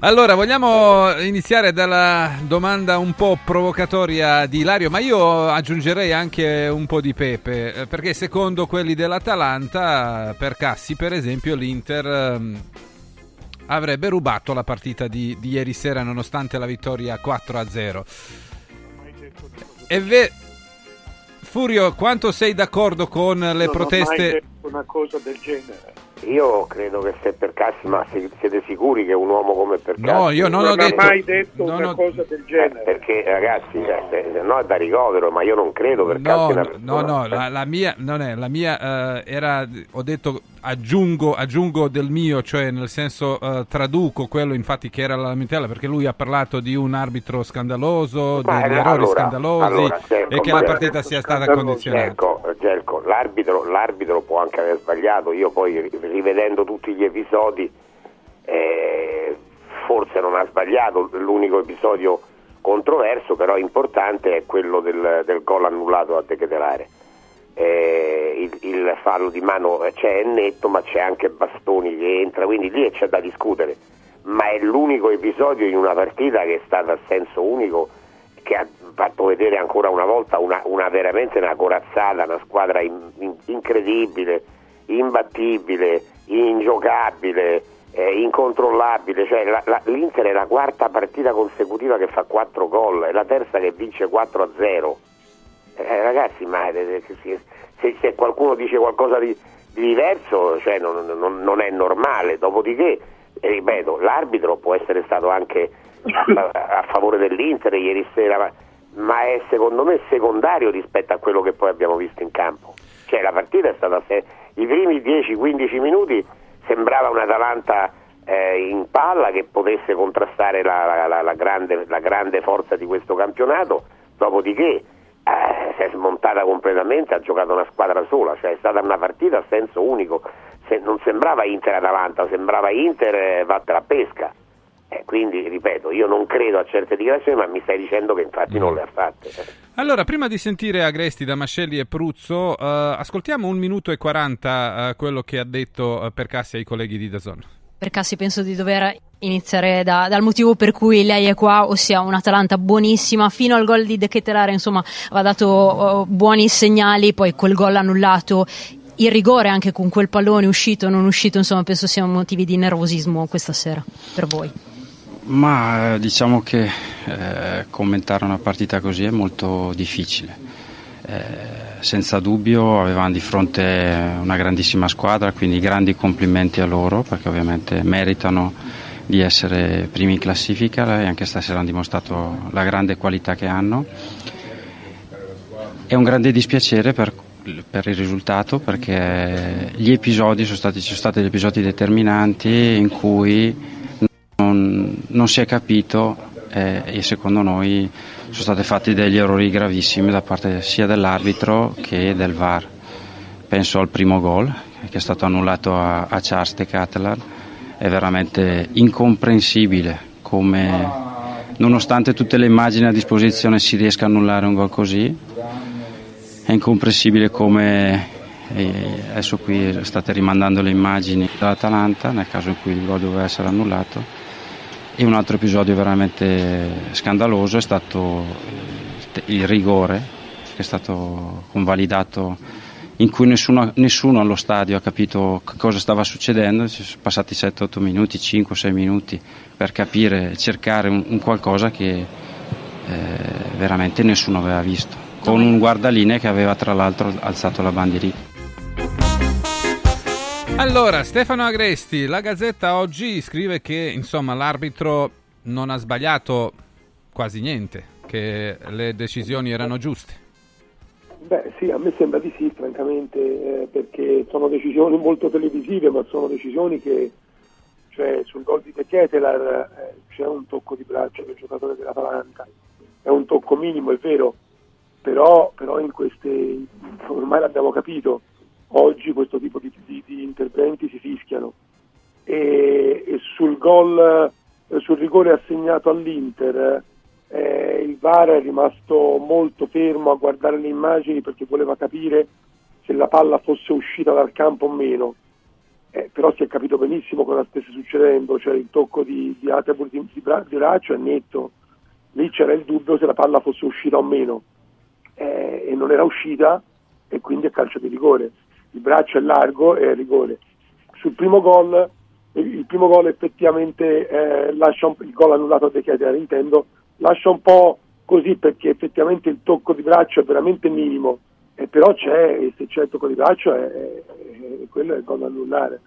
Allora, vogliamo iniziare dalla domanda un po' provocatoria di Ilario, ma io aggiungerei anche un po' di pepe, eh, perché secondo quelli dell'Atalanta, per Cassi per esempio, l'Inter ehm, avrebbe rubato la partita di, di ieri sera nonostante la vittoria 4-0. E ve- Furio, quanto sei d'accordo con le Non ho mai proteste? detto una cosa del genere. Io credo che se per Cassi, ma siete sicuri che un uomo come per Cassi... No, io non ho ho detto... mai detto non una ho- cosa del genere. Perché ragazzi, eh, se no è da ricovero, ma io non credo per Cassi No, no, no, la, la mia non è la mia eh, era ho detto aggiungo, aggiungo del mio, cioè nel senso eh, traduco quello infatti che era la lamentela perché lui ha parlato di un arbitro scandaloso, Ma, degli eh, errori allora, scandalosi allora, Gelco, e che la partita sia stata condizionata. Gelco, Gelco, l'arbitro, l'arbitro può anche aver sbagliato, io poi rivedendo tutti gli episodi eh, forse non ha sbagliato, l'unico episodio controverso però importante è quello del, del gol annullato a De Ketelare. Eh, il, il fallo di mano eh, c'è, netto, ma c'è anche Bastoni che entra, quindi lì c'è da discutere. Ma è l'unico episodio in una partita che è stata a senso unico, che ha fatto vedere ancora una volta una, una veramente una corazzata, una squadra in- in- incredibile, imbattibile, ingiocabile, eh, incontrollabile. Cioè, la- la- L'Inter è la quarta partita consecutiva che fa 4 gol, è la terza che vince 4 a 0. Eh, ragazzi, ma eh, se, se- se qualcuno dice qualcosa di, di diverso, cioè, non, non- non è normale. Dopodiché E ripeto, l'arbitro può essere stato anche a, a favore dell'Inter ieri sera, ma è secondo me secondario rispetto a quello che poi abbiamo visto in campo. Cioè la partita è stata se- i primi 10-15 minuti sembrava un'Atalanta eh, in palla che potesse contrastare la, la- la- grande, la grande forza di questo campionato, dopodiché eh, si è smontata completamente, ha giocato una squadra sola, cioè è stata una partita a senso unico, Se- non sembrava Inter-Atalanta, sembrava Inter eh, pesca. Eh, quindi ripeto, io non credo a certe dichiarazioni, ma mi stai dicendo che infatti non le ha fatte. Allora, prima di sentire Agresti, Damascelli e Pruzzo, eh, ascoltiamo un minuto e 40 eh, quello che ha detto eh, Percassi ai colleghi di Dazon. Per Cassi penso di dover iniziare da- dal motivo per cui lei è qua, ossia un'Atalanta buonissima, fino al gol di De Ketelare insomma aveva dato oh, buoni segnali, poi quel gol annullato, il rigore anche con quel pallone uscito o non uscito, insomma penso siano motivi di nervosismo questa sera per voi. Ma eh, diciamo che eh, commentare una partita così è molto difficile. Eh, senza dubbio avevamo di fronte una grandissima squadra, quindi grandi complimenti a loro perché ovviamente meritano di essere primi in classifica e anche stasera hanno dimostrato la grande qualità che hanno. È un grande dispiacere per, per il risultato perché gli episodi sono stati, sono stati degli episodi determinanti in cui non, non si è capito eh, e secondo noi sono stati fatti degli errori gravissimi da parte sia dell'arbitro che del VAR. Penso al primo gol che è stato annullato a, a Charles de Catalan, è veramente incomprensibile come nonostante tutte le immagini a disposizione si riesca a annullare un gol così. È incomprensibile come e adesso qui state rimandando le immagini dall'Atalanta nel caso in cui il gol doveva essere annullato e un altro episodio veramente scandaloso è stato il rigore che è stato convalidato in cui nessuno, nessuno allo stadio ha capito cosa stava succedendo, ci sono passati 7-8 minuti, 5-6 minuti per capire, cercare un, un qualcosa che eh, veramente nessuno aveva visto, con un guardalinee che aveva tra l'altro alzato la bandierina. Allora, Stefano Agresti, la Gazzetta oggi scrive che insomma l'arbitro non ha sbagliato quasi niente, che le decisioni erano giuste. Beh sì, a me sembra di sì, francamente, eh, perché sono decisioni molto televisive, ma sono decisioni che, cioè sul gol di De Ketelar eh, c'è un tocco di braccio del giocatore dell'Atalanta, è un tocco minimo, è vero, però, però in queste, ormai l'abbiamo capito, oggi questo tipo di, di- di interventi si fischiano e, e sul gol, eh, sul rigore assegnato all'Inter, eh, il VAR è rimasto molto fermo a guardare le immagini perché voleva capire se la palla fosse uscita dal campo o meno. Eh, però si è capito benissimo cosa stesse succedendo, cioè il tocco di, di Atebur di, di bra- di braccio è netto, lì c'era il dubbio se la palla fosse uscita o meno Eh, e non era uscita e quindi è calcio di rigore. Il braccio è largo e è rigore. Sul primo gol, il primo gol effettivamente eh, lascia un, il gol annullato a De Ketelar, intendo, lascia un po' così perché effettivamente il tocco di braccio è veramente minimo, eh, però c'è, e se c'è il tocco di braccio è, è- è- quello è il gol annullare.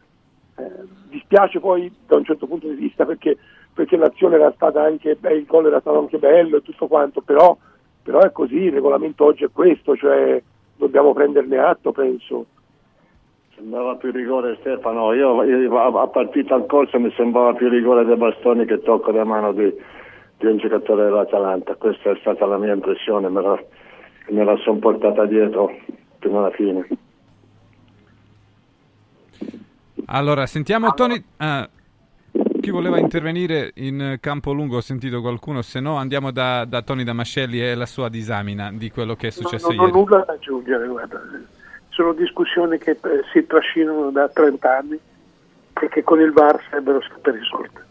Eh, dispiace poi da un certo punto di vista perché, perché l'azione era stata anche, beh, il gol era stato anche bello e tutto quanto, però, però è così, il regolamento oggi è questo, cioè dobbiamo prenderne atto, penso. Sembrava più rigore Stefano, io, io a partita al corso mi sembrava più rigore dei bastoni che tocco da mano di, di un giocatore dell'Atalanta, questa è stata la mia impressione, me la, me la sono portata dietro fino alla fine. Allora, sentiamo Tony... ah, chi voleva intervenire in campo lungo? Ho sentito qualcuno, se no andiamo da, da Tony Damascelli e la sua disamina di quello che è successo non ho ieri. nulla da aggiungere, guarda. Sono discussioni che eh, si trascinano da 30 anni e che con il VAR sarebbero state risolte.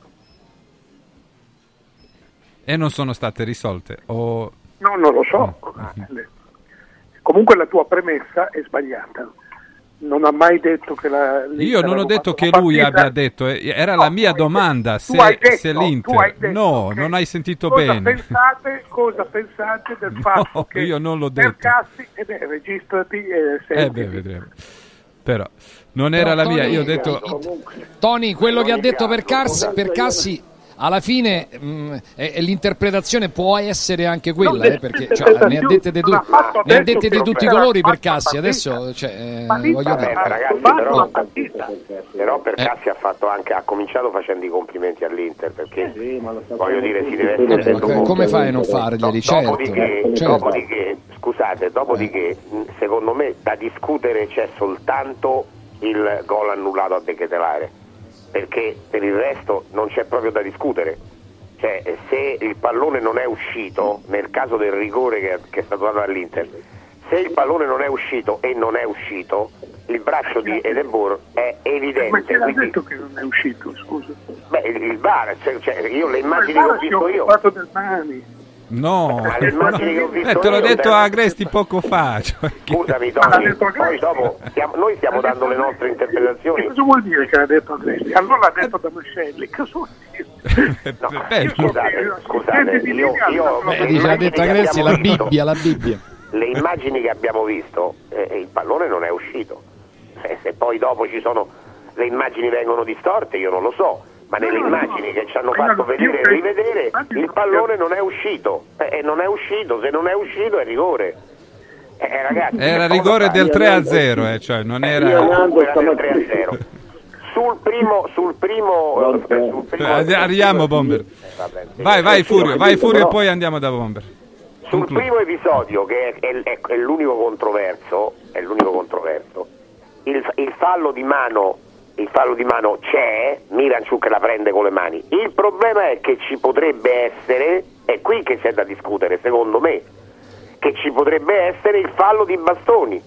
E non sono state risolte. O... No, non lo so. Le- Comunque la tua premessa è sbagliata. Non ha mai detto che la Io non ho detto che lui partita- abbia detto, eh, era la mia domanda, se, detto- se l'Inter... No, non hai sentito cosa bene. Pensate, cosa pensate del <laughs> fatto che io non l'ho detto. Percassi, eh beh, registrati e Eh senti. beh, vedremo. Però, non era Però la mia. Tony- Io ho detto. Tony, quello che ha detto per, Cars- per Cassi, alla fine mh, è- è l'interpretazione può essere anche quella, eh, perché cioè, ne ha dette di, tu- ne ha dette di tutti i colori per Cassi. Adesso, cioè, eh, voglio Vabbè, dire. ragazzi, però, però per Cassi ha, fatto anche, ha cominciato facendo i complimenti all'Inter perché voglio dire si deve essere Vabbè, come fai a non farglieli? Certo, Dopodiché, certo. dopodiché, scusate, dopodiché mh, secondo me da discutere c'è soltanto il gol annullato a De Ketelare perché per il resto non c'è proprio da discutere. Cioè, se il pallone non è uscito, nel caso del rigore che, che è stato dato all'Inter, se il pallone non è uscito e non è uscito, il braccio di Edebor è Ma chi evidente. l'ha quindi- detto che non è uscito, scusa? beh, il, il VAR, cioè, cioè, io le immagini che ho visto io, del Mani. No, Ma le immagini che ho visto eh, te l'ho detto a Agresti poco fa. cioè, che- scusami Tony, poi dopo stiamo- noi stiamo dando le nostre interpretazioni. Cosa vuol dire che l'ha detto Andresti? Allora l'ha detto Damascelli. Cosa vuol dire? <laughs> Beh, Scusate, scusate, io, io Beh, dice, ha detto che Agresti la Bibbia, la Bibbia. le immagini che abbiamo visto, eh, il pallone non è uscito. Eh, se poi dopo ci sono le immagini vengono distorte, io non lo so, ma nelle immagini che ci hanno fatto vedere e rivedere, il pallone non è uscito. Eh, e non è uscito, se non è uscito è rigore. Eh, ragazzi, Era rigore del fai? 3 a 0, eh, cioè non Io era. Era del 3 a 0. Sul primo, sul primo, eh, sul primo Eh, Arriviamo, Bomber. vabbè. Vai, vai, Furio, vai, Furio, e poi andiamo da Bomber. sul primo episodio, che è, è- è- è l'unico controverso, è l'unico controverso, il, il fallo di mano, il fallo di mano c'è, Miranchuk la prende con le mani. Il problema è che ci potrebbe essere, è qui che c'è da discutere, secondo me, che ci potrebbe essere il fallo di bastoni.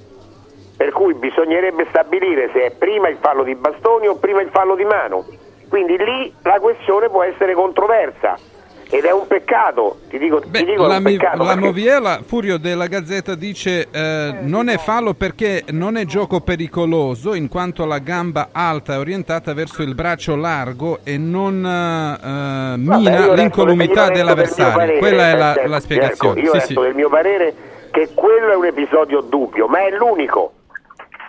Per cui bisognerebbe stabilire se è prima il fallo di bastoni o prima il fallo di mano. Quindi lì la questione può essere controversa. Ed è un peccato, ti dico, ti dico La, mi- peccato. la perché- Moviela, Furio della Gazzetta, dice eh, non è fallo perché non è gioco pericoloso in quanto la gamba alta è orientata verso il braccio largo e non eh, Vabbè, mina resto- l'incolumità dell'avversario. Quella è la, eh, la spiegazione. io Sì, sì. del mio parere che quello è un episodio dubbio, ma è l'unico.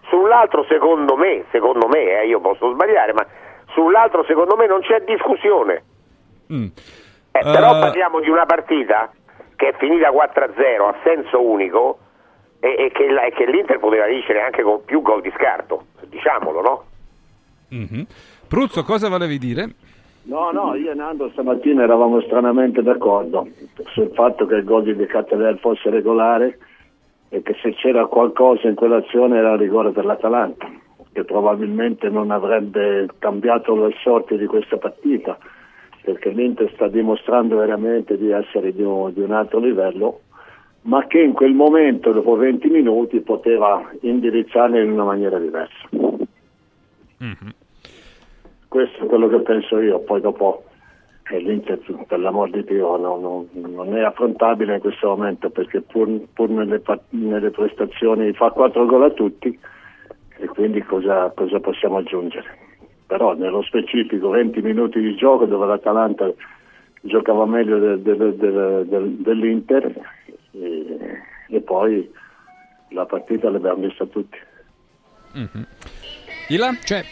Sull'altro, secondo me, secondo me, eh, io posso sbagliare, ma sull'altro, secondo me, non c'è discussione. Mm. Eh, però Eh, parliamo di una partita che è finita 4-0 a senso unico e, e che, e che l'Inter poteva vincere anche con più gol di scarto, diciamolo, no? Mhm. Pruzzo, cosa volevi dire? No, no, io e Nando stamattina eravamo stranamente d'accordo sul fatto che il gol di De fosse regolare e che se c'era qualcosa in quell'azione era il rigore per l'Atalanta, che probabilmente non avrebbe cambiato le sorti di questa partita, perché l'Inter sta dimostrando veramente di essere di un, di un alto livello, ma che in quel momento, dopo 20 minuti, poteva indirizzarli in una maniera diversa. Questo è quello che penso io, poi dopo eh, l'Inter per l'amor di Dio no- no- non è affrontabile in questo momento perché pur, pur nelle, nelle prestazioni fa quattro gol a tutti e quindi cosa, cosa possiamo aggiungere? Però nello specifico 20 minuti di gioco dove l'Atalanta giocava meglio del- del- del- del- dell'Inter e, e poi la partita l'abbiamo vista tutti. Cioè,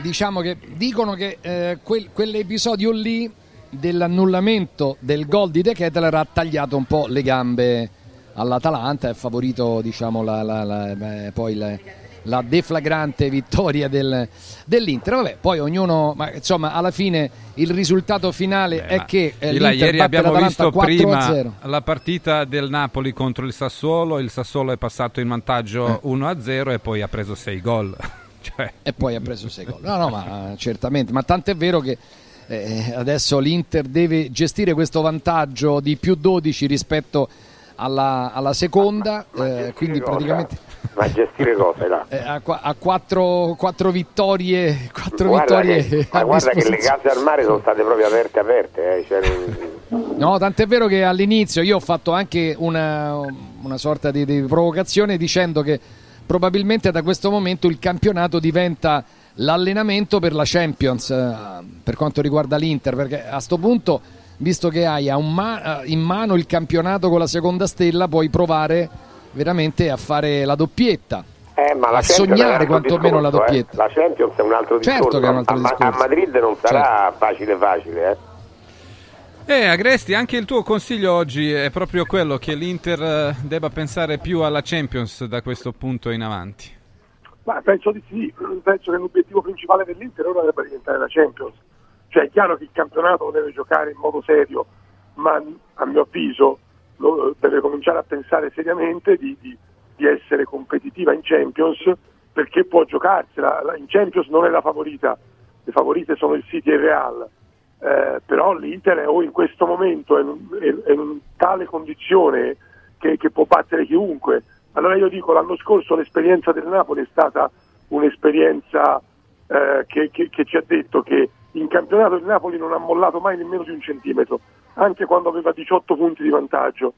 diciamo che dicono che eh, quel- quell'episodio lì dell'annullamento del gol di De Ketteler ha tagliato un po' le gambe all'Atalanta e ha favorito diciamo, la, la- la- poi la, la deflagrante vittoria del- dell'Inter. Vabbè, poi ognuno, ma insomma, alla fine il risultato finale è che eh, l'Inter ieri abbiamo visto 4-0. prima la partita del Napoli contro il Sassuolo, il Sassuolo è passato in vantaggio 1-0 e poi ha preso 6 gol. <laughs> Cioè, e poi ha preso 6 gol. No, no, ma eh, certamente, ma tant'è vero che eh, adesso l'Inter deve gestire questo vantaggio di più 12 rispetto alla, alla seconda, eh, quindi praticamente Ma gestire cose là. eh, qua- ha quattro, quattro vittorie, quattro Guarda vittorie che, ma a guarda che le case al mare sono state proprio aperte aperte, eh, cioè, No, tant'è vero che all'inizio io ho fatto anche una, una sorta di, di provocazione dicendo che probabilmente da questo momento il campionato diventa l'allenamento per la Champions eh, per quanto riguarda l'Inter, perché a sto punto, visto che hai a ma- in mano il campionato con la seconda stella, puoi provare veramente a fare la doppietta. Eh, ma la a Champions sognare quantomeno la eh. doppietta. La Champions è un altro Certo discorso. che è un altro a, Ma- discorso. a Madrid non sarà facile facile, eh. Eh, Agresti, anche il tuo consiglio oggi è proprio quello che l'Inter eh, debba pensare più alla Champions da questo punto in avanti. Ma penso di sì, penso che l'obiettivo principale dell'Inter ora debba diventare la Champions. Cioè è chiaro che il campionato lo deve giocare in modo serio, ma a mio avviso lo- deve cominciare a pensare seriamente di, di- di essere competitiva in Champions perché può giocarsela. La- In Champions non è la favorita, le favorite sono il City e il Real. Eh, però l'Inter è o in questo momento è in, è- è in tale condizione che, che può battere chiunque. Allora io dico, l'anno scorso l'esperienza del Napoli è stata un'esperienza eh, che, che- che ci ha detto che in campionato il Napoli non ha mollato mai nemmeno di un centimetro, anche quando aveva 18 punti di vantaggio.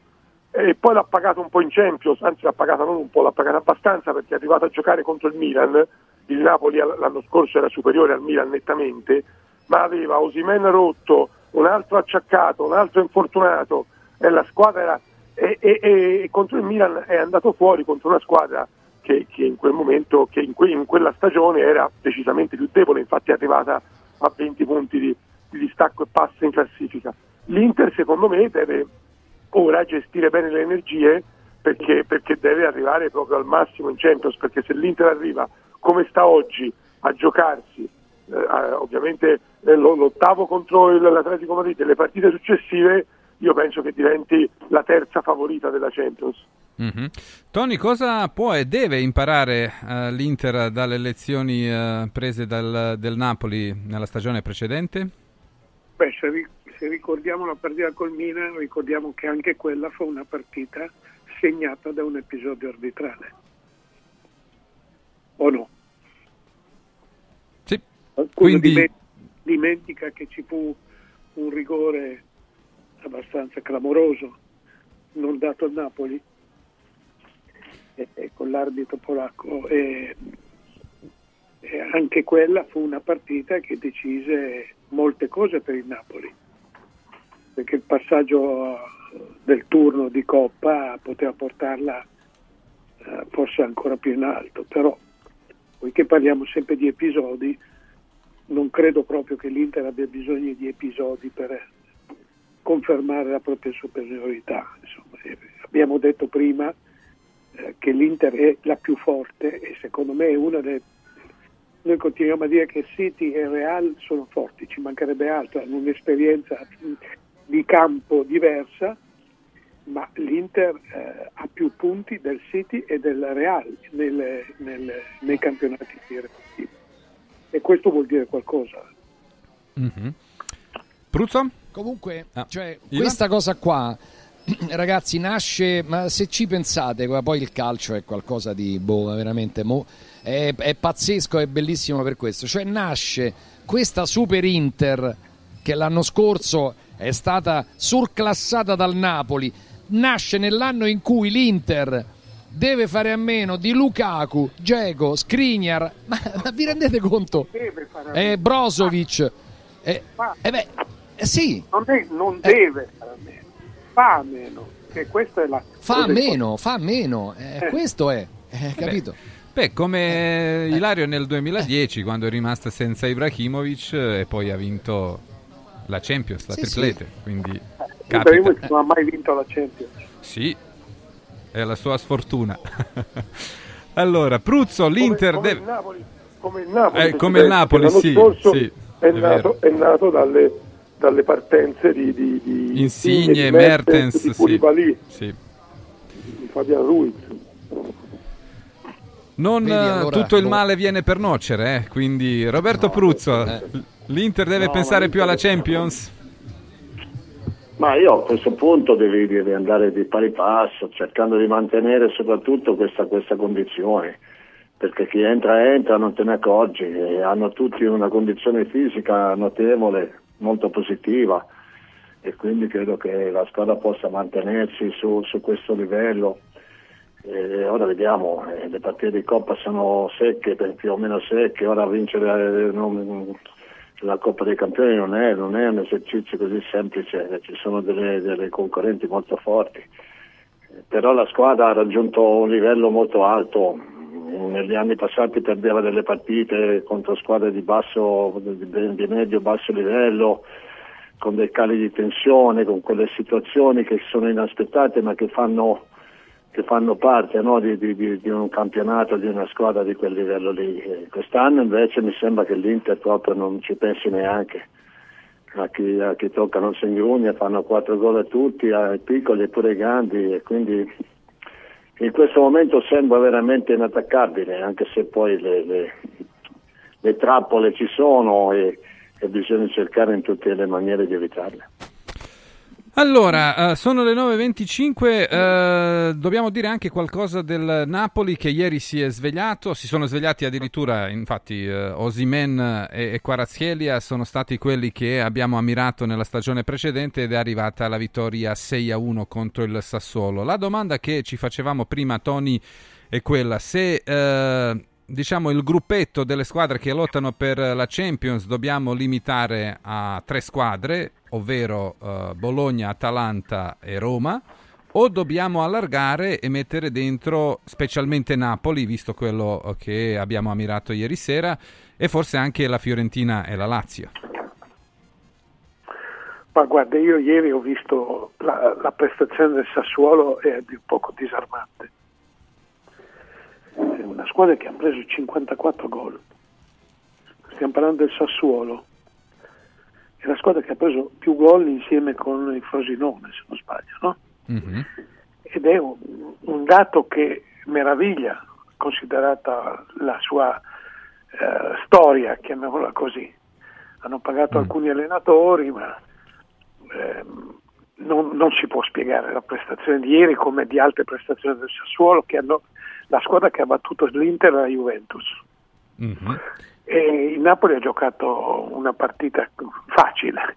E poi l'ha pagato un po' in Champions, anzi l'ha pagata non un po', l'ha pagata abbastanza perché è arrivato a giocare contro il Milan. Il Napoli l'anno scorso era superiore al Milan nettamente, ma aveva Osimen rotto, un altro acciaccato, un altro infortunato e la squadra era e, e- e contro il Milan è andato fuori contro una squadra che, che in quel momento, che in, que- in quella stagione era decisamente più debole, infatti è arrivata a 20 punti di, di distacco e passa in classifica. L'Inter secondo me deve ora gestire bene le energie perché, perché deve arrivare proprio al massimo in Champions, perché se l'Inter arriva come sta oggi a giocarsi eh, ovviamente eh, lo- l'ottavo contro il- l'Atletico Madrid e le partite successive io penso che diventi la terza favorita della Champions. Mhm. Tony, cosa può e deve imparare eh, l'Inter dalle lezioni eh, prese dal, del Napoli nella stagione precedente? Beh, se, ri- se ricordiamo la partita col Milan, ricordiamo che anche quella fu una partita segnata da un episodio arbitrale. O no? Sì. Qualcuno Quindi- dime- dimentica che ci fu un rigore abbastanza clamoroso non dato al Napoli e- e con l'arbitro polacco e, e anche quella fu una partita che decise molte cose per il Napoli perché il passaggio del turno di Coppa poteva portarla eh, forse ancora più in alto però poiché parliamo sempre di episodi non credo proprio che l'Inter abbia bisogno di episodi per confermare la propria superiorità. Insomma, eh, abbiamo detto prima eh, che l'Inter è la più forte e secondo me è una delle... Noi continuiamo a dire che City e Real sono forti, ci mancherebbe altro, hanno un'esperienza di campo diversa, ma l'Inter eh, ha più punti del City e del Real nelle- nelle- nei campionati rispettivi. E questo vuol dire qualcosa. Mhm. Pruzzo? Comunque, Ah. cioè, questa cosa qua, <clears throat> ragazzi, nasce, ma se ci pensate, poi il calcio è qualcosa di, boh, veramente, mo- è, è pazzesco, è bellissimo per questo. Cioè, nasce questa Super Inter che l'anno scorso è stata surclassata dal Napoli, nasce nell'anno in cui l'Inter deve fare a meno di Lukaku, Dzeko, Skriniar, ma, ma vi rendete conto? Deve fare a Eh, meno. Brozovic, eh, eh beh, eh sì, Non, è- non deve fare a meno, fa a meno, che questa è la... fa cosa meno, fa meno, eh, Eh. questo è, eh, capito? Beh, come Ilario nel 2010, quando è rimasta senza Ibrahimovic eh, e poi ha vinto la Champions, la Sì, triplete. Quindi importante. capita. Ibrahimovic non ha mai vinto la Champions. Sì, è la sua sfortuna. <laughs> allora, Pruzzo, l'Inter come, deve... il Napoli, come il Napoli, Eh, come il Napoli, sì, sì, è, è nato, è nato dalle, dalle partenze di, di, di Insigne, di Mertens, di sì. Koulibaly, Sì. di Fabian Ruiz. Non Vedi, eh, allora, tutto il boh. male viene per nocere, eh, quindi Roberto Pruzzo, l'Inter deve No, pensare più alla Champions? Ma io a questo punto devi, devi andare di pari passo, cercando di mantenere soprattutto questa, questa condizione, perché chi entra entra, non te ne accorgi, e hanno tutti una condizione fisica notevole, molto positiva e quindi credo che la squadra possa mantenersi su, su questo livello. E ora vediamo, eh, le partite di Coppa sono secche, più o meno secche, ora vincere eh, non- la Coppa dei Campioni non è, non è un esercizio così semplice, eh, ci sono delle, delle concorrenti molto forti, Eh, però la squadra ha raggiunto un livello molto alto, negli anni passati perdeva delle partite contro squadre di basso, di, di medio-basso livello, con dei cali di tensione, con quelle situazioni che sono inaspettate ma che fanno, che fanno parte no, di, di- di- un campionato, di una squadra di quel livello lì. E quest'anno invece mi sembra che l'Inter proprio non ci pensi neanche. A chi, a chi tocca non si ingrugna, fanno quattro gol a tutti, ai piccoli e pure ai grandi e quindi in questo momento sembra veramente inattaccabile, anche se poi le, le- le trappole ci sono e, e bisogna cercare in tutte le maniere di evitarle. Allora, eh, sono le 9.25, eh, dobbiamo dire anche qualcosa del Napoli che ieri si è svegliato, si sono svegliati addirittura, infatti eh, Osimen e, e sono stati quelli che abbiamo ammirato nella stagione precedente ed è arrivata la vittoria 6-1 contro il Sassuolo. La domanda che ci facevamo prima, Tony, è quella, se diciamo il gruppetto delle squadre che lottano per la Champions dobbiamo limitare a tre squadre, ovvero eh, Bologna, Atalanta e Roma, o dobbiamo allargare e mettere dentro specialmente Napoli, visto quello eh, che abbiamo ammirato ieri sera, e forse anche la Fiorentina e la Lazio. Ma guarda, io ieri ho visto la, la prestazione del Sassuolo è a dir poco disarmante. È una squadra che ha preso 54 gol. Stiamo parlando del Sassuolo. È la squadra che ha preso più gol insieme con il Frosinone, se non sbaglio, no? Ed è un, un dato che meraviglia, considerata la sua eh, storia, chiamiamola così. Hanno pagato alcuni allenatori, ma ehm, non, non si può spiegare la prestazione di ieri come di altre prestazioni del Sassuolo, che hanno la squadra che ha battuto l'Inter e la Juventus. E il Napoli ha giocato una partita facile.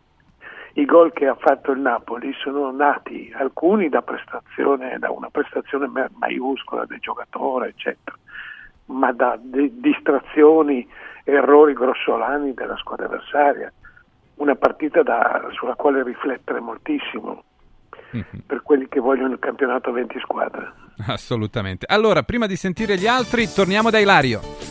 I gol che ha fatto il Napoli sono nati alcuni da, prestazione, da una prestazione ma- maiuscola del giocatore, eccetera, ma da di- distrazioni, errori grossolani della squadra avversaria. Una partita da- sulla quale riflettere moltissimo per quelli che vogliono il campionato a 20 squadre. Assolutamente. Allora, prima di sentire gli altri, torniamo da Ilario.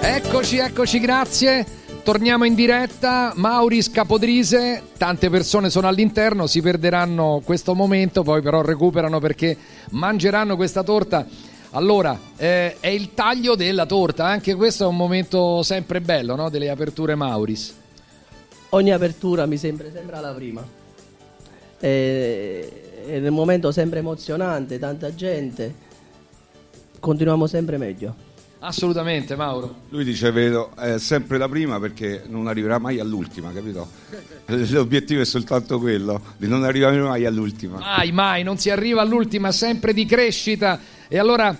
Eccoci, eccoci, grazie. Torniamo in diretta. Mauris Capodrise, tante persone sono all'interno, si perderanno questo momento, poi però recuperano perché mangeranno questa torta. Allora, eh, è il taglio della torta, anche questo è un momento sempre bello, no? Delle aperture Mauris. Ogni apertura mi sembra, sembra la prima. E- È un momento sempre emozionante, tanta gente. Continuiamo sempre meglio. Assolutamente, Mauro. Lui dice, vedo, è sempre la prima perché non arriverà mai all'ultima, capito? <laughs> L'obiettivo è soltanto quello, di non arrivare mai all'ultima. Mai, mai, non si arriva all'ultima, sempre di crescita. E allora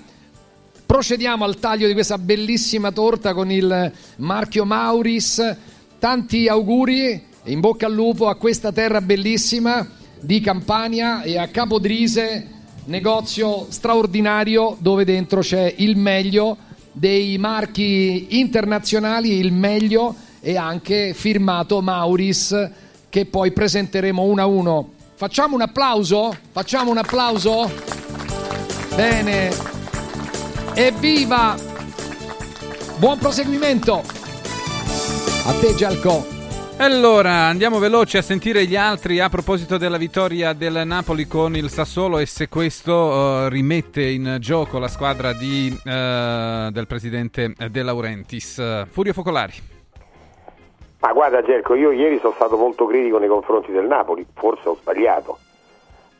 procediamo al taglio di questa bellissima torta con il marchio Mauris. Tanti auguri e in bocca al lupo a questa terra bellissima di Campania e a Capodrise, negozio straordinario dove dentro c'è il meglio dei marchi internazionali, il meglio e anche firmato Mauris che poi presenteremo uno a uno. Facciamo un applauso? Facciamo un applauso? Bene. Evviva! Buon proseguimento! A te Gialco. Allora, andiamo veloci a sentire gli altri a proposito della vittoria del Napoli con il Sassuolo e se questo eh, rimette in gioco la squadra di, eh, del presidente De Laurentiis. Furio Focolari. Ma guarda Gerco, io ieri sono stato molto critico nei confronti del Napoli, forse ho sbagliato,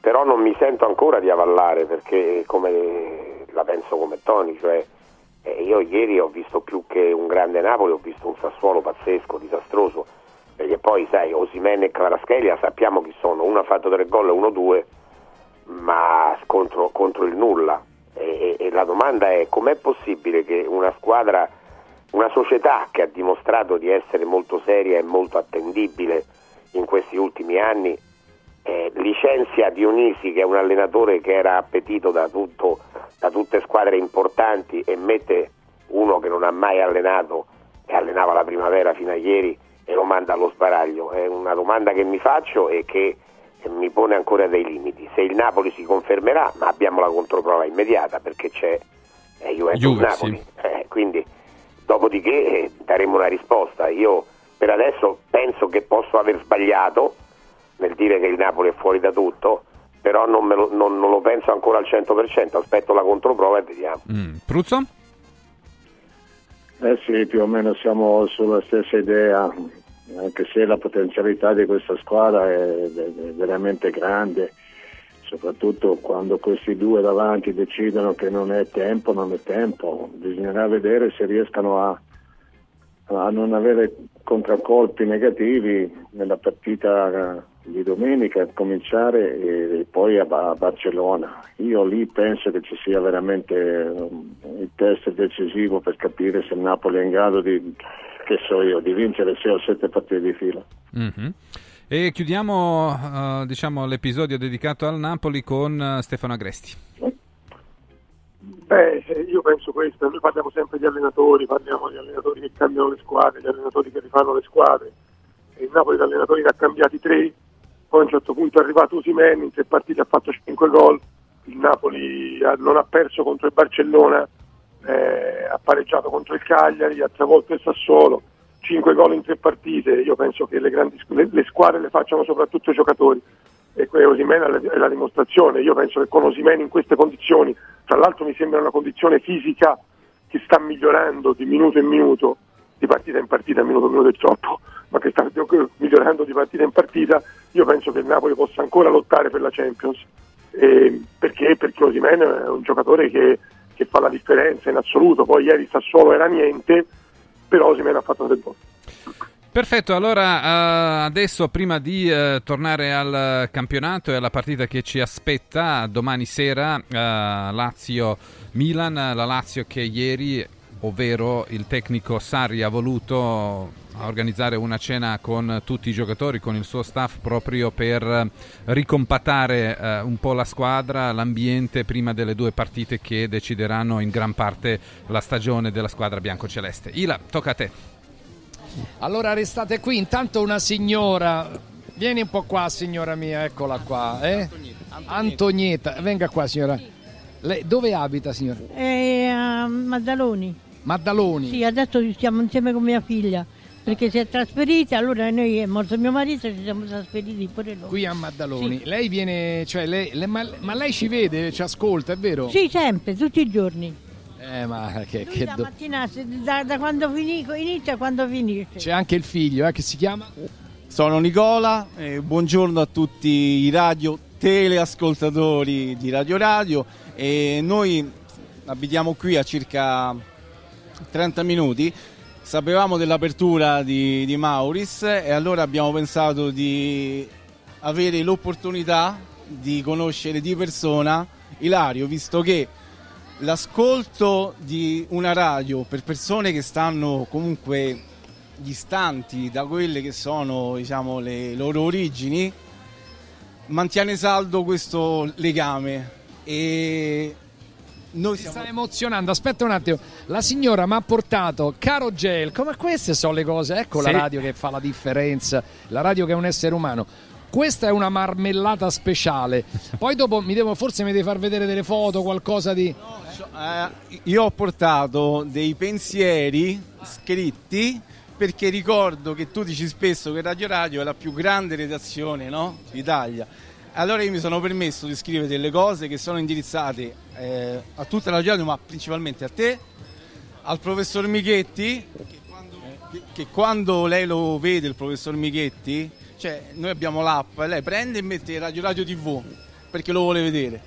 però non mi sento ancora di avallare perché come la penso come Tony, cioè eh, io ieri ho visto più che un grande Napoli, ho visto un Sassuolo pazzesco, disastroso, perché poi sai, Osimene e Kvaratskhelia sappiamo chi sono, uno ha fatto tre gol e uno due, ma contro, contro il nulla. E, e- e la domanda è com'è possibile che una squadra, una società che ha dimostrato di essere molto seria e molto attendibile in questi ultimi anni, eh, licenzia Dionisi che è un allenatore che era appetito da, tutto, da tutte squadre importanti e mette uno che non ha mai allenato e allenava la primavera fino a ieri e lo manda allo sbaraglio. È una domanda che mi faccio e che eh, mi pone ancora dei limiti. Se il Napoli si confermerà, ma abbiamo la controprova immediata perché c'è è Juventus Juve, Napoli. Eh, quindi dopodiché eh, daremo una risposta. Io per adesso penso che posso aver sbagliato nel dire che il Napoli è fuori da tutto, però non, me lo, non- non lo penso ancora al 100%, aspetto la controprova e vediamo. Mm. Pruzzo? Eh sì, più o meno siamo sulla stessa idea, anche se la potenzialità di questa squadra è, veramente grande, soprattutto quando questi due davanti decidono che non è tempo, non è tempo. Bisognerà vedere se riescano a, a non avere contraccolpi negativi nella partita di domenica, a cominciare e, poi a, Ba- a Barcellona. Io lì penso che ci sia veramente il test decisivo per capire se il Napoli è in grado di, che so io, di vincere 6 o 7 partite di fila. Mhm. E chiudiamo eh, diciamo, l'episodio dedicato al Napoli con eh, Stefano Agresti. Beh, eh, io penso questo, noi parliamo sempre di allenatori, parliamo di allenatori che cambiano le squadre, di allenatori che rifanno le squadre. Il Napoli di allenatori ne ha cambiati tre, poi a un certo punto è arrivato Usimen, in tre partite ha fatto 5 gol, il Napoli non ha perso contro il Barcellona, eh, ha pareggiato contro il Cagliari, ha travolto il Sassuolo, 5 gol in tre partite, io penso che le, grandi, le, le squadre le facciano soprattutto i giocatori e Osimhen è la, dimostrazione, io penso che con Osimhen in queste condizioni, tra l'altro mi sembra una condizione fisica che sta migliorando di minuto in minuto, di partita in partita, minuto in minuto è troppo, ma che sta migliorando di partita in partita, io penso che il Napoli possa ancora lottare per la Champions. Eh, perché? Perché Osimhen è un giocatore che, che fa la differenza in assoluto, poi ieri Sassuolo era niente, però Osimhen ha fatto tre gol. Perfetto, allora eh, adesso prima di eh, tornare al campionato e alla partita che ci aspetta domani sera eh, Lazio-Milan, la Lazio che ieri, ovvero il tecnico Sarri ha voluto organizzare una cena con tutti i giocatori, con il suo staff proprio per eh, ricompattare eh, un po' la squadra, l'ambiente prima delle due partite che decideranno in gran parte la stagione della squadra biancoceleste. Ila, tocca a te. Allora restate qui, intanto una signora, vieni un po' qua signora mia, eccola qua, eh? Antonietta, venga qua signora. Lei dove abita signora? E a Maddaloni. Maddaloni. Sì, adesso stiamo insieme con mia figlia perché si è trasferita, allora noi è morto mio marito e ci siamo trasferiti pure noi. Qui a Maddaloni. Sì. Lei viene, cioè lei, le- ma, ma lei ci vede, ci ascolta, è vero? Sì, sempre, tutti i giorni. Eh, ma che, Lui che la do- mattina da, da quando fini- inizia a quando finisce. C'è anche il figlio, eh, che si chiama? Sono Nicola, eh, buongiorno a tutti i radio teleascoltatori di Radio Radio e noi abitiamo qui a circa 30 minuti. Sapevamo dell'apertura di, di Mauris e allora abbiamo pensato di avere l'opportunità di conoscere di persona Ilario, visto che l'ascolto di una radio per persone che stanno comunque distanti da quelle che sono diciamo, le loro origini mantiene saldo questo legame e noi Si sta emozionando, aspetta un attimo. La signora mi ha portato caro gel, come queste sono le cose. Ecco la Sì. radio che fa la differenza, la radio che è un essere umano. Questa è una marmellata speciale. Poi dopo mi devo, forse mi devi far vedere delle foto, qualcosa di. Eh, io ho portato dei pensieri scritti perché ricordo che tu dici spesso che Radio Radio è la più grande redazione no? d'Italia. Allora io mi sono permesso di scrivere delle cose che sono indirizzate eh, a tutta la Radio ma principalmente a te, al professor Michetti, che quando, che- che quando lei lo vede, il professor Michetti, cioè noi abbiamo l'app, lei prende e mette Radio Radio TV perché lo vuole vedere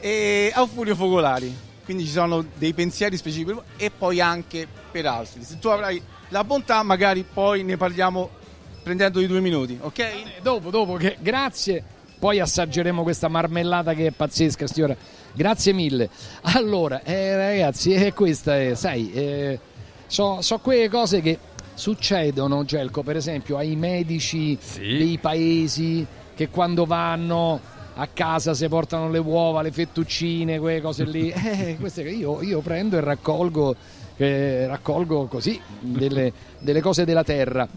e a Furio Focolari. Quindi ci sono dei pensieri specifici e poi anche per altri. Se tu avrai la bontà, magari poi ne parliamo prendendo i due minuti, ok? Dopo, dopo, che grazie. Poi assaggeremo questa marmellata che è pazzesca, signora. Grazie mille. Allora, eh, ragazzi, eh, questa è, sai, eh, so, so quelle cose che succedono, Gelco, per esempio, ai medici dei paesi che quando vanno a casa si portano le uova, le fettuccine, quelle cose lì. <laughs> Eh, queste che io, io prendo e raccolgo, eh, raccolgo così delle, delle cose della terra.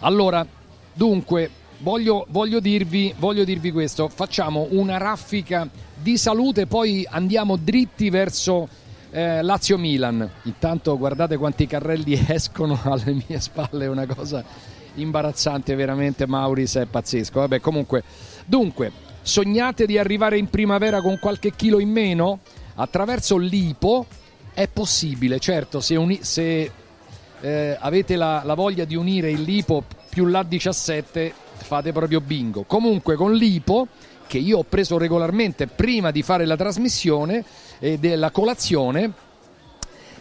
Allora, dunque, voglio, voglio dirvi, voglio dirvi questo, facciamo una raffica di salute, poi andiamo dritti verso Eh, Lazio-Milan. Intanto guardate quanti carrelli <laughs> escono alle mie spalle, è una cosa imbarazzante veramente. Mauris è pazzesco. Vabbè, comunque, dunque, sognate di arrivare in primavera con qualche chilo in meno? Attraverso l'IPO è possibile, certo, se, uni- se eh, avete la, la voglia di unire il lipo più l'A17 fate proprio bingo. Comunque con l'IPO che io ho preso regolarmente prima di fare la trasmissione e della colazione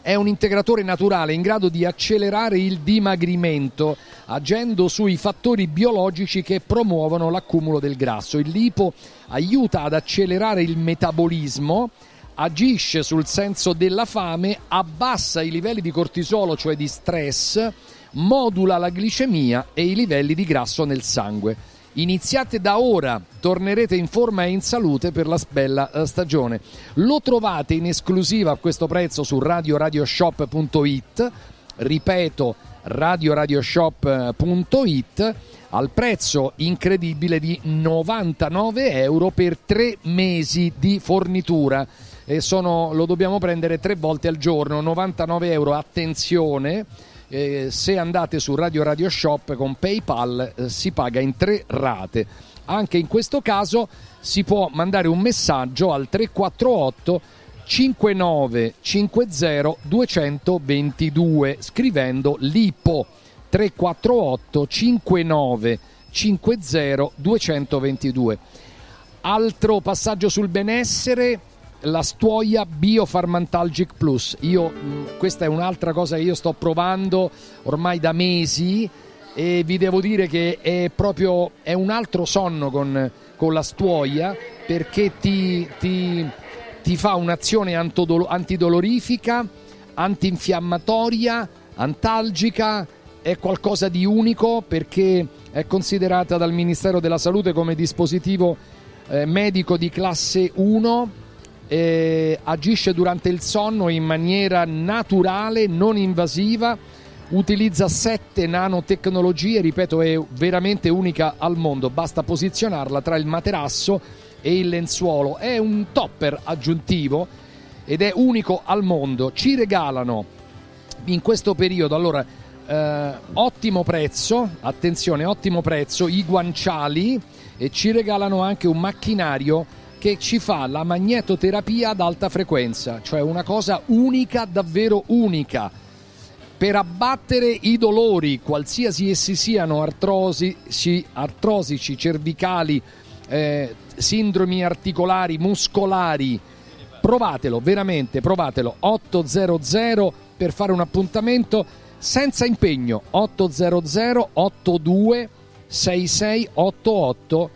è un integratore naturale in grado di accelerare il dimagrimento agendo sui fattori biologici che promuovono l'accumulo del grasso. Il lipo aiuta ad accelerare il metabolismo, agisce sul senso della fame, abbassa i livelli di cortisolo, cioè di stress, modula la glicemia e i livelli di grasso nel sangue. Iniziate da ora, tornerete in forma e in salute per la bella eh, stagione. Lo trovate in esclusiva a questo prezzo su radioradioshop.it, ripeto radioradioshop.it al prezzo incredibile di 99 euro per tre mesi di fornitura e sono, lo dobbiamo prendere tre volte al giorno 99 euro attenzione eh, se andate su Radio Radio Shop con PayPal eh, si paga in tre rate. Anche in questo caso si può mandare un messaggio al 348 5950 222 scrivendo LIPO 348 59 50 222. Altro passaggio sul benessere la stuoia Biofarmantalgic Plus. Io, mh, questa è un'altra cosa che io sto provando ormai da mesi e vi devo dire che è proprio è un altro sonno con, con la stuoia perché ti, ti- ti fa un'azione antidolorifica, antinfiammatoria, antalgica, è qualcosa di unico perché è considerata dal Ministero della Salute come dispositivo eh, medico di classe 1 eh, agisce durante il sonno in maniera naturale, non invasiva, utilizza sette nanotecnologie, ripeto è veramente unica al mondo, basta posizionarla tra il materasso e il lenzuolo, è un topper aggiuntivo ed è unico al mondo, ci regalano in questo periodo allora eh, ottimo prezzo, attenzione ottimo prezzo, i guanciali e ci regalano anche un macchinario che ci fa la magnetoterapia ad alta frequenza, cioè una cosa unica, davvero unica. Per abbattere i dolori, qualsiasi essi siano, artrosi, artrosici, cervicali, eh, sindromi articolari, muscolari, provatelo, veramente provatelo. 800 per fare un appuntamento senza impegno. 800 82 6688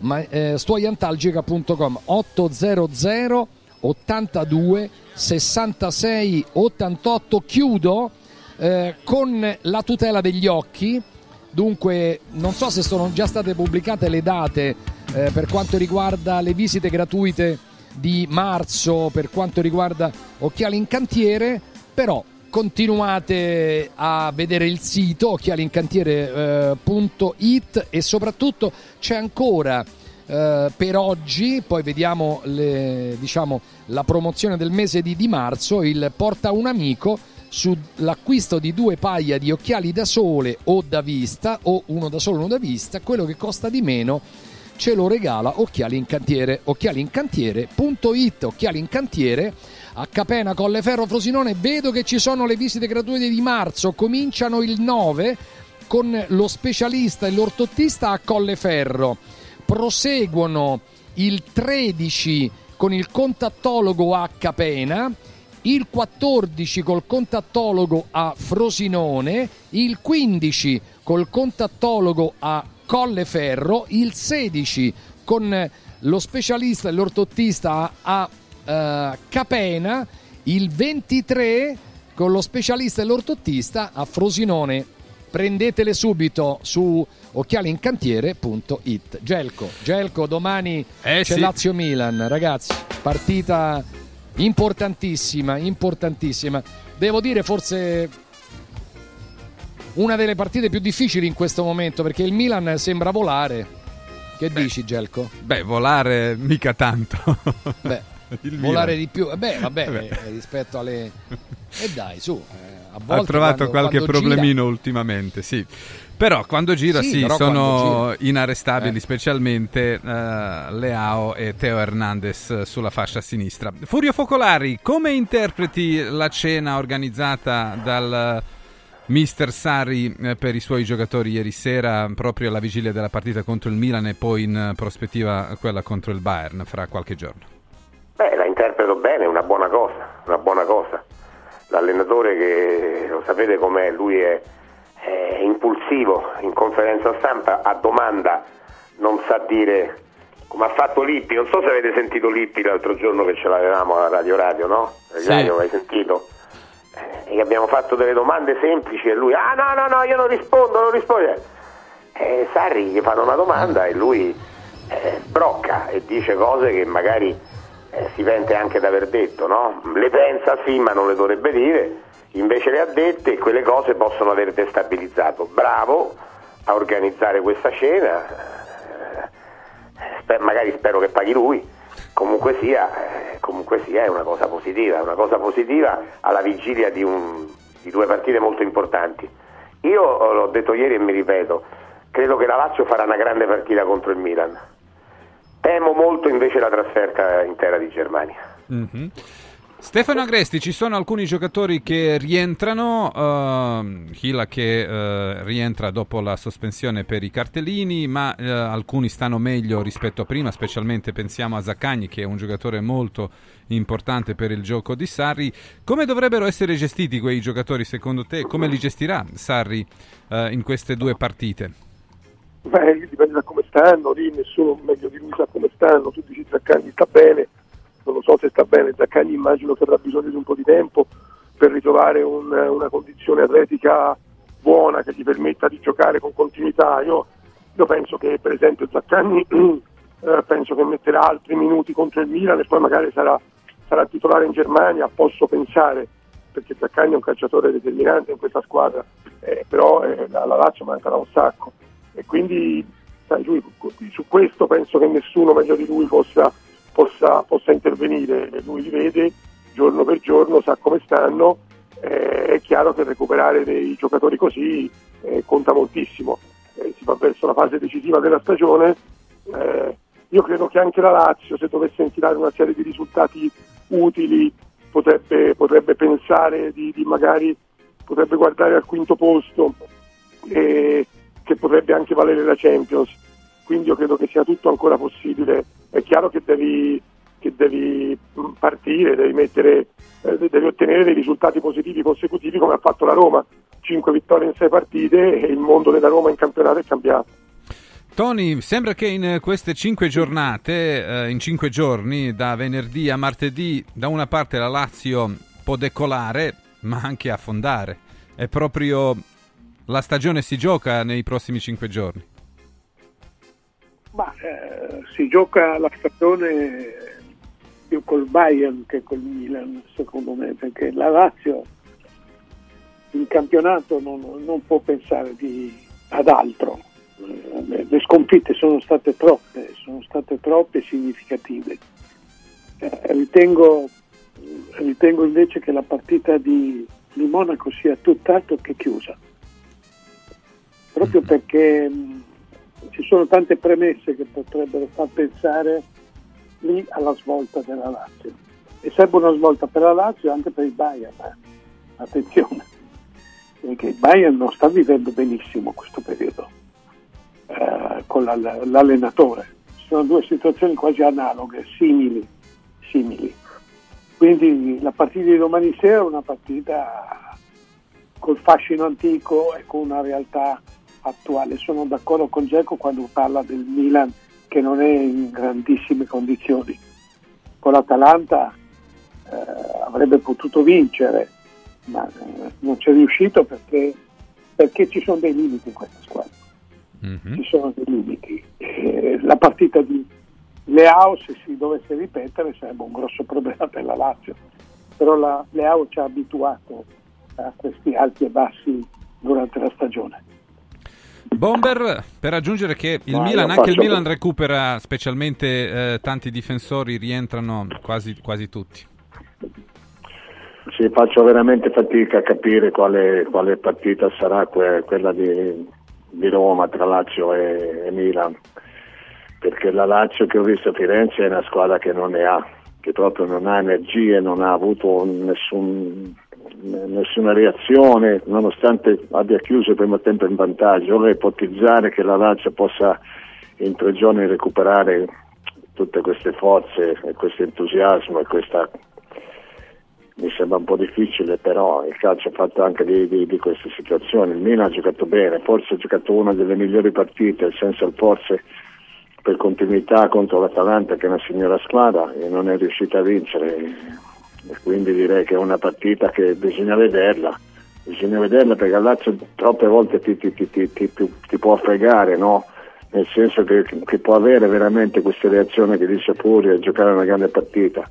ma, eh, stuoiantalgica.com 800 82 66 88 chiudo eh, con la tutela degli occhi. Dunque non so se sono già state pubblicate le date eh, per quanto riguarda le visite gratuite di marzo per quanto riguarda occhiali in cantiere però continuate a vedere il sito occhialincantiere.it e soprattutto c'è ancora eh, per oggi, poi vediamo le- diciamo, la promozione del mese di, di marzo, il porta un amico sull'acquisto di due paia di occhiali da sole o da vista o uno da sole e uno da vista, quello che costa di meno ce lo regala Occhiali in Cantiere, occhialincantiere.it, Occhiali in Cantiere a Capena, Colleferro, Frosinone. Vedo che ci sono le visite gratuite di marzo, cominciano il 9 con lo specialista e l'ortottista a Colleferro. Proseguono il 13 con il contattologo a Capena, il 14 col contattologo a Frosinone, il 15 col contattologo a Colleferro, il 16 con lo specialista e l'ortottista a eh, Capena, il 23 con lo specialista e l'ortottista a Frosinone. Prendetele subito su occhialincantiere.it. Gelco, Gelco domani Eh c'è sì. Lazio Milan, ragazzi, partita importantissima, importantissima. Devo dire forse una delle partite più difficili in questo momento perché il Milan sembra volare. Che dici Gelco? Beh, volare mica tanto. Beh, Il volare Milan. di più. Eh beh, vabbè, Eh beh. eh, rispetto alle... <laughs> E dai, su. eh, a Ha volte trovato quando- qualche quando gira- problemino ultimamente, sì. Però quando gira Sì, sì, sono quando inarrestabili, Eh. specialmente eh, Leao e Teo Hernandez eh, sulla fascia sinistra. Furio Focolari, come interpreti la cena organizzata dal mister Sarri eh, per i suoi giocatori ieri sera, proprio alla vigilia della partita contro il Milan e poi in eh, prospettiva quella contro il Bayern fra qualche giorno? Beh, la interpreto bene, è una buona cosa, una buona cosa. L'allenatore che lo sapete com'è, lui è, è impulsivo, in conferenza stampa a domanda non sa dire come ha fatto Lippi, non so se avete sentito Lippi l'altro giorno che ce l'avevamo alla Radio Radio, no? Sì. Radio, l'hai sentito? Eh, gli abbiamo fatto delle domande semplici e lui, ah no, no, no, io non rispondo, non rispondo. E Sarri gli fanno una domanda e lui eh, sbrocca e dice cose che magari eh, si pente anche d'aver detto, no? Le pensa sì, ma non le dovrebbe dire, invece le ha dette e quelle cose possono aver destabilizzato. Bravo a organizzare questa cena, eh, spe- magari spero che paghi lui. Comunque sia, eh, comunque sia è una cosa positiva, una cosa positiva alla vigilia di, un- di due partite molto importanti. Io eh, l'ho detto ieri e mi ripeto, credo che la Lazio farà una grande partita contro il Milan. Temo molto invece la trasferta intera di Germania. Mhm. Stefano Agresti, ci sono alcuni giocatori che rientrano, ehm, Hila che eh, rientra dopo la sospensione per i cartellini, ma eh, alcuni stanno meglio rispetto a prima, specialmente pensiamo a Zaccagni che è un giocatore molto importante per il gioco di Sarri. Come dovrebbero essere gestiti quei giocatori secondo te? Come li gestirà Sarri eh, in queste due partite? Beh, dipende da come stanno, lì nessuno meglio di lui sa come stanno, tu dici Zaccagni sta bene, non lo so se sta bene, Zaccagni immagino che avrà bisogno di un po' di tempo per ritrovare un- una condizione atletica buona che gli permetta di giocare con continuità. Io, io penso che per esempio Zaccagni <clears throat> eh, penso che metterà altri minuti contro il Milan e poi magari sarà, sarà titolare in Germania, posso pensare, perché Zaccagni è un calciatore determinante in questa squadra, eh, però eh, alla Lazio mancherà un sacco e quindi lui, su questo penso che nessuno meglio di lui possa, possa, possa intervenire, lui li vede giorno per giorno, sa come stanno, eh, è chiaro che recuperare dei giocatori così eh, conta moltissimo, Eh, si va verso la fase decisiva della stagione, eh, io credo che anche la Lazio se dovesse infilare una serie di risultati utili potrebbe, potrebbe pensare di, di magari potrebbe guardare al quinto posto e che potrebbe anche valere la Champions. Quindi io credo che sia tutto ancora possibile. È chiaro che devi, che devi mh, partire, devi, mettere, eh, devi ottenere dei risultati positivi consecutivi come ha fatto la Roma. Cinque vittorie in sei partite e il mondo della Roma in campionato è cambiato. Tony, sembra che in eh, queste cinque giornate, eh, in cinque giorni, da venerdì a martedì, da una parte la Lazio può decolare, ma anche affondare. È proprio la stagione si gioca nei prossimi cinque giorni. Ma eh, si gioca la stagione più col Bayern che col Milan, secondo me, perché la Lazio in campionato non, non può pensare di- ad altro. Eh, Le, sconfitte sono state troppe, sono state troppe e significative. Eh, ritengo, ritengo invece che la partita di, di Monaco sia tutt'altro che chiusa, proprio perché mh, ci sono tante premesse che potrebbero far pensare lì alla svolta della Lazio. E serve una svolta per la Lazio e anche per il Bayern. eh. Attenzione, perché il Bayern non sta vivendo benissimo questo periodo eh, con la- l'allenatore. Sono due situazioni quasi analoghe, simili, simili. Quindi la partita di domani sera è una partita col fascino antico e con una realtà attuale. Sono d'accordo con Geco quando parla del Milan che non è in grandissime condizioni. Con l'Atalanta eh, avrebbe potuto vincere, ma eh, non c'è riuscito perché, perché ci sono dei limiti in questa squadra. Ci sono dei limiti. Eh, la partita di Leao, se si dovesse ripetere, sarebbe un grosso problema per la Lazio. Però la Leao ci ha abituato a questi alti e bassi durante la stagione. Bomber, per aggiungere che il Milan, anche il Milan recupera specialmente eh, tanti difensori, rientrano quasi, quasi tutti. Sì, faccio veramente fatica a capire quale, quale partita sarà que- quella di, di Roma tra Lazio e, e Milan, perché la Lazio che ho visto a Firenze è una squadra che non ne ha, che proprio non ha energie, non ha avuto nessun- nessuna reazione, nonostante abbia chiuso il primo tempo in vantaggio. Ora ipotizzare che la Lazio possa in tre giorni recuperare tutte queste forze e questo entusiasmo e questa mi sembra un po' difficile, però il calcio ha fatto anche di, di- di queste situazioni. Il Milan ha giocato bene, forse ha giocato una delle migliori partite, nel senso forse per continuità contro l'Atalanta che è una signora squadra e non è riuscita a vincere. E quindi direi che è una partita che bisogna vederla. Bisogna vederla perché il Lazio troppe volte ti, ti- ti- ti- può fregare, no? Nel senso che, che può avere veramente queste reazioni che dice Puri e giocare una grande partita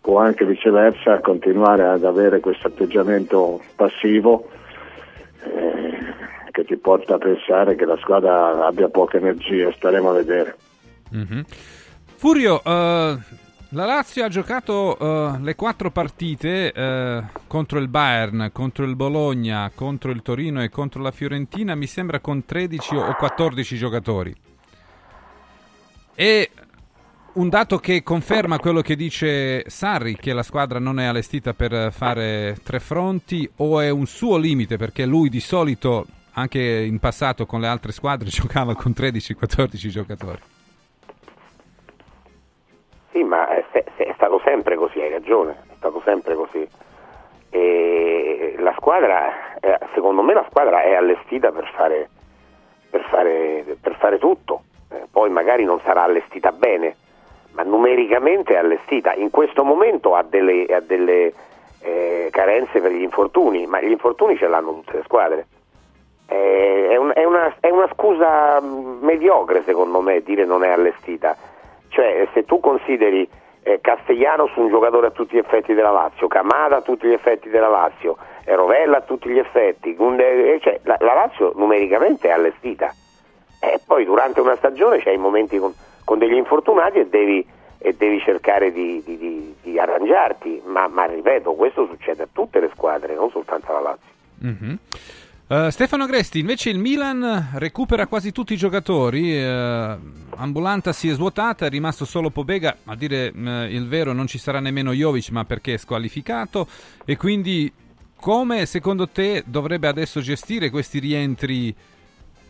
può anche viceversa continuare ad avere questo atteggiamento passivo eh, che ti porta a pensare che la squadra abbia poca energia, staremo a vedere. Mhm. Furio, eh, la Lazio ha giocato eh, le quattro partite eh, contro il Bayern, contro il Bologna, contro il Torino e contro la Fiorentina, mi sembra con 13 o 14 giocatori. E un dato che conferma quello che dice Sarri, che la squadra non è allestita per fare tre fronti, o è un suo limite, perché lui di solito, anche in passato con le altre squadre, <laughs> giocava con 13-14 giocatori. Sì, ma è, è stato sempre così, hai ragione, è stato sempre così. E la squadra, eh, secondo me la squadra è allestita per fare, per fare, per fare tutto, Eh, poi magari non sarà allestita bene, ma numericamente è allestita. In questo momento ha delle, ha delle eh, carenze per gli infortuni, ma gli infortuni ce l'hanno tutte le squadre. Eh, è, un- è una, è una scusa mh, mediocre secondo me dire non è allestita. Cioè se tu consideri eh, Castellano su un giocatore a tutti gli effetti della Lazio, Camada a tutti gli effetti della Lazio, e Rovella a tutti gli effetti, eh, cioè, la, la Lazio numericamente è allestita. E poi durante una stagione c'hai i momenti con, con degli infortunati e devi, e devi cercare di, di- di- di arrangiarti, ma, ma ripeto, questo succede a tutte le squadre, non soltanto alla Lazio. Mhm. Eh, Stefano Agresti, invece il Milan recupera quasi tutti i giocatori, eh, Ambulanta si è svuotata, è rimasto solo Pobega, a dire eh, il vero non ci sarà nemmeno Jovic ma perché è squalificato e quindi come secondo te dovrebbe adesso gestire questi rientri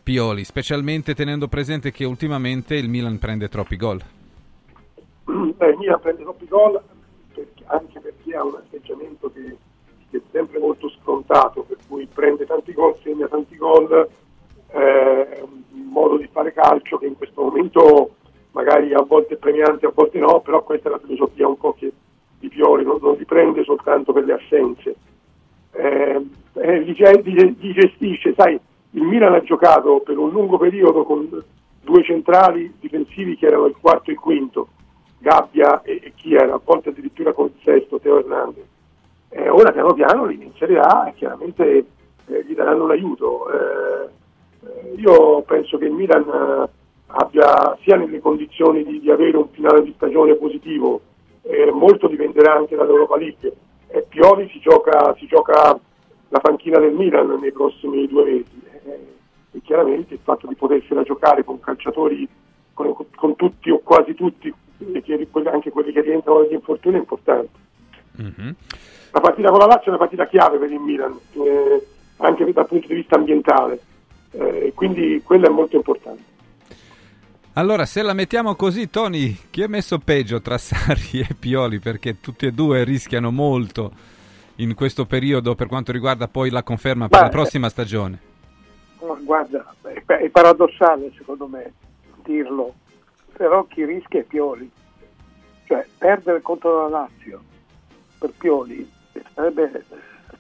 Pioli, specialmente tenendo presente che ultimamente il Milan prende troppi gol? Beh, il Milan prende troppi gol anche perché ha un atteggiamento che, che è sempre molto scontato, per cui prende tanti gol, segna tanti gol, eh, un modo di fare calcio che in questo momento magari a volte è premiante, a volte no, però questa è la filosofia un po' che di Pioli, non, non li prende soltanto per le assenze. Eh, eh, li- li gestisce, sai, il Milan ha giocato per un lungo periodo con due centrali difensivi che erano il quarto e il quinto, Gabbia e, e chi era, a volte addirittura con il sesto, Teo Hernandez. Eh, ora piano piano li inserirà e chiaramente eh, gli daranno un aiuto. Eh, eh, io penso che il Milan eh, abbia sia nelle condizioni di, di avere un finale di stagione positivo, molto dipenderà anche dall'Europa League. E Pioli si gioca, si gioca la panchina del Milan nei prossimi due mesi. E chiaramente il fatto di potersela giocare con calciatori, con, con tutti o quasi tutti, anche quelli che rientrano dagli infortuni è importante. Mhm. La partita con la Lazio è una partita chiave per il Milan, eh, anche dal punto di vista ambientale, eh, quindi quello è molto importante. Allora, se la mettiamo così, Tony, chi è messo peggio tra <laughs> Sarri e Pioli? Perché tutti e due rischiano molto in questo periodo per quanto riguarda poi la conferma per Beh, la prossima stagione. Guarda, è paradossale secondo me dirlo, però chi rischia è Pioli. Cioè, perdere contro la Lazio per Pioli sarebbe,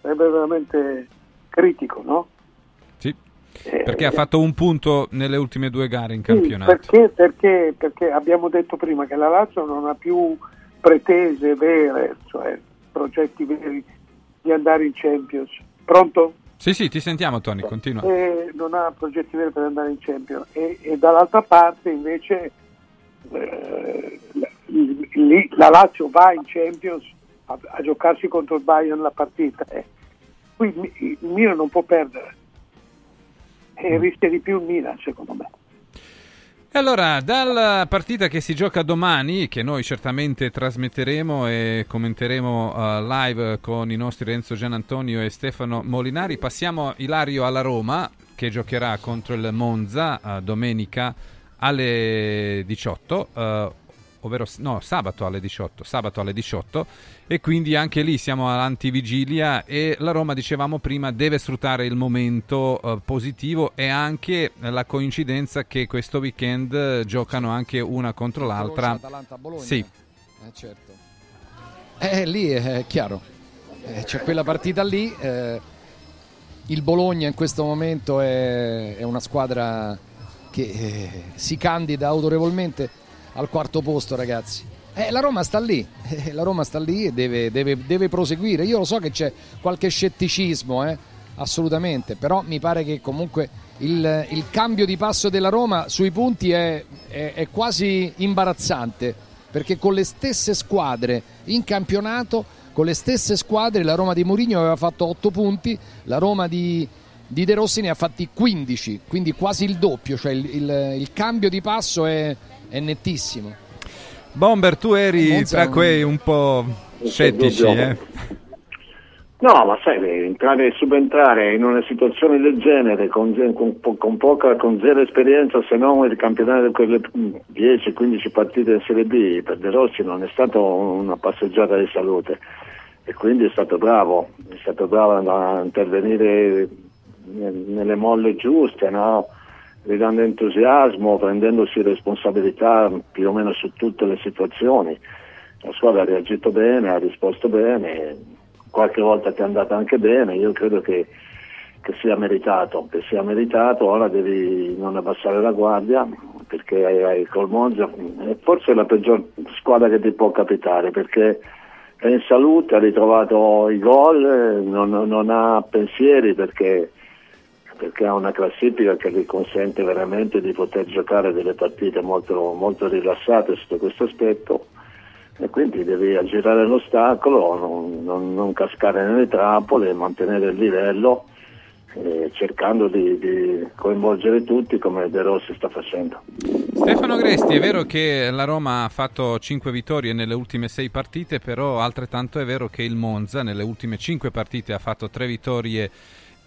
sarebbe veramente critico, no? Sì, Eh, perché ha fatto un punto nelle ultime due gare in Sì, campionato. perché, perché, perché abbiamo detto prima che la Lazio non ha più pretese vere, cioè progetti veri di andare in Champions. Pronto? Sì, sì, ti sentiamo Tony, continua. e non ha progetti veri per andare in Champions e, e dall'altra parte invece eh, l- lì la Lazio va in Champions a, a giocarsi contro il Bayern la partita. Eh. qui il Milan non può perdere. E rischia di più il Milan secondo me. E allora, dalla partita che si gioca domani, che noi certamente trasmetteremo e commenteremo eh, live con i nostri Renzo Gianantonio e Stefano Molinari, passiamo Ilario alla Roma, che giocherà contro il Monza eh, domenica alle 18, eh, ovvero no, sabato alle 18, sabato alle 18 e quindi anche lì siamo all'antivigilia e la Roma, dicevamo prima, deve sfruttare il momento eh, positivo e anche la coincidenza che questo weekend eh, giocano anche una contro l'altra. Sì, Eh, certo. Eh, lì è chiaro. Eh, c'è quella partita lì. eh, il Bologna in questo momento è, è una squadra che eh, si candida autorevolmente al quarto posto, ragazzi. Eh, la Roma sta lì, <laughs> eh, la Roma sta lì e deve, deve- deve proseguire. Io lo so che c'è qualche scetticismo, eh, assolutamente, però mi pare che comunque il, il cambio di passo della Roma sui punti è, è- è quasi imbarazzante, perché con le stesse squadre in campionato, con le stesse squadre, la Roma di Mourinho aveva fatto 8 punti, la Roma di, di De Rossi ne ha fatti 15, quindi quasi il doppio, cioè il, il- il cambio di passo è, è nettissimo. Bomber, tu eri Monza tra quei un po' scettici, eh? No, ma sai, entrare, subentrare in una situazione del genere con, con con poca, con zero esperienza, se non il campionato di quelle 10-15 partite in Serie B, per De Rossi non è stata una passeggiata di salute e quindi è stato bravo, è stato bravo a intervenire nelle molle giuste, no? ridando entusiasmo, prendendosi responsabilità più o meno su tutte le situazioni. La squadra ha reagito bene, ha risposto bene, qualche volta ti è andata anche bene, io credo che, che sia meritato, che sia meritato, ora devi non abbassare la guardia perché hai, hai col Monza, è forse la peggior squadra che ti può capitare perché è in salute, ha ritrovato i gol, non, non ha pensieri perché perché ha una classifica che gli consente veramente di poter giocare delle partite molto, molto rilassate sotto questo aspetto e quindi devi aggirare l'ostacolo, non, non- non cascare nelle trappole, mantenere il livello eh, cercando di, di coinvolgere tutti come De Rossi sta facendo. Stefano Gresti, è vero che la Roma ha fatto 5 vittorie nelle ultime 6 partite, però altrettanto è vero che il Monza nelle ultime 5 partite ha fatto 3 vittorie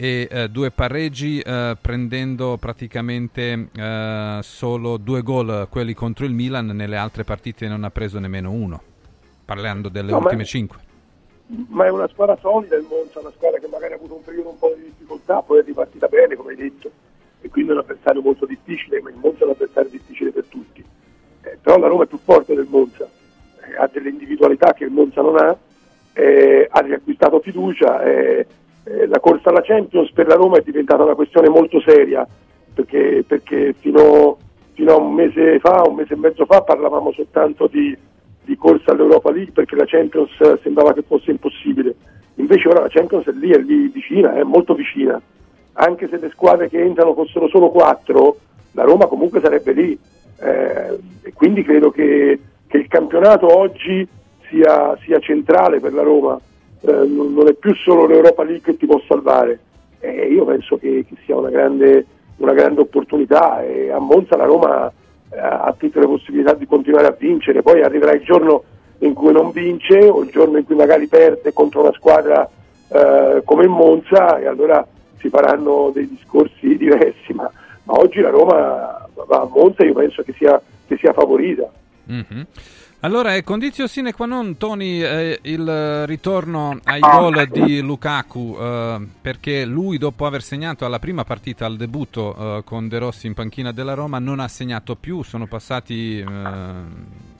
e eh, due pareggi, eh, prendendo praticamente eh, solo due gol, quelli contro il Milan, nelle altre partite non ha preso nemmeno uno, parlando delle No, ma- ultime 5. ma è una squadra solida il Monza, una squadra che magari ha avuto un periodo un po' di difficoltà, poi è ripartita bene, come hai detto, e quindi è un avversario molto difficile, ma il Monza è un avversario difficile per tutti. Eh, però la Roma è più forte del Monza, eh, ha delle individualità che il Monza non ha, eh, ha riacquistato fiducia, eh, la corsa alla Champions per la Roma è diventata una questione molto seria, perché, perché fino, fino a un mese fa, un mese e mezzo fa parlavamo soltanto di, di corsa all'Europa League perché la Champions eh, sembrava che fosse impossibile. Invece ora la Champions è lì, è lì vicina, è molto vicina. Anche se le squadre che entrano fossero solo quattro, la Roma comunque sarebbe lì. Eh, e quindi credo che, che il campionato oggi sia, sia centrale per la Roma. Eh, non, è più solo l'Europa League che ti può salvare. E io penso che, che sia una grande, una grande opportunità e a Monza la Roma eh, ha tutte le possibilità di continuare a vincere, poi arriverà il giorno in cui non vince o il giorno in cui magari perde contro una squadra eh, come Monza e allora si faranno dei discorsi <laughs> diversi, ma, ma oggi la Roma va a Monza e io penso che sia, che sia favorita. Mhm. Allora, è condizio sine qua non, Tony, eh, il ritorno ai gol di Lukaku, eh, perché lui dopo aver segnato alla prima partita, al debutto eh, con De Rossi in panchina della Roma, non ha segnato più, sono passati eh,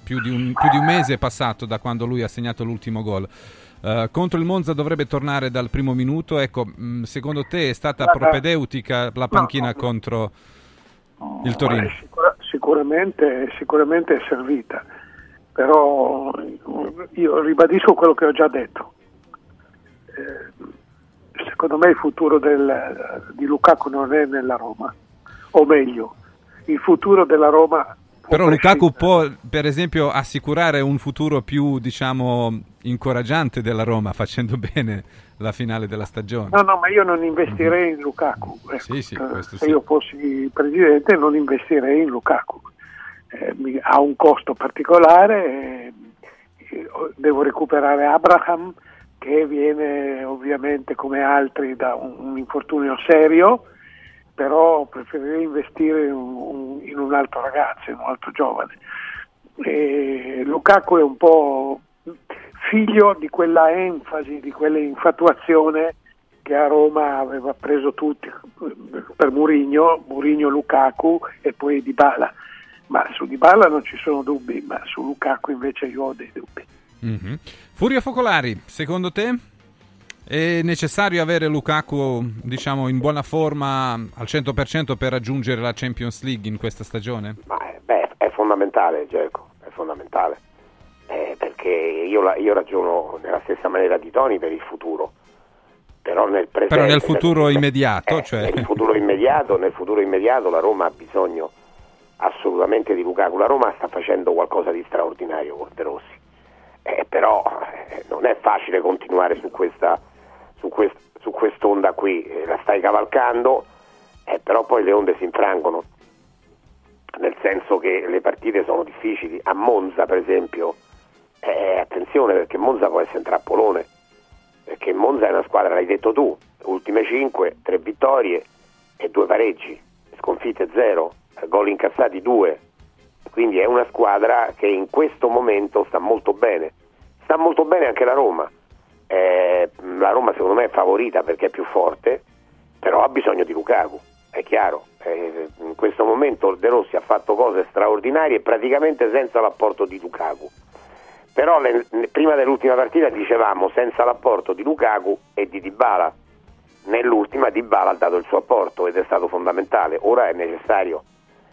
più, di un, più di un mese passato da quando lui ha segnato l'ultimo gol. Eh, contro il Monza dovrebbe tornare dal primo minuto, ecco, mh, secondo te è stata propedeutica la panchina contro il Torino? Sicura- sicuramente, sicuramente è servita, però io ribadisco quello che ho già detto. Eh, secondo me il futuro del- di Lukaku non è nella Roma, o meglio, il futuro della Roma Però Lukaku può, per esempio, assicurare un futuro più, diciamo, incoraggiante della Roma facendo bene la finale della stagione. No, no, ma io non investirei in Lukaku. ecco. Sì, sì, questo Se sì. io fossi presidente non investirei in Lukaku. Eh, ha un costo particolare, eh, eh, devo recuperare Abraham che viene ovviamente come altri da un, un infortunio serio, però preferirei investire in un, in un altro ragazzo, in un altro giovane. E Lukaku è un po' figlio di quella enfasi, di quell'infatuazione che a Roma aveva preso tutti per Murigno, Murigno Lukaku e poi Dybala. Ma su Dybala non ci sono dubbi, ma su Lukaku invece io ho dei dubbi. Mhm. Furio Focolari, secondo te è necessario avere Lukaku, diciamo, in buona forma al 100% per raggiungere la Champions League in questa stagione? Ma eh, beh, è fondamentale, Gerco, è fondamentale. Eh, perché io, la- io ragiono nella stessa maniera di Tony per il futuro. Però nel presente, Però nel futuro immediato, eh, cioè... nel futuro immediato, nel futuro immediato la Roma ha bisogno assolutamente di Lukaku. La Roma sta facendo qualcosa di straordinario con De Rossi. Eh, però eh, non è facile continuare su questa su, quest- su quest'onda qui, Eh, la stai cavalcando, eh, però poi le onde si infrangono, nel senso che le partite sono difficili. A Monza, per esempio, eh, attenzione perché Monza può essere un trappolone, perché Monza è una squadra, l'hai detto tu, ultime 5, 3 vittorie e 2 pareggi, sconfitte 0, gol incassati 2, quindi è una squadra che in questo momento sta molto bene, sta molto bene anche la Roma. Eh, la Roma secondo me è favorita perché è più forte, però ha bisogno di Lukaku, è chiaro. Eh, in questo momento De Rossi ha fatto cose straordinarie praticamente senza l'apporto di Lukaku. Però le- prima dell'ultima partita dicevamo senza l'apporto di Lukaku e di Dybala. Nell'ultima Dybala ha dato il suo apporto ed è stato fondamentale. Ora è necessario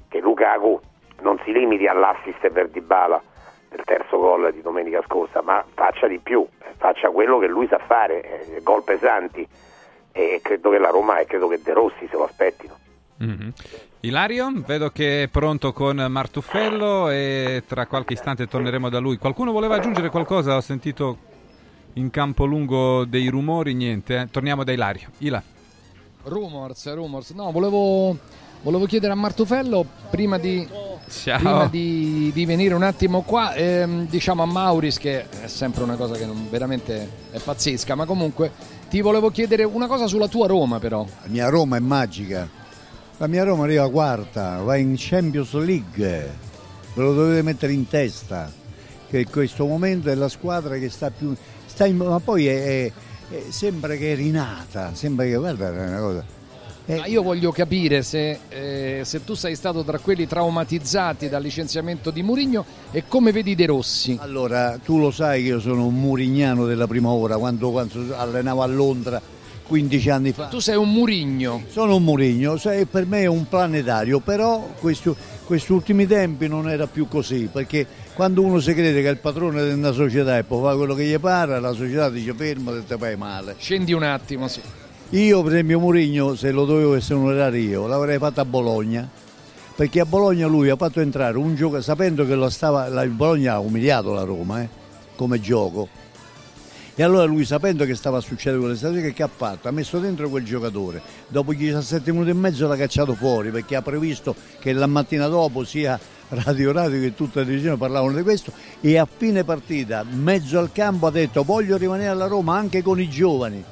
che Lukaku non si limiti all'assist per Dybala del terzo gol di domenica scorsa, ma faccia di più, eh, faccia quello che lui sa fare, eh, gol pesanti e credo che la Roma e credo che De Rossi se lo aspettino. Mhm. Ilario, vedo che è pronto con Martuffello e tra qualche istante torneremo da lui. Qualcuno voleva aggiungere qualcosa? Ho sentito in campo lungo dei rumori, niente. eh. Torniamo da Ilario. Ila. Rumors, rumors. No, volevo, volevo chiedere a Martufello prima di, prima di, di venire un attimo qua, ehm, diciamo a Mauris che è sempre una cosa che non, veramente è pazzesca, ma comunque ti volevo chiedere una cosa sulla tua Roma però. La mia Roma è magica. La mia Roma arriva quarta, va in Champions League. Ve lo dovete mettere in testa. Che in questo momento è la squadra che sta più. Sta in- ma poi è, è- è- sembra che è rinata. Sembra che. Guarda, è una cosa. Ma io voglio capire se, eh, se tu sei stato tra quelli traumatizzati dal licenziamento di Murigno e come vedi De Rossi. Allora, tu lo sai che io sono un murignano della prima ora, quando, quando allenavo a Londra 15 anni fa. Tu sei un Murigno. Sono un Murigno, sai, per me è un planetario, però questo- questi ultimi tempi non era più così, perché quando uno si crede che è il padrone di una società e può fare quello che gli pare, la società dice fermo e te fai male. Scendi un attimo, sì. Io per esempio Murigno, se lo dovevo esonerare io, l'avrei fatto a Bologna, perché a Bologna lui ha fatto entrare un gioco, sapendo che lo stava, la- il Bologna ha umiliato la Roma eh, come gioco. E allora lui sapendo che stava succedendo quelle stagioni, che ha fatto? Ha messo dentro quel giocatore, dopo 17 minuti e mezzo l'ha cacciato fuori perché ha previsto che la mattina dopo sia Radio Radio che tutta la televisione parlavano di questo e a fine partita, mezzo al campo, ha detto voglio rimanere alla Roma anche con i giovani.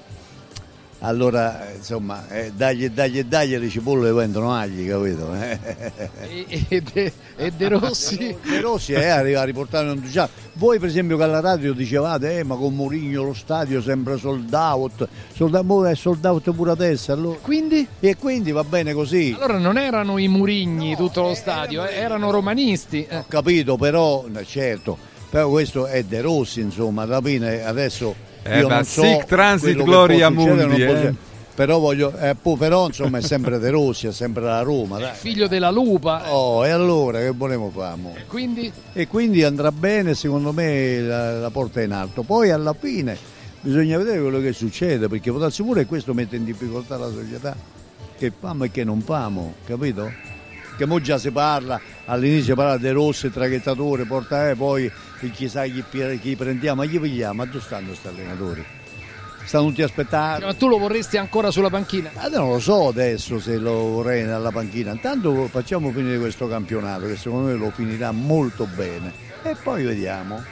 Allora, eh, insomma, eh, dagli, dagli, dagli le cipolle vendono agli, capito? E, e De, e De Rossi? <laughs> De Rossi eh, arriva a riportare un entusiasmo. Voi per esempio che alla radio dicevate, eh, ma con Mourinho lo stadio sembra sold out, sold out, è sold out pure adesso. Allora. Quindi? E quindi va bene così. Allora non erano i Murigni tutto lo stadio, eh, erano romanisti. eh. Ho capito, però, eh, certo, però questo è De Rossi, insomma, alla fine adesso Eh, io ma non so sic transit gloria può succedere, mundi, eh. Però, voglio, eh, po- però insomma è sempre De Rossi, è sempre la Roma. Dai. Figlio della lupa. Oh, e allora che volevamo fare? mo? Quindi E quindi andrà bene, secondo me la, la porta in alto. Poi alla fine bisogna vedere quello che succede, perché può darsi pure questo mette in difficoltà la società, che famo e che non famo, capito? Che mo già si parla, all'inizio si parla dei rossi, traghettatore, porta eh, poi chi sa chi, chi prendiamo, ma chi pigliamo, ma dove stanno questi allenatori? Stanno tutti a aspettare. Ma tu lo vorresti ancora sulla panchina? Ma non lo so adesso se lo vorrei nella panchina. Intanto facciamo finire questo campionato che secondo me lo finirà molto bene. E poi vediamo.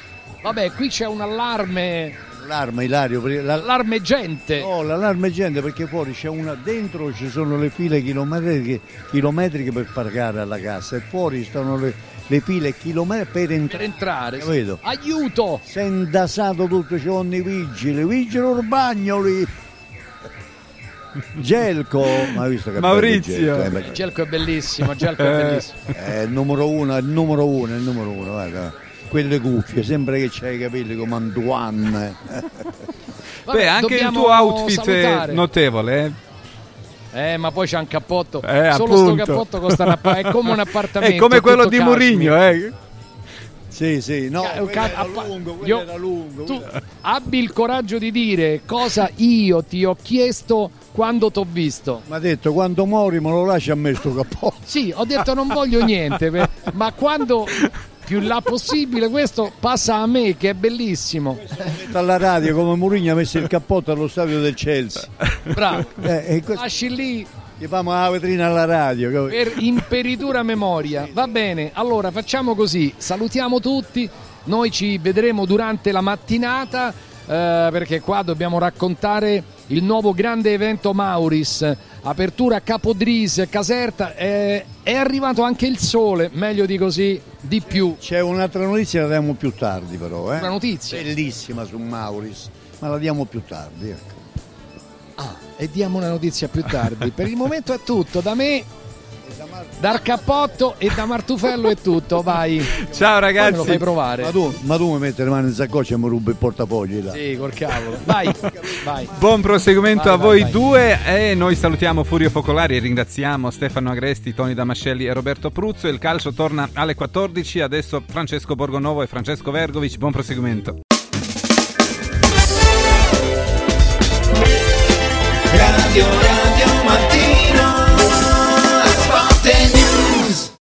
Vabbè, qui c'è un allarme. L'allarme Ilario, per- la- Allarme gente. No, l'allarme gente perché fuori c'è una, dentro ci sono le file chilometriche, chilometriche per pagare alla cassa e fuori stanno le, le file chilometriche per entrare. Per entrare. sì. Capito? Aiuto! Si è indasato tutto, ci sono i vigili, vigili urbagnoli. <laughs> Gelco, ma hai visto che Maurizio. Gelco, eh, Gelco è bellissimo, Gelco è Eh, bellissimo. È il numero uno, è il numero uno, è il numero uno, guarda. Quelle cuffie, sembra che c'hai i capelli come Antoine. <laughs> Beh, anche il tuo outfit salutare. è notevole. eh. Eh, ma poi c'è un cappotto. Eh, Solo sto appunto. cappotto costa una pa- è come un <laughs> appartamento. È come quello di. Murigno, eh. Sì, sì, no, Ca- quello ca- era appa- lungo, quello io- era lungo. Tu abbi il coraggio di dire cosa io ti ho chiesto quando t'ho visto. Mi ha detto quando muori me lo lasci a me sto <laughs> cappotto. Sì, ho detto non voglio niente, per- ma quando più là possibile questo passa a me che è bellissimo. Alla radio come Mourinho ha messo il cappotto allo stadio del Chelsea. Bravo. Eh, questo- Lasci lì famo la vetrina alla radio. per imperitura memoria. Va bene, allora facciamo così, salutiamo tutti, noi ci vedremo durante la mattinata eh, perché qua dobbiamo raccontare il nuovo grande evento Mauris, apertura a Capodris, Caserta, eh, è arrivato anche il sole, meglio di così, di più. C'è un'altra notizia, la diamo più tardi però. Eh? Una notizia? Bellissima su Mauris, ma la diamo più tardi. Ecco. Ah, e diamo una notizia più tardi. Per il momento è tutto, da me, dal cappotto e da Martufello è tutto, vai. Ciao Poi me lo ragazzi. fai provare. Ma tu, ma tu mi metti le mani in saccoccia e mi rubi il portafogli là. Sì, col cavolo. Vai, vai. Buon proseguimento Vai, a vai, voi vai. due e noi salutiamo Furio Focolari e ringraziamo Stefano Agresti, Toni Damascelli e Roberto Pruzzo. Il calcio torna alle 14, adesso Francesco Borgonovo e Francesco Vergovic. Buon proseguimento. Radio